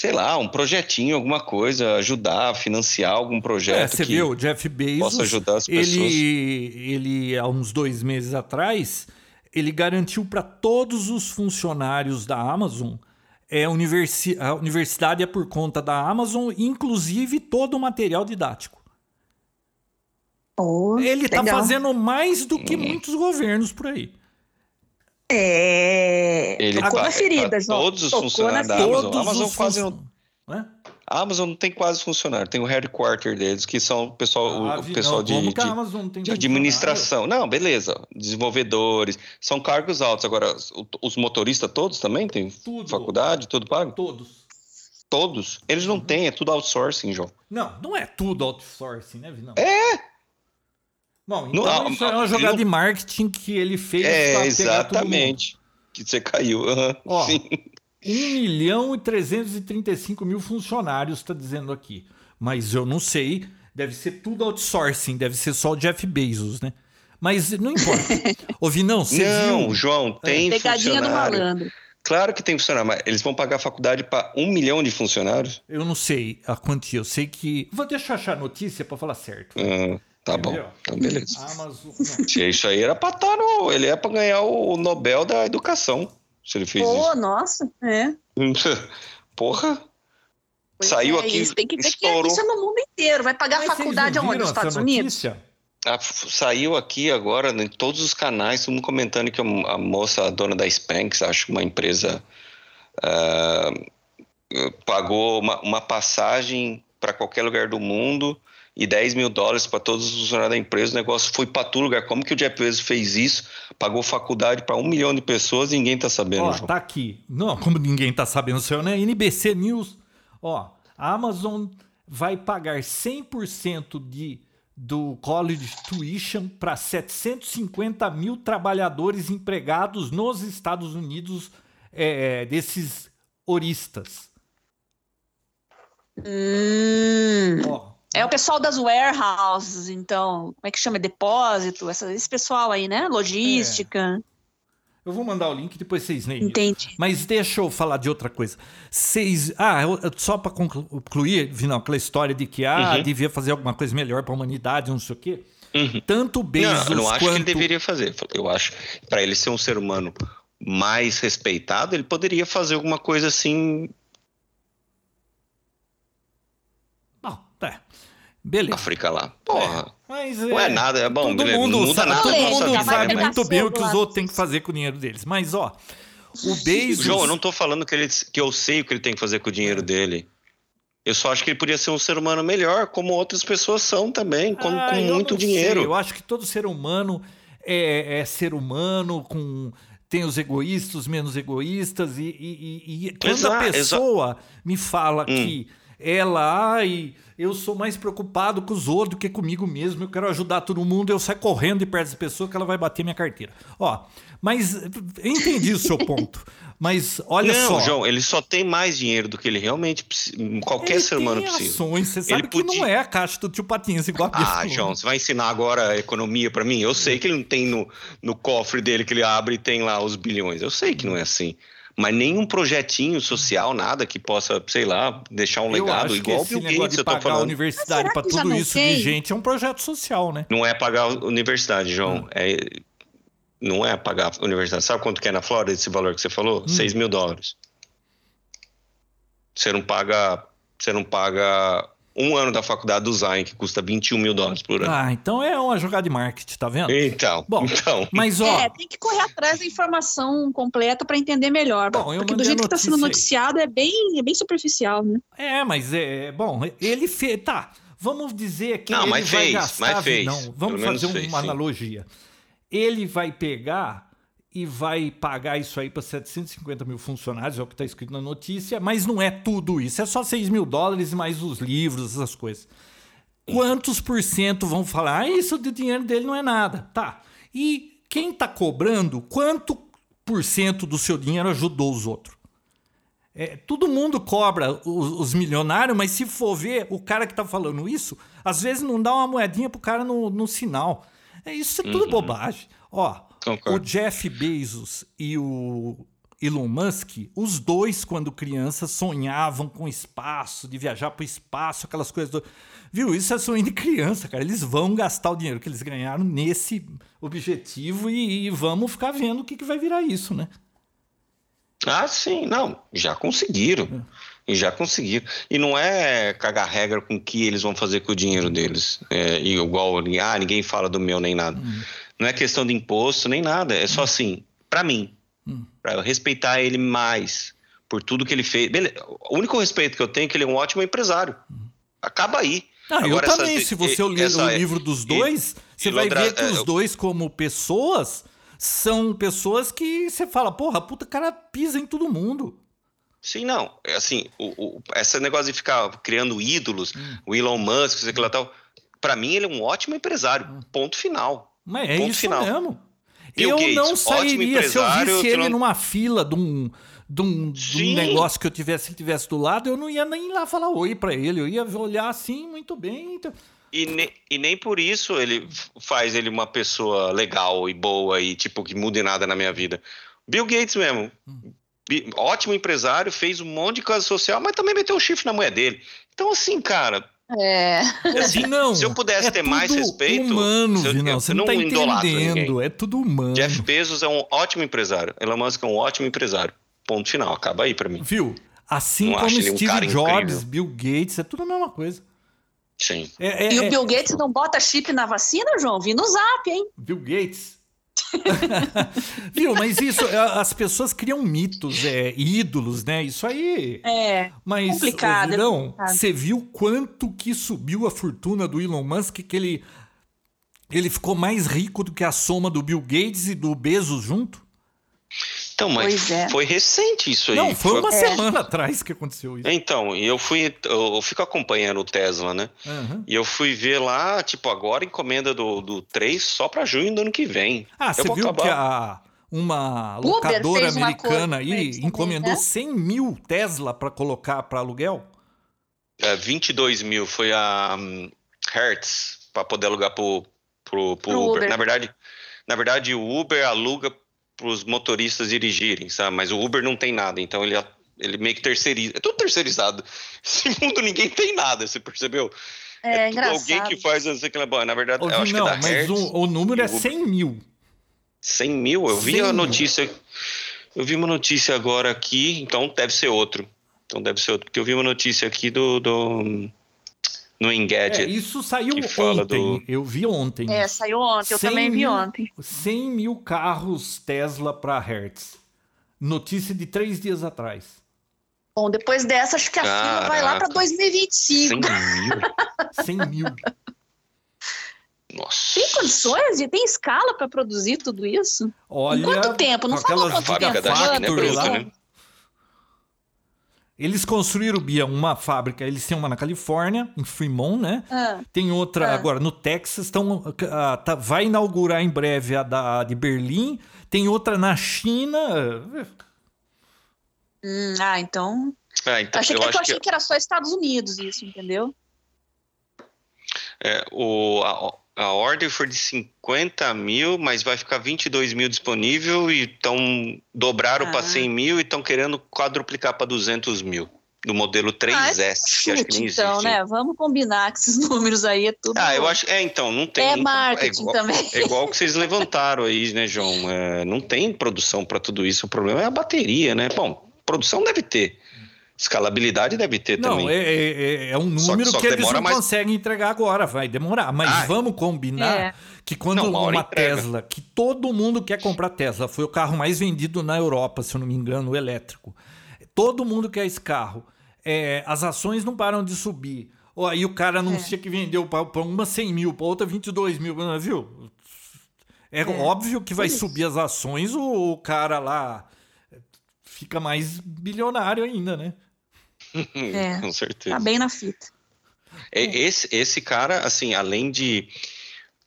sei lá, um projetinho, alguma coisa, ajudar, financiar algum É, projeto você que viu, o Jeff Bezos, possa ajudar as pessoas. ele, ele, há uns dois meses atrás, ele garantiu para todos os funcionários da Amazon é, universi a universidade é por conta da Amazon, inclusive todo o material didático. Oh, Ele está fazendo mais do Hum. que muitos governos por aí. É. Ele Tocou tá- na ferida, tá João. todos os Tocou funcionários da. Amazon. Todos Amazon os quase func- Né? A Amazon não tem quase funcionário, tem o headquarter deles, que são o pessoal, Ah, o pessoal não, de, de- não de administração. Não, beleza. Desenvolvedores, são cargos altos. Agora, os motoristas todos também têm Tudo. faculdade, tudo pago? Todos. Todos. Eles Uhum. não têm, é tudo outsourcing, João. Não, não é tudo outsourcing, né, Vinão? É! Bom, então Não, isso é não, uma jogada não- de marketing que ele fez É, pegar todo mundo. exatamente. Que você caiu. aham, Ó, Sim. 1 milhão e 335 mil funcionários, está dizendo aqui. Mas eu não sei, deve ser tudo outsourcing, deve ser só o Jeff Bezos, né? Mas não importa. Ouvi, não, você Não, viu? João, tem Pegadinha do malandro. Claro que tem funcionário, mas eles vão pagar faculdade para um milhão de funcionários? Eu não sei a quantia, eu sei que... Vou deixar achar a notícia para falar certo. Ah, tá bom. Entendeu? Então, beleza. Amazon... Se Isso aí era pra estar no. Ele é pra ganhar o Nobel da Educação. Se ele fez Pô, nossa, é. isso. Porra. Pois Saiu é, aqui, Isso tem que ver que estourou. isso é no mundo inteiro. Vai pagar Mas faculdade aonde? Nos Estados Unidos? Ah, saiu aqui agora em todos os canais, todo mundo comentando que a moça, a dona da Spanx, acho que uma empresa ah, eh, pagou uma, uma passagem para qualquer lugar do mundo e 10 mil dólares para todos os funcionários da empresa. O negócio foi para todo lugar. Como que o Jeff Bezos fez isso? Pagou faculdade para um milhão de pessoas e ninguém tá sabendo. Ó, João. tá aqui. Não, como ninguém tá sabendo, senhor, né? NBC News. Ó, a Amazon vai pagar 100% de, do college tuition para 750 mil trabalhadores empregados nos Estados Unidos, é, desses oristas. Hum. Ó, É o pessoal das warehouses, então, como é que chama? Depósito, essa- esse pessoal aí, né? Logística. eu vou mandar o link depois vocês leem. isso. Entendi. Mas deixa eu falar de outra coisa. Vocês. Ah, eu- eu- só para concluir, Vinão, aquela história de que ah, Uhum. devia fazer alguma coisa melhor para a humanidade, não sei o quê. Uhum. Tanto o Bezos Não, eu não acho quanto. que ele deveria fazer. Eu acho para ele ser um ser humano mais respeitado, ele poderia fazer alguma coisa assim, Não, tá. Beleza. África lá. Porra. Mas Não é nada, é bom, todo beleza, mundo não muda sabe, nada todo mundo vida, sabe mas- muito bem o que os outros têm que fazer com o dinheiro deles. Mas, ó, o Bezos. João, eu não tô falando que, ele, que eu sei o que ele tem que fazer com o dinheiro dele. Eu só acho que ele podia ser um ser humano melhor, como outras pessoas são também, com, Ah, com muito não sei. dinheiro. Eu acho que todo ser humano é, é ser humano, com tem os egoístas, os menos egoístas, e, e- e- e quando Exa- a exa- pessoa me fala Hum. que ela, ai, eu sou mais preocupado com os outros do que comigo mesmo, eu quero ajudar todo mundo, eu saio correndo de perto dessa pessoa que ela vai bater minha carteira. Ó, mas entendi o seu ponto. Mas olha não, só. João, ele só tem mais dinheiro do que ele realmente precisa. Qualquer ele ser humano precisa. ações, você sabe Ele que não podia- é a caixa do tio Patinhas igual a Ah, falou. João, você vai ensinar agora a economia pra mim? Eu sei que ele não tem no, no cofre dele que ele abre e tem lá os bilhões. Eu sei que não é assim. Mas nenhum projetinho social, nada que possa, sei lá, deixar um Eu legado, acho que igual o esse Bill Gates, de eu tô pagar a falando. universidade para que tudo isso tem? de gente é um projeto social, né? Não é pagar a universidade, João. Ah. É, não é pagar a universidade. Sabe quanto que é na Flórida esse valor que você falou? Hum. 6 mil dólares. Você não paga. Você não paga um ano da faculdade do Zion, que custa 21 mil dólares por ano. Ah, então é uma jogada de marketing, tá vendo? Então, Bom, então. Mas ó, É, tem que correr atrás da informação completa para entender melhor. Bom, eu porque do jeito que está sendo noticiado é bem, é bem superficial, né? é, mas é bom. Ele fez, tá? Vamos dizer que Não, ele mas vai fez, gastar. mas fez. Não, vamos fazer fez, uma sim. analogia. Ele vai pegar e vai pagar isso aí para 750 mil funcionários, é o que está escrito na notícia, mas não é tudo isso, é só 6 mil dólares mais os livros, essas coisas. Quantos por cento vão falar, ah, isso do dinheiro dele não é nada? Tá. E quem está cobrando, quanto por cento do seu dinheiro ajudou os outros? É, todo mundo cobra os, os milionários, mas se for ver, o cara que tá falando isso, às vezes não dá uma moedinha pro cara no, no sinal. É, isso é tudo bobagem. Ó, Concordo. o Jeff Bezos e o Elon Musk, os dois, quando crianças, sonhavam com espaço, de viajar pro espaço, aquelas coisas. Do... Viu? Isso é sonho de criança, cara. Eles vão gastar o dinheiro que eles ganharam nesse objetivo e, e vamos ficar vendo o que, que vai virar isso, né? Ah, sim, não, já conseguiram. E já conseguiram. E não é cagar regra com o que eles vão fazer com o dinheiro deles. É, e igual, ah, ninguém fala do meu nem nada. Não é questão de imposto nem nada. É só assim, pra mim, pra eu respeitar ele mais por tudo que ele fez. Beleza, o único respeito que eu tenho é que ele é um ótimo empresário. Acaba aí. Ah, Agora, eu essa- também. Se você ler essa- o livro dos e- dois, você e vai ver que é, os dois, como pessoas, são pessoas que você fala, porra, puta, cara pisa em todo mundo. Sim, não. É Assim, o, o, esse negócio de ficar criando ídolos, o Elon Musk, sei lá tal. Pra mim, ele é um ótimo empresário. Ponto final. Mas é Ponto isso final. mesmo. Bill eu Gates, não sairia se eu visse ele não- numa fila de um, de um, de um negócio que eu tivesse, tivesse do lado, eu não ia nem lá falar oi pra ele. Eu ia olhar assim, muito bem. então- E, ne- e nem por isso ele faz ele uma pessoa legal e boa e tipo que mude nada na minha vida. Bill Gates mesmo. Bi- Ótimo empresário, fez um monte de coisa social, mas também meteu o chifre na mulher dele. Então, assim, cara, É. assim, Vinão, se eu pudesse é ter mais respeito, humano, se eu- Vinão, eu você não, não tá entendendo. É tudo humano. Jeff Bezos é um ótimo empresário. Elon Musk é um ótimo empresário. Ponto final. Acaba aí pra mim. Viu? Assim Não como um Steve cara Jobs, incrível. Bill Gates, é tudo a mesma coisa. Sim. É, é- E é- o Bill Gates não bota chip na vacina, João? Vi no zap, hein? Bill Gates. Viu? Mas isso, as pessoas criam mitos, é, ídolos, né? Isso aí. É, Mas, complicado, ô, é complicado. você viu quanto que subiu a fortuna do Elon Musk? Que ele, ele ficou mais rico do que a soma do Bill Gates e do Bezos junto? Então, mas Pois é. foi recente isso aí. Não, foi uma É. semana atrás que aconteceu isso. Então, eu fui, eu fico acompanhando o Tesla, né? Aham. E eu fui ver lá, tipo, agora encomenda do, do 3 só pra junho do ano que vem. Ah, Eu você viu acabar. que a, uma locadora fez um americana aí encomendou né? 100 mil Tesla para colocar para aluguel? É, 22 mil foi a hum, Hertz pra poder alugar pro, pro, pro Pro Uber. Uber. Na verdade, na verdade, o Uber aluga pros motoristas dirigirem, sabe? Mas o Uber não tem nada, então ele, ele meio que terceiriza. É tudo terceirizado. Esse mundo ninguém tem nada, você percebeu? é, tudo engraçado. alguém que faz não sei o que lá. Bom, Na verdade, Ô, eu acho não, que é da mas Hertz. o, o número é e o Uber. 100 mil. 100 mil? Eu vi 100 a mil. notícia. Eu vi uma notícia agora aqui, então deve ser outro. Então deve ser outro. Porque eu vi uma notícia aqui do. do no É, Engadget. isso saiu ontem. do- Eu vi ontem. É, saiu ontem, eu 100 também vi mil- ontem. 100 mil carros Tesla para Hertz. Notícia de três dias atrás. Bom, depois dessa, acho que a fila vai lá para Caraca. 2025. 100 mil? 100 mil. Nossa. Tem condições? de- Tem escala para produzir tudo isso? Olha, Em quanto tempo? Não falou quanto tempo. da é Factory lá. né? Eles construíram, Bia, uma fábrica. Eles têm uma na Califórnia, em Fremont, né? Ah, Tem outra Ah. agora no Texas. Tão, ah, tá- vai inaugurar em breve a da, de Berlim. Tem outra na China. hum, ah, então. É, então, achei eu que, é que eu achei que que era só Estados Unidos isso, entendeu? é, o, a, a ordem foi de 50 mil, mas vai ficar 22 mil disponível e estão dobraram Ah. para 100 mil e estão querendo quadruplicar para 200 mil. Do modelo 3S, ah, é que acho que nem então, existe. né? Vamos combinar que esses números aí é tudo. Ah, eu acho. É, então, não tem. É então, marketing igual, também. É igual que vocês levantaram aí, né, João? É, não tem produção para tudo isso. O problema é a bateria, né? Bom, produção deve ter. Escalabilidade deve ter Não, também. é, é- é um Só que- número só que, eles não mais- conseguem entregar agora. Vai demorar. Mas Ah, vamos combinar É. que quando Não, uma uma. Tesla, que todo mundo quer comprar Tesla, foi o carro mais vendido na Europa, se eu não me engano, o elétrico. Todo mundo quer esse carro. É, as ações não param de subir. Aí o cara anuncia que vendeu para uma 100 mil, para outra 22 mil, viu? É, óbvio que vai Isso. subir as ações, o, o cara lá fica mais bilionário ainda, né? É. Com certeza. Tá bem na fita. É, Esse, esse cara, assim, além de.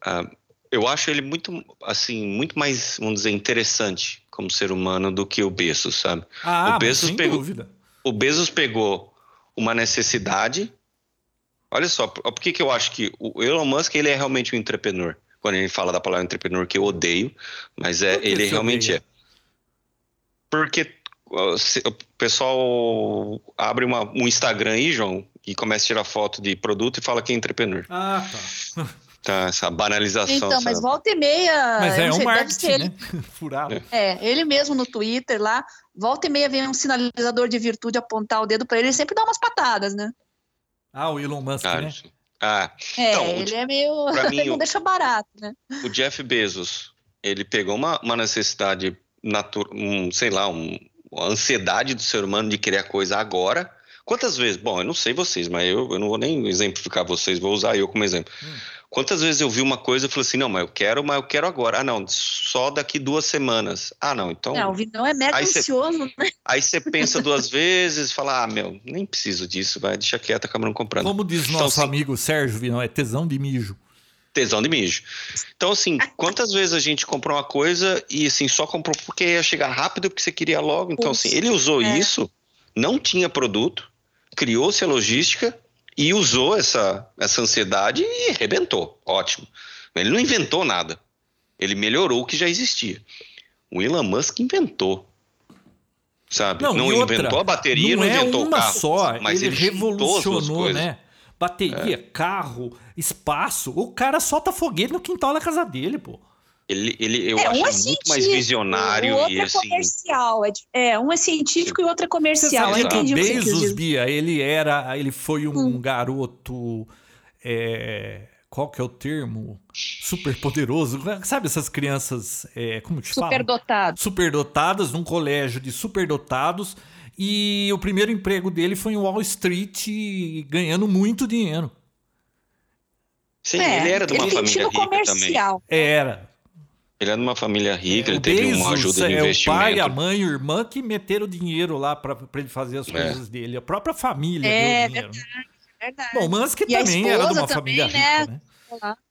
ah, eu acho ele muito, assim, muito mais, vamos dizer, interessante como ser humano do que o Bezos, sabe? Ah, mas Bezos sem pegou- dúvida. O Bezos pegou uma necessidade. Olha só, por, que, que eu acho que o Elon Musk ele é realmente um entrepreneur? Quando ele fala da palavra entrepreneur, que eu odeio, mas é, ele realmente odeia? é. Porque o pessoal abre uma- um Instagram aí, João, e começa a tirar foto de produto e fala que é entrepreneur. Ah, tá. Tá, essa banalização. Então, mas sabe? volta e meia. Mas é um marketing, ser ele- né? Furado. É, ele mesmo no Twitter lá, volta e meia vem um sinalizador de virtude apontar o dedo pra ele, ele sempre dá umas patadas, né? Ah, o Elon Musk, Ah, né? ah, É, Então, o ele é meio. mim, ele não o- deixa barato, né? o Jeff Bezos, ele pegou uma, uma necessidade natural, um, sei lá, um, uma ansiedade do ser humano de criar coisa agora. Quantas vezes? Bom, eu não sei vocês, mas eu, eu não vou nem exemplificar vocês, vou usar eu como exemplo. Hum. Quantas vezes eu vi uma coisa e falei assim, não, mas eu quero, mas eu quero agora. Ah, não, só daqui duas semanas. Ah, não, então. Não, o Vinão é mega Aí cê- ansioso, né? Aí você pensa duas vezes fala, ah, meu, nem preciso disso, vai, deixa quieto, acaba não comprando. Como diz Então, nosso assim, amigo Sérgio Vinão, é tesão de mijo. Tesão de mijo. Então, assim, quantas vezes a gente comprou uma coisa e, assim, só comprou porque ia chegar rápido, porque você queria logo. Então, Putz, assim, ele usou é. isso, não tinha produto, criou-se a logística e usou essa, essa ansiedade e arrebentou. Ótimo. Ele não inventou nada. Ele melhorou o que já existia. O Elon Musk inventou. Sabe? Não, Não, e outra, inventou a bateria, não, não é inventou uma o carro. só, mas ele, ele revolucionou, coisas. Né? Bateria, carro, espaço. O cara solta foguete no quintal da casa dele, pô. Ele, ele, eu é, acho um é muito mais visionário o outro e é assim. comercial. É, é, um é científico e o outro é Você comercial. Eu você quis Bezos, dizer. Bia, ele era, ele foi um Hum. garoto é, qual que é o termo? Super poderoso. Sabe essas crianças, é, como te fala? Superdotado. Superdotadas, num colégio de superdotados. E o primeiro emprego dele foi em Wall Street, ganhando muito dinheiro. Sim, ele era de uma É, ele família rica também. comercial. Era. Ele era de uma família rica, ele o teve uma Bezos ajuda de é o investimento. pai, a mãe, o irmã que meteram dinheiro lá pra pra ele fazer as É. coisas dele. A própria família É, deu dinheiro. Verdade. Bom, o Musk E também era de uma também, família né? rica, né?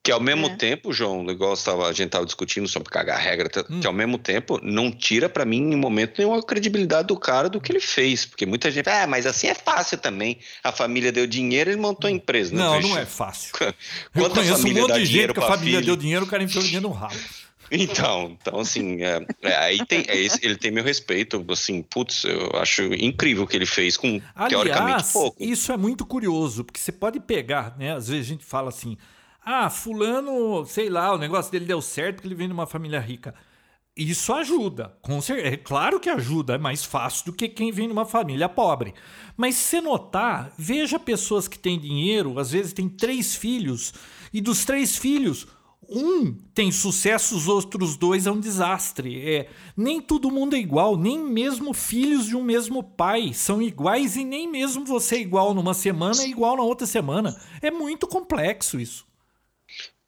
Que ao mesmo É. tempo, João, igual tava, a gente tava discutindo sobre cagar regra, tá- Hum. que ao mesmo tempo não tira pra mim em momento nenhum a credibilidade do cara do que ele fez. Porque muita gente, ah, mas assim é fácil também. A família deu dinheiro, ele montou a empresa. Não, fez? não é fácil. Eu Quanta conheço um família monte de dinheiro gente que a família filho? deu dinheiro, o cara enfiou o dinheiro no rabo. Então, então assim, é, é, aí tem, é ele tem meu respeito, assim, putz, eu acho incrível o que ele fez com teoricamente Aliás, pouco. isso é muito curioso, porque você pode pegar, né? Às vezes a gente fala assim, ah, fulano, sei lá, o negócio dele deu certo porque ele vem de uma família rica. Isso ajuda, com certeza. É claro que ajuda, é mais fácil do que quem vem de uma família pobre. Mas se notar, veja pessoas que têm dinheiro, às vezes tem três filhos, e dos três filhos, um tem sucesso, os outros dois é um desastre. É, nem todo mundo é igual, nem mesmo filhos de um mesmo pai são iguais e nem mesmo você é igual numa semana é igual na outra semana. É muito complexo isso.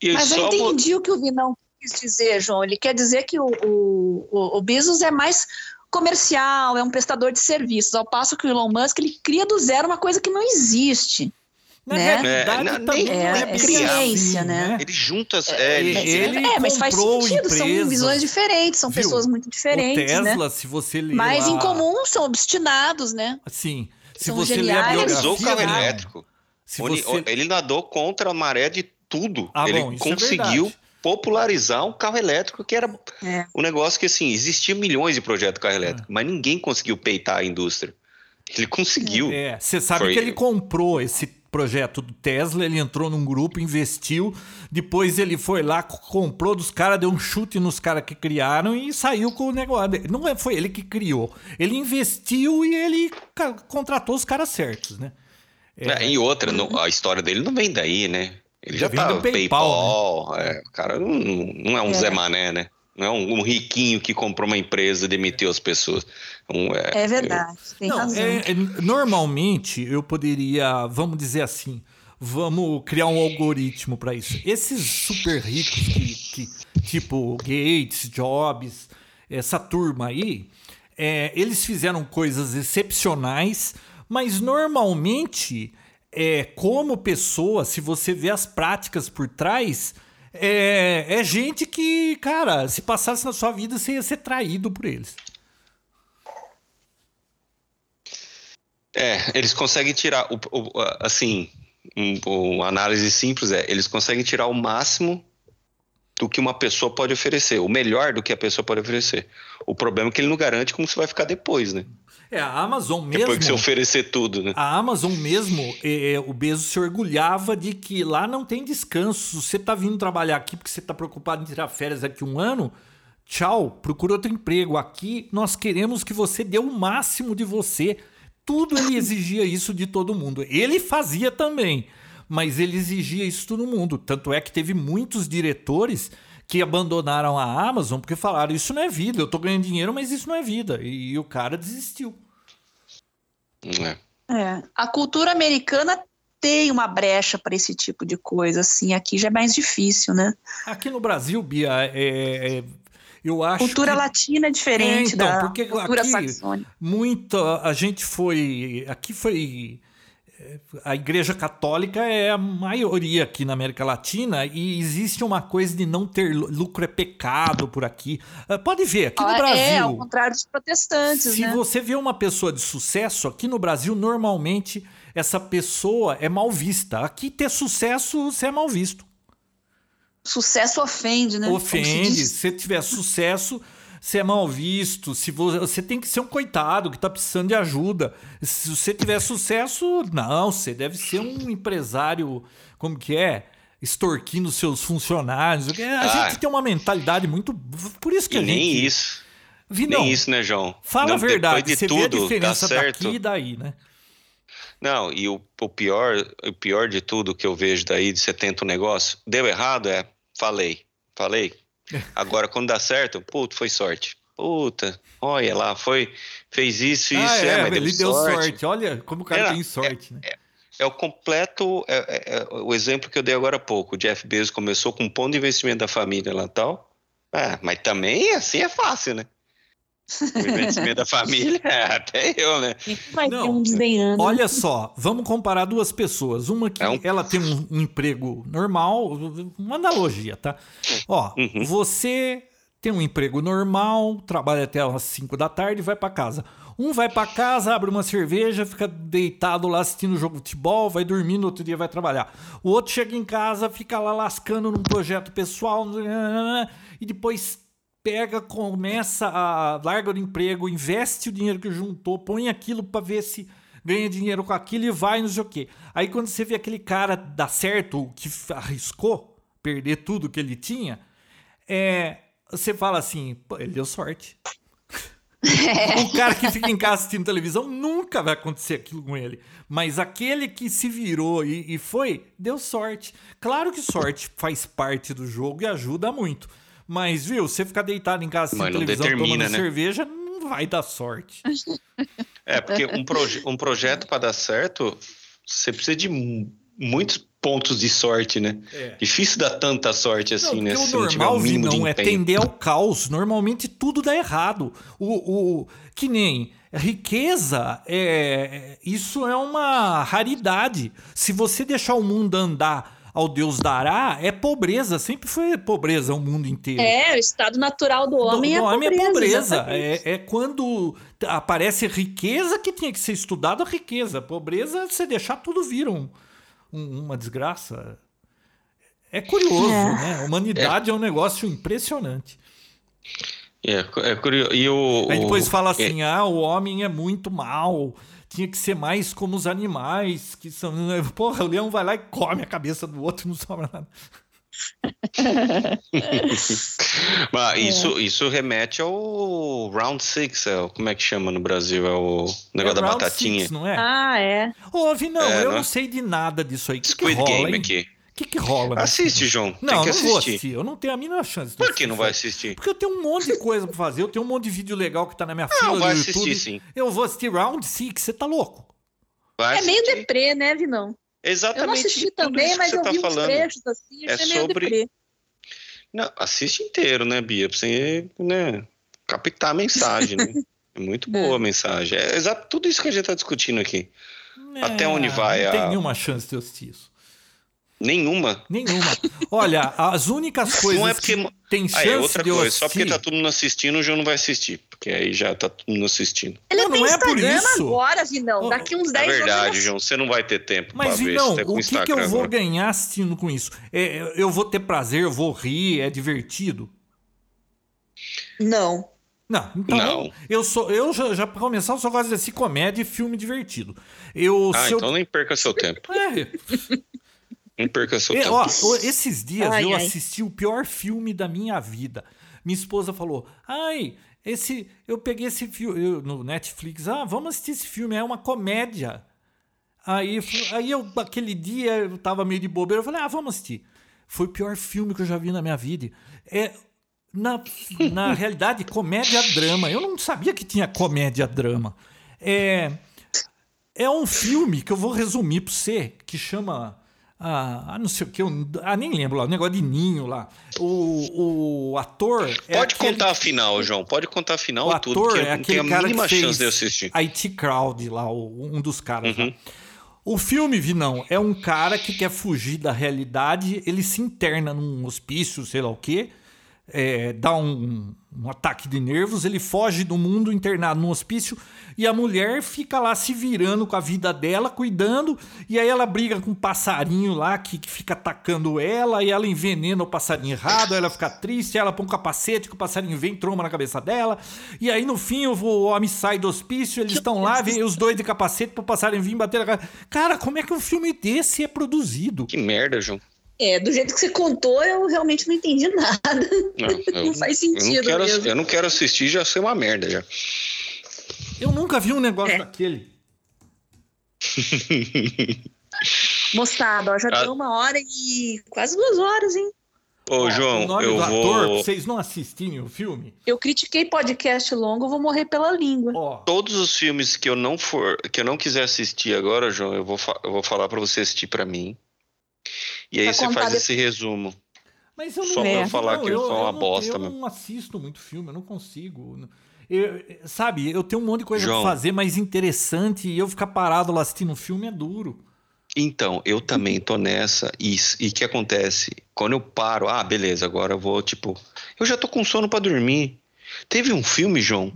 E Mas eu entendi o que o Vinão quis dizer, João. Ele quer dizer que o, o, o, o Bezos é mais comercial, é um prestador de serviços, ao passo que o Elon Musk ele cria do zero uma coisa que não existe. Na Né? realidade, É, não, também é- é, é ciência, assim, né? ele junta. as- é, ele- Ele é, mas faz sentido, são visões diferentes, são Viu? pessoas muito O diferentes, né? Tesla, se você ler Mas lá- em comum são obstinados, né? Sim. Se São você geniais. ler a ele biografia... usou o carro elétrico. Se você... Ele nadou contra a maré de tudo. Ah, ele bom, isso é conseguiu verdade. popularizar um carro elétrico que era É. um negócio que, assim, existia milhões de projetos de carro elétrico, mas ninguém conseguiu peitar a indústria. Ele conseguiu. É, você sabe Foi- que ele comprou esse projeto do Tesla, ele entrou num grupo, investiu, depois ele foi lá, comprou dos caras, deu um chute nos caras que criaram e saiu com o negócio. Não é- foi ele que criou. Ele investiu e ele contratou os caras certos, né? É, e outra, não- a história dele não vem daí, né? Ele já, vem tá PayPal, PayPal. é, o cara não, não é um É. Zé Mané, né? Não é um, um riquinho que comprou uma empresa e demitiu as pessoas. Um, é, É verdade, tem Não, razão. é- é- normalmente eu poderia, vamos dizer assim, vamos criar um algoritmo para isso. Esses super ricos que, que- tipo Gates, Jobs, essa turma aí, é, eles fizeram coisas excepcionais, mas normalmente, é, como pessoa, se você vê as práticas por trás, é, é gente que, cara, se passasse na sua vida, você ia ser traído por eles. É, eles conseguem tirar, o, o- assim, um, análise simples é, eles conseguem tirar o máximo do que uma pessoa pode oferecer, o melhor do que a pessoa pode oferecer. O problema é que ele não garante como você vai ficar depois, né? É, a Amazon mesmo. Depois que você oferecer tudo, né? A Amazon mesmo, é, o Bezos se orgulhava de que lá não tem descanso. Se você tá vindo trabalhar aqui porque você tá preocupado em tirar férias daqui um ano, tchau, procura outro emprego. Aqui nós queremos que você dê o máximo de você. Tudo ele exigia isso de todo mundo. Ele fazia também, mas ele exigia isso de todo mundo. Tanto é que teve muitos diretores que abandonaram a Amazon porque falaram: Isso não é vida, eu tô ganhando dinheiro, mas isso não é vida. E, o cara desistiu. É. É. A cultura americana tem uma brecha para esse tipo de coisa, assim. Aqui já é mais difícil, né? Aqui no Brasil, Bia, é, é, eu acho Cultura que latina é diferente É, então, da cultura aqui- saxônica. muita a gente foi aqui foi é, a Igreja Católica é a maioria aqui na América Latina e existe uma coisa de não ter lu- lucro é pecado por aqui. Ah, Pode ver aqui no Ah, Brasil. É, ao contrário dos protestantes, Se né? você vê uma pessoa de sucesso, aqui no Brasil, normalmente essa pessoa é mal vista. Aqui ter sucesso, você é mal visto. Sucesso ofende, né? Ofende. Se você tiver sucesso, você é mal visto. Se você, você tem que ser um coitado que está precisando de ajuda. Se você tiver sucesso, não, você deve ser um empresário, como que é? Extorquindo seus funcionários. A Ah. gente tem uma mentalidade muito. Por isso que a gente. nem isso. Nem isso, né, João? Fala Não, a verdade, você vê a tudo, diferença tá certo. daqui e daí, né? Não, e o, o pior, o pior de tudo que eu vejo daí, de você tenta um negócio, deu errado, é, falei, falei. Agora, quando dá certo, puto, foi sorte. Puta, olha lá, foi, fez isso, isso, ah, é, é, mas ele deu sorte. sorte. Olha como o cara Era- tem sorte, né? É o completo, é, é- é o exemplo que eu dei agora há pouco. O Jeff Bezos começou com um ponto de investimento da família lá e tal. Ah, mas também assim é fácil, né? O investimento da família, é, até eu, né? Vai Não, ter um desdenhando. Olha só, vamos comparar duas pessoas. Uma que É um- ela tem um, um emprego normal, uma analogia, tá? Ó, Uhum. você tem um emprego normal, trabalha até as 5 da tarde e vai pra casa. Um vai pra casa, abre uma cerveja, fica deitado lá assistindo jogo de futebol, vai dormir, no outro dia vai trabalhar. O outro chega em casa, fica lá lascando num projeto pessoal e depois pega, começa a larga do emprego, investe o dinheiro que juntou, põe aquilo pra ver se ganha dinheiro com aquilo e vai, não sei o quê. Aí quando você vê aquele cara dar certo, que arriscou perder tudo que ele tinha, é, você fala assim, "Pô, ele deu sorte. O cara que fica em casa assistindo televisão nunca vai acontecer aquilo com ele. Mas aquele que se virou e, e foi, deu sorte. Claro que sorte faz parte do jogo e ajuda muito. Mas, viu, você ficar deitado em casa Mas não televisão determina, tomando né? cerveja, não vai dar sorte. É, porque um, proje um projeto para dar certo, você precisa de mu- muitos pontos de sorte, né? É. Difícil dar tanta sorte assim, Não, né? o não normal, de Vinão, é tender ao caos. Normalmente tudo dá errado. O, o, que nem riqueza, é, isso é uma raridade. Se você deixar o mundo andar ao Deus dará, é pobreza. Sempre foi pobreza o mundo inteiro. É, o estado natural do homem, do, é, do homem pobreza, é pobreza. É, é quando aparece riqueza que tinha que ser estudado a riqueza. Pobreza é você deixar tudo vir um- um- uma desgraça. É curioso, É. né? A humanidade é. um negócio impressionante. É, é curioso. E o, Aí depois o- fala é, assim: ah, o homem é muito mal. Tinha que ser mais como os animais, que são. Porra, o leão vai lá e come a cabeça do outro e não sobra nada. Mas isso, isso remete ao Round Six, é, como é que chama no Brasil? É o negócio É da Round batatinha. Six, não é? Ah, é. Ô, Vinão, É, eu né? não sei de nada disso aí. O que, que Squid rola, Game hein? aqui. O que, que rola? Assiste? João. Não, Tem que não vou assistir. assistir. Eu não tenho a mínima chance. de Por que não vai assistir? assistir? Porque eu tenho um monte de coisa pra fazer. Eu tenho um monte de vídeo legal que tá na minha Não, fila vai do assistir YouTube. sim. Eu vou assistir Round Six. Você tá louco? Vai É meio assistir. deprê, né, Vinão? Exatamente. Eu não assisti também, mas eu tá vi uns falando. trechos assim, É sobre- deprê. Não, assiste inteiro, né, Bia? Pra você, né, captar a mensagem, né? É muito boa a mensagem. É exato tudo isso que a gente tá discutindo aqui. Até onde vai É, Não tem a- nenhuma chance de eu assistir isso. Nenhuma. Nenhuma. Olha, as únicas coisas Não é porque. que tem chance Ah, é outra de eu coisa. assistir... Só porque tá todo mundo assistindo, o João não vai assistir. Porque aí já tá todo mundo assistindo. Ele Não, tem não é por Instagram isso. agora, Vinão. Daqui uns É 10 verdade, anos. João. Você não vai ter tempo Mas, pra ver Vinão, se tá com o que, que eu vou ganhar assistindo com isso? É, eu vou ter prazer, eu vou rir, é divertido? Não. Não, então Não. eu sou eu já, já pra começar eu só gosto de assistir comédia e filme divertido. Eu Ah, se eu- então nem perca seu tempo. É, Nem perca seu tempo. ó, esses dias Ai, eu ai. assisti o pior filme da minha vida. Minha esposa falou: "Ai, esse eu peguei esse filme eu- no Netflix. Ah, vamos assistir esse filme, é uma comédia." Aí, aí eu aquele dia eu tava meio de bobeira, eu falei: "Ah, vamos assistir." Foi o pior filme que eu já vi na minha vida. É na, na realidade, comédia-drama. Eu não sabia que tinha comédia-drama. É, é um filme que eu vou resumir para você, que chama. Ah, ah, não sei o que, eu, ah, nem lembro lá, o negócio de ninho lá. O, o ator. é Pode aquele- contar a final, João. Pode contar a final o tudo, ator que é aquele a cara que fez de assistir. IT Crowd lá, o- um dos caras lá. Uhum. O filme, Vinão, é um cara que quer fugir da realidade, ele se interna num hospício, sei lá o quê, é, dá um, um ataque de nervos, ele foge do mundo internado num hospício e a mulher fica lá se virando com a vida dela, cuidando, e aí ela briga com um passarinho lá que, que fica atacando ela, e ela envenena o passarinho errado, ela fica triste, ela põe um capacete que o passarinho vem, troma na cabeça dela, e aí no fim o, o homem sai do hospício, eles estão lá, vem os dois de capacete pro passarinho vir bater na cara. Cara, como é que um filme desse é produzido? Que merda, João. É, do jeito que você contou, eu realmente não entendi nada. Não, eu, Não faz eu não sentido quero, mesmo. eu não quero assistir, já sei uma merda já. Eu nunca vi um negócio É. daquele. Moçada, ó, já Ah. deu uma hora e quase duas horas, hein? Ô, o João, nome eu do ator, vou. vocês não assistirem o filme, Eu critiquei podcast longo, eu vou morrer pela língua. ó, Todos os filmes que eu não for, que eu não quiser assistir agora, João, eu vou, fa- eu vou falar pra você assistir pra mim. E aí Pra você faz esse resumo. Mas eu não Só pra eu não, falar que eu sou uma não- bosta Eu mesmo. não assisto muito filme, eu não consigo. Eu- sabe, eu tenho um monte de coisa João. pra fazer, mas interessante, e eu ficar parado lá assistindo um filme é duro. Então, eu também tô nessa. E e o que acontece? Quando eu paro, ah, beleza, agora eu vou, tipo. Eu já tô com sono pra dormir. Teve um filme, João,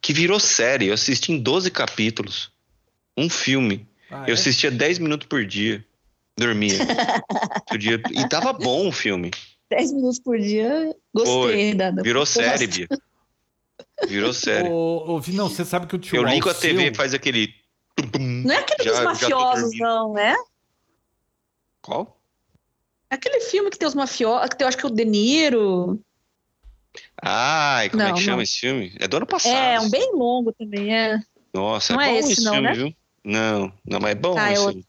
que virou série. Eu assisti em 12 capítulos. Um filme. Ah, Eu é? assistia 10 minutos por dia. Dormia. E tava bom o filme. Dez minutos por dia, gostei da. da- Virou série. Bia. Virou série. Ô, ô, Vinão, você sabe que o tio Eu ligo a TV e faz aquele. Não é aquele Já- dos mafiosos, não, né? Qual? É aquele filme que tem os mafiosos, que tem, eu acho que é o De Niro. Ai, como é Não, que chama não. esse filme? É do ano passado. É, um bem longo também, é. Nossa, Não é é bom esse esse não, filme, né? viu? Não, não, mas é bom Ah, é esse outro.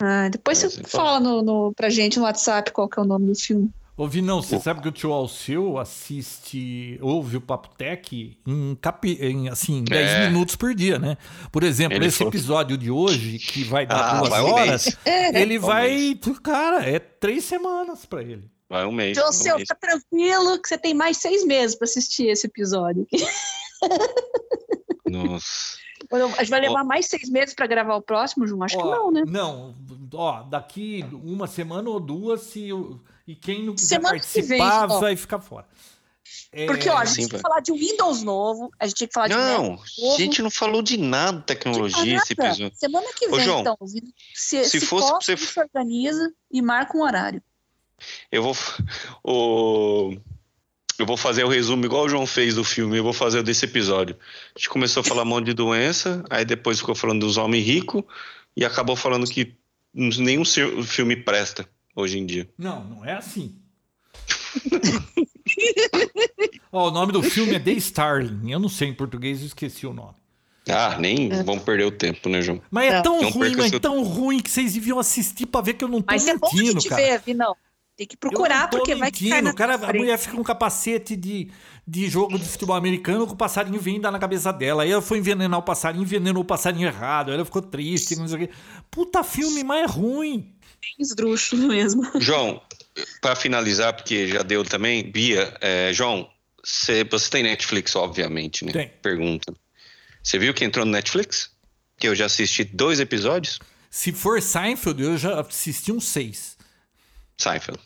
Ah, depois É, você fala no, no, pra gente no WhatsApp qual que é o nome do filme. Ô, Vinão, você sabe que o tio Alceu assiste, ouve o Papo Tech em, capi, em assim, 10 É. minutos por dia, né? Por exemplo, Ele esse falou- episódio de hoje, que vai dar Ah, duas vai um horas, ele Um vai. Cara, é três semanas pra ele. Vai um mês. Então, um seu, mês. fica tranquilo que você tem mais seis meses pra assistir esse episódio. Nossa. A gente vai levar mais seis meses pra gravar o próximo, João? Acho que Ó, não, né? Não, ó, daqui uma semana ou duas, se, e quem não quiser Semana que vem, participar ó. vai ficar fora. É, Porque, ó, a gente sim, tinha que falar de Windows novo, a gente tinha que falar de Mac Não, a gente não falou de nada de tecnologia esse episódio. Semana que Ô, vem, João, então. Se, se se, fosse posta, você- se organiza e marca um horário. Eu vou. O... Eu vou fazer o resumo igual o João fez do filme, eu vou fazer o desse episódio. A gente começou a falar um monte de doença, aí depois ficou falando dos homens ricos e acabou falando que nenhum filme presta hoje em dia. Não, não é assim. Ó, o nome do filme é The Starling. Eu não sei em português, eu esqueci o nome. Ah, nem vamos perder o tempo, né, João? Mas é Não. tão Não ruim, mas é seu- tão ruim que vocês deviam assistir pra ver que eu não tô Mas é bom a mentindo, gente cara. ver, não. Tem que procurar, porque vai cair mentindo. na O cara, a mulher fica com um capacete de, de jogo de futebol americano com o passarinho vem dar na cabeça dela. Aí ela foi envenenar o passarinho, envenenou o passarinho errado. Aí ela ficou triste, não sei o quê. Puta filme, mas é ruim. esdrúxulo mesmo. João, para finalizar, porque já deu também, Bia, é, João, cê- você tem Netflix, obviamente, né? Tem. Pergunta. Você viu que entrou no Netflix? Que eu já assisti dois episódios? Se for Seinfeld, eu já assisti uns seis. Seinfeld.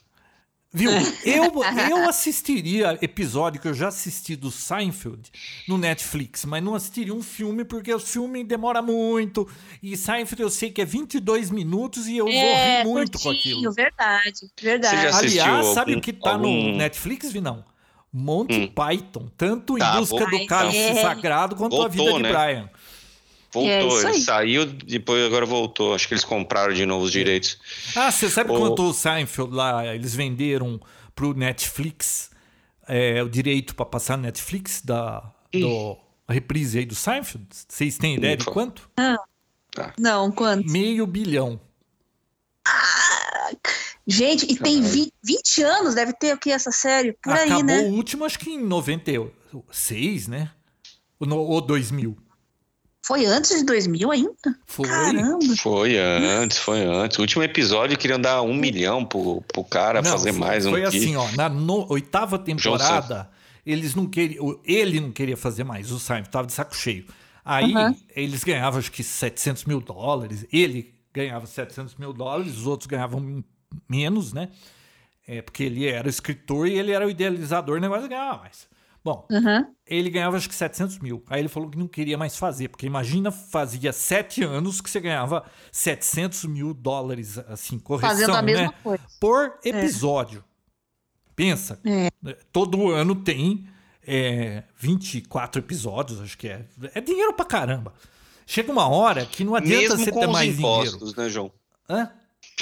Viu? Eu, eu assistiria episódio que eu já assisti do Seinfeld no Netflix, mas não assistiria um filme porque o filme demora muito. E Seinfeld eu sei que é 22 minutos e eu vou rir muito com É, curtinho, aquilo. verdade, verdade. Você já assistiu Aliás, algum- sabe o que tá no algum- Netflix, Vinão? Monty Hum. Python, tanto em Tá, busca vou- do cálice É. sagrado quanto a Voltou, vida de né? Brian. Voltou, É ele saiu, depois agora voltou. Acho que eles compraram de novo os direitos. Ah, você sabe Ô. quanto o Seinfeld lá, eles venderam pro Netflix é, o direito para passar no Netflix da do, reprise aí do Seinfeld? Vocês têm ideia de Ufa. quanto? Não, quanto? Meio bilhão. Gente, e tem vi- 20 anos, deve ter o que essa série? Por Acabou aí, né? o último, acho que em 96, né? Ou, no- ou 2000. Foi antes de 2000 ainda? Foi. Caramba. Foi antes, foi antes. O último episódio queriam dar um milhão pro, pro cara Não, fazer foi, mais um Foi aqui. assim, ó. Na no- oitava temporada, eles não queriam. Ele não queria fazer mais, o Seinfeld tava de saco cheio. Aí Aham. eles ganhavam acho que 700 mil dólares. Ele ganhava 700 mil dólares, os outros ganhavam menos, né? É, porque ele era o escritor e ele era o idealizador, o negócio ganhava mais. Bom, Aham. ele ganhava acho que 700 mil. Aí ele falou que não queria mais fazer, porque imagina, fazia sete anos que você ganhava 700 mil dólares, assim, correção, Fazendo a mesma né? coisa. Por episódio. Pensa, É. todo ano tem é, 24 episódios, acho que é. É dinheiro pra caramba. Chega uma hora que não adianta Mesmo você com ter os mais dinheiro. impostos, né, João? Hã?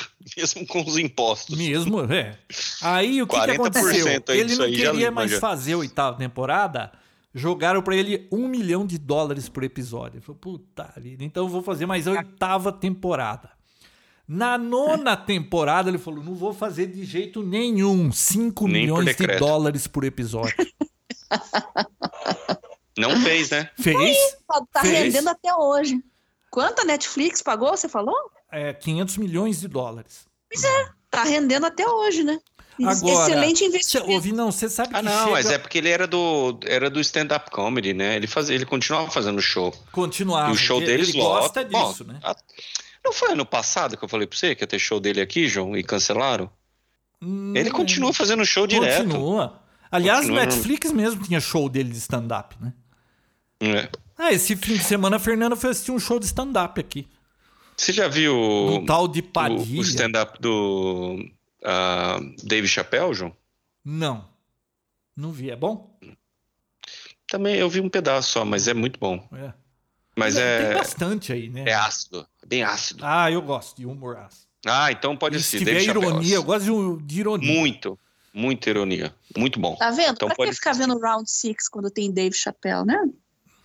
Mesmo com os impostos. Mesmo, é. Aí o que, que 40% aconteceu? aí Ele não aí queria limpa, mais já. fazer a oitava temporada Jogaram pra ele um milhão de dólares por episódio. Ele falou, puta vida, então eu vou fazer mais a oitava temporada. Na nona temporada, ele falou: não vou fazer de jeito nenhum. 5 Nem por milhões de dólares por episódio. Não fez, né? Fez Tá, tá Fez. rendendo até hoje. Quanto a Netflix pagou, você falou? É, 500 milhões de dólares. Tá rendendo até hoje, né? Agora, Excelente investimento. ouvi, não, você sabe Ah, que não, chega... mas é porque ele era do, era do stand-up comedy, né? Ele, fazia, ele continuava fazendo show. continuar. e o show deles Ele gosta lota. disso, Bom, né? a- Não foi ano passado que eu falei pra você que ia ter show dele aqui, João, e cancelaram? Ele Hum, continua fazendo show direto. Continua. Aliás, Continua, Netflix mesmo tinha show dele de stand-up, né? É. Ah, esse fim de semana a Fernanda foi assistir um show de stand-up aqui. Você já viu Um o, tal de o, Padilha. o stand-up do ah, Dave Chappelle, João? Não. Não vi. É bom? Também eu vi um pedaço só, mas é muito bom. É. Mas Tem é, bastante aí, né? é ácido, bem ácido. Ah, eu gosto de humor ácido. Ah, então pode E se assistir. tiver Dave Chappelle. ironia, eu gosto de, de ironia. Muito, muita ironia. Muito bom. Tá vendo? Então pra pode- que ficar vendo Round Six quando tem Dave Chappelle, né?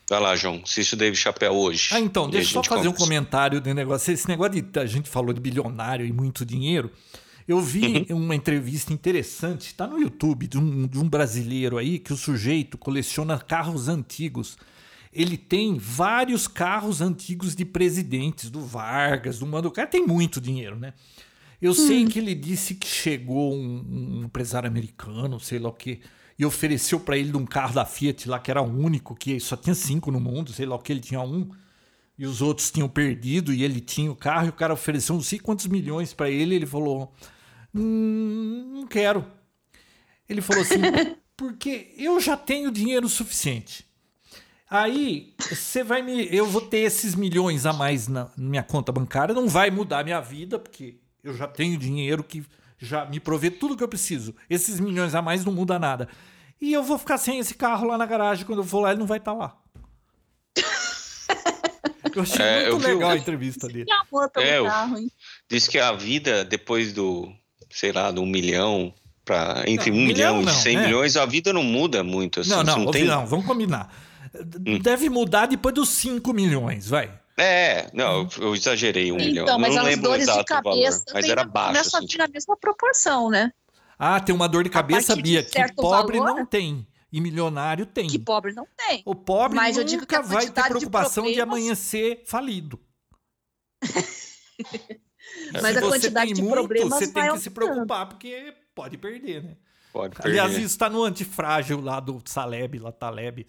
Vai lá, João. Assiste o Dave Chappelle hoje. Ah, então, deixa eu só fazer um conversa. comentário de negócio. Esse negócio de a gente falou de bilionário e muito dinheiro. Eu vi Uhum. uma entrevista interessante, está no YouTube, de um, de um brasileiro aí que o sujeito coleciona carros antigos. Ele tem vários carros antigos de presidentes, do Vargas, do Mano. O cara tem muito dinheiro, né? Eu sei que ele disse que chegou um, um empresário americano, sei lá o quê, e ofereceu para ele um carro da Fiat lá, que era o único, que só tinha cinco no mundo, sei lá o que, ele tinha um, e os outros tinham perdido, e ele tinha o carro, e o cara ofereceu não sei quantos milhões para ele, ele falou: "Hum, não quero. Ele falou assim: porque eu já tenho dinheiro suficiente. Aí você vai me. Eu vou ter esses milhões a mais na minha conta bancária, não vai mudar minha vida, porque eu já tenho dinheiro que já me provê tudo que eu preciso. Esses milhões a mais não muda nada. E eu vou ficar sem esse carro lá na garagem. Quando eu for lá, ele não vai estar lá. Eu achei É, eu muito vi legal o- a entrevista dele. Que amor pelo É, eu- carro, hein? Diz que a vida depois do, sei lá, do um milhão para entre Não, um milhão, milhão e cem né? milhões, a vida não muda muito. Assim, Não, não, não tem... não, vamos combinar. Hum. Deve mudar depois dos 5 milhões, vai. É, não, eu, eu exagerei um milhão. Então, Eu mas não as dores de exato valor, cabeça mas era baixo. começam Assim, a vir na mesma proporção, né? Ah, tem uma dor de cabeça, de Bia, que pobre valor, não tem. E milionário tem. Que pobre não tem. O pobre Mas eu digo nunca que a vai ter de preocupação de, problemas- amanhecer falido. Mas Se a você quantidade tem de muito, problemas você tem vai que se preocupar, porque pode perder, né? pode perder. Aliás, isso está no antifrágil lá do Saleb, lá Taleb.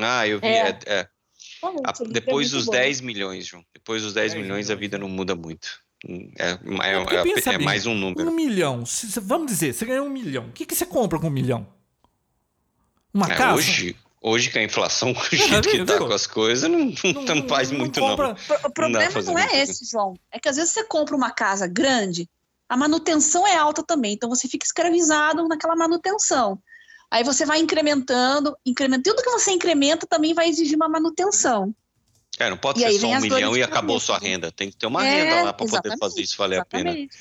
Ah, eu vi. É. é- é. A- é depois dos bom. 10 milhões, João. Depois dos 10 10 milhões, a vida né? não muda muito. É, é- é- é- pensa é mais um número. Um milhão. Vamos dizer, você ganhou um milhão. O que, que você compra com um milhão? Uma É, casa? hoje, hoje, com a inflação, com o jeito que tá com as coisas, não, não, faz muito, compra- não. O problema não é muito. esse, João. É que às vezes você compra uma casa grande, a manutenção é alta também, então você fica escravizado naquela manutenção. Aí você vai incrementando, incrementando. Tudo que você incrementa também vai exigir uma manutenção. É, não pode E ser só um milhão e acabou cabeça, sua né? renda. Tem que ter uma É, renda lá para poder exatamente, fazer isso valer a pena. Exatamente.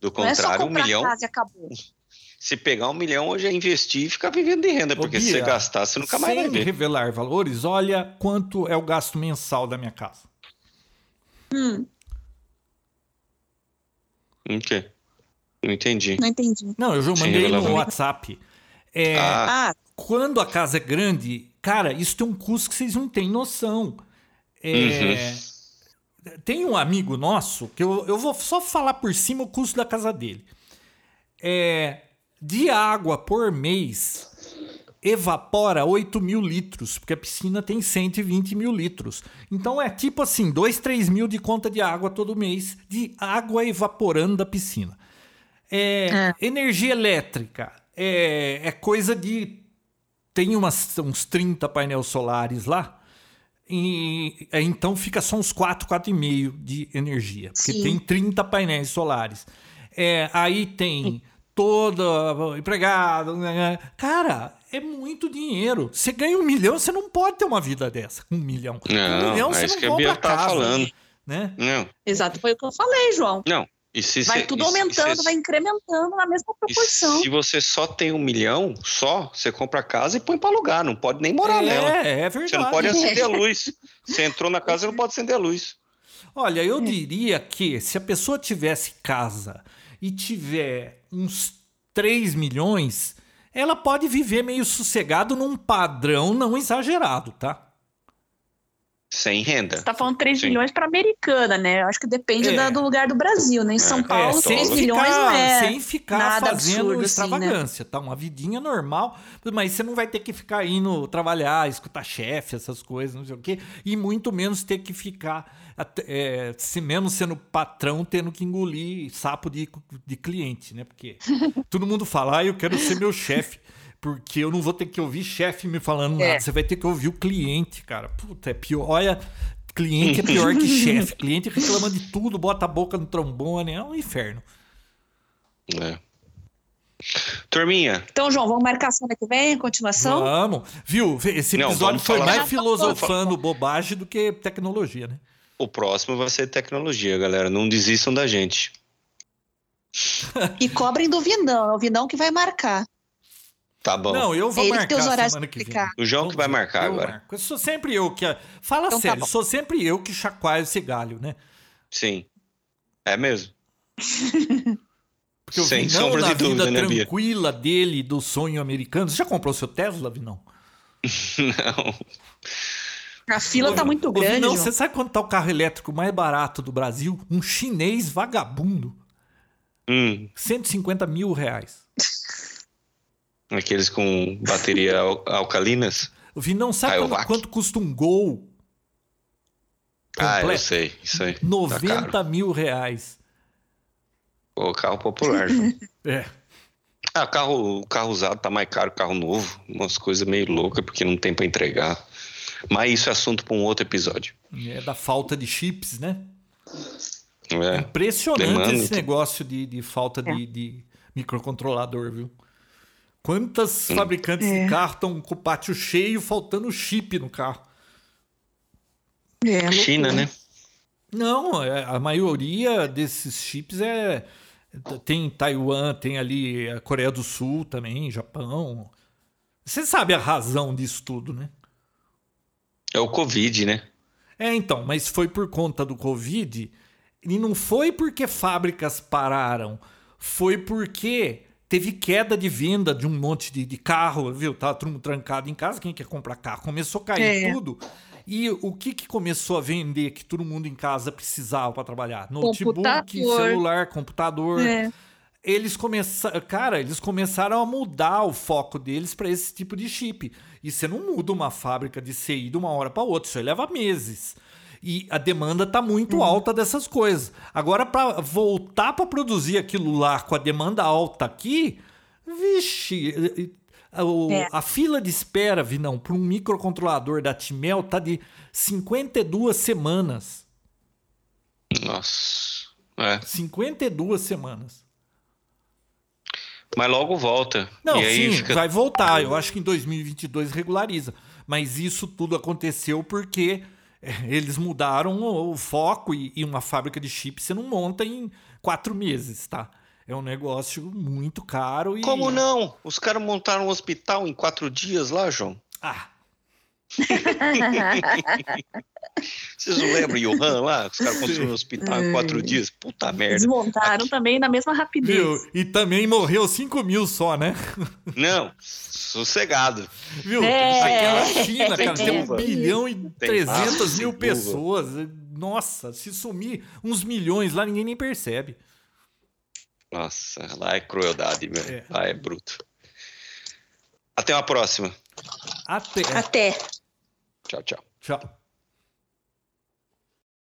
Do é contrário, um milhão, casa e acabou. se pegar um milhão hoje é investir e ficar vivendo de renda, Ô, porque se Bia, você gastar, você nunca mais Sem vai ver. revelar valores, olha quanto é o gasto mensal da minha casa. Hum, O quê? Não entendi. não entendi. Não, eu já mandei no. WhatsApp. É, Ah, Quando a casa é grande, cara, isso tem um custo que vocês não têm noção. É, Tem um amigo nosso, que eu, eu vou só falar por cima o custo da casa dele. É, de água por mês, evapora 8 mil litros, porque a piscina tem 120 mil litros. Então é tipo assim, 2, 3 mil de conta de água todo mês, de água evaporando da piscina. É, Energia elétrica é, é coisa de. Tem umas, uns 30 painéis solares lá. E, é, então fica só uns 4, 4,5 de energia. Porque Sim. tem 30 painéis solares. É, aí tem toda empregado. né? Cara, é muito dinheiro. Você ganha um milhão, você não pode ter uma vida dessa com um milhão. Com um Não, milhão é você isso não que a compra Bia tá casa, falando. Né? não, exato, foi o que eu falei, João. não. E se Vai tudo e aumentando, e se- vai incrementando na mesma e proporção. se você só tem um milhão, só, você compra a casa e põe pra alugar, não pode nem morar nela. É, é verdade. Você não pode acender a luz. Você entrou na casa, você não pode acender a luz. Olha, É. eu diria que se a pessoa tivesse casa e tiver uns 3 milhões, ela pode viver meio sossegado num padrão não exagerado, tá? Sem renda. Você tá falando 3 Sim. milhões para americana, né? Eu acho que depende É. da- do lugar do Brasil, né? Em São É, Paulo, é, 3 sem milhões não é. sem ficar nada fazendo absurdo, assim, né? extravagância, tá? Uma vidinha normal, mas você não vai ter que ficar indo trabalhar, escutar chefe, essas coisas, não sei o quê, e muito menos ter que ficar, até, é, se mesmo sendo patrão, tendo que engolir sapo de, de cliente, né? Porque todo mundo fala, ah, eu quero ser meu chefe. Porque eu não vou ter que ouvir chefe me falando nada. É. Você vai ter que ouvir o cliente, cara. Puta, é pior. Olha, cliente é pior que chefe. Cliente reclama de tudo, bota a boca no trombone. É um inferno. É. Turminha, Então, João, vamos marcar semana que vem, continuação? Vamos. Viu? Esse Não, episódio vamos foi falar- mais filosofando bobagem do que tecnologia, né? o próximo vai ser tecnologia, galera. Não desistam da gente. E cobrem do Vinão, é o Vinão que vai marcar. Tá bom. Não, eu vou Ele que tem marcar os horários semana que vem. O João que vai marcar Eu agora. marco. Eu sou sempre eu que. Fala Então tá sério, bom. sou sempre eu que chacoalho esse galho, né? Sim. É mesmo? Porque o Sem Vinão, sombra na de dúvida, vida né, Bia? tranquila dele, do sonho americano. Você já comprou seu Tesla, Vinão? Não. A fila tá muito Ô, grande, Vinão, João. você sabe quanto tá o carro elétrico mais barato do Brasil? Um chinês vagabundo. Hum, 150 mil reais. Aqueles com bateria al- alcalinas? O Vinão, sabe quanto, Rayovac. quanto custa um gol? Ah, eu completo? sei. Isso aí. Tá 90 caro. mil reais. Pô, carro popular. É. ah, carro, carro usado tá mais caro que carro novo. Umas coisas meio loucas porque não tem pra entregar. Mas isso é assunto pra um outro episódio. É da falta de chips, né? É. Impressionante demanda, esse negócio de, de falta de, de microcontrolador, viu? Quantas Hum. fabricantes É. de carro estão com o pátio cheio, faltando chip no carro? É, China, loucura. né? Não, é, a maioria desses chips é. Tem Taiwan, tem ali a Coreia do Sul também, Japão. Você sabe a razão disso tudo, né? É o Covid, né? É, então, mas foi por conta do Covid e não foi porque fábricas pararam, foi porque teve queda de venda de um monte de, de carro, viu? Tava todo mundo trancado em casa, quem quer comprar carro? Começou a cair É. tudo. E o que, que começou a vender que todo mundo em casa precisava para trabalhar? Notebook, Computador. celular, computador. É. Eles começaram, cara, eles começaram a mudar o foco deles para esse tipo de chip. E você não muda uma fábrica de CI de uma hora para outra, isso aí leva meses. E a demanda tá muito Uhum. alta dessas coisas. Agora para voltar para produzir aquilo lá com a demanda alta aqui, vixe, o- É. a fila de espera, Vinão, para um microcontrolador da Timel tá de 52 semanas. Nossa. É. 52 semanas. Mas logo volta. Não, e aí sim, fica. vai voltar. Eu acho que em 2022 regulariza. Mas isso tudo aconteceu porque eles mudaram o, o foco e, e uma fábrica de chip você não monta em quatro meses, tá? É um negócio muito caro e... Como não? Os caras montaram um hospital em quatro dias lá, João. Ah, Vocês não lembram Johan lá? Os caras construíram um hospital em quatro Ai. dias. Puta merda. Desmontaram também na mesma rapidez. viu? E também morreu 5 mil só, né? Não, sossegado. Viu? É. Aquela China, cara, tem um Viúva. bilhão e Tem 300 fácil, mil pessoas. Nossa, se sumir uns milhões lá, ninguém nem percebe. Nossa, lá é crueldade, meu. É. Lá é bruto. Até uma próxima. Até. Até. Tchau, tchau. Tchau.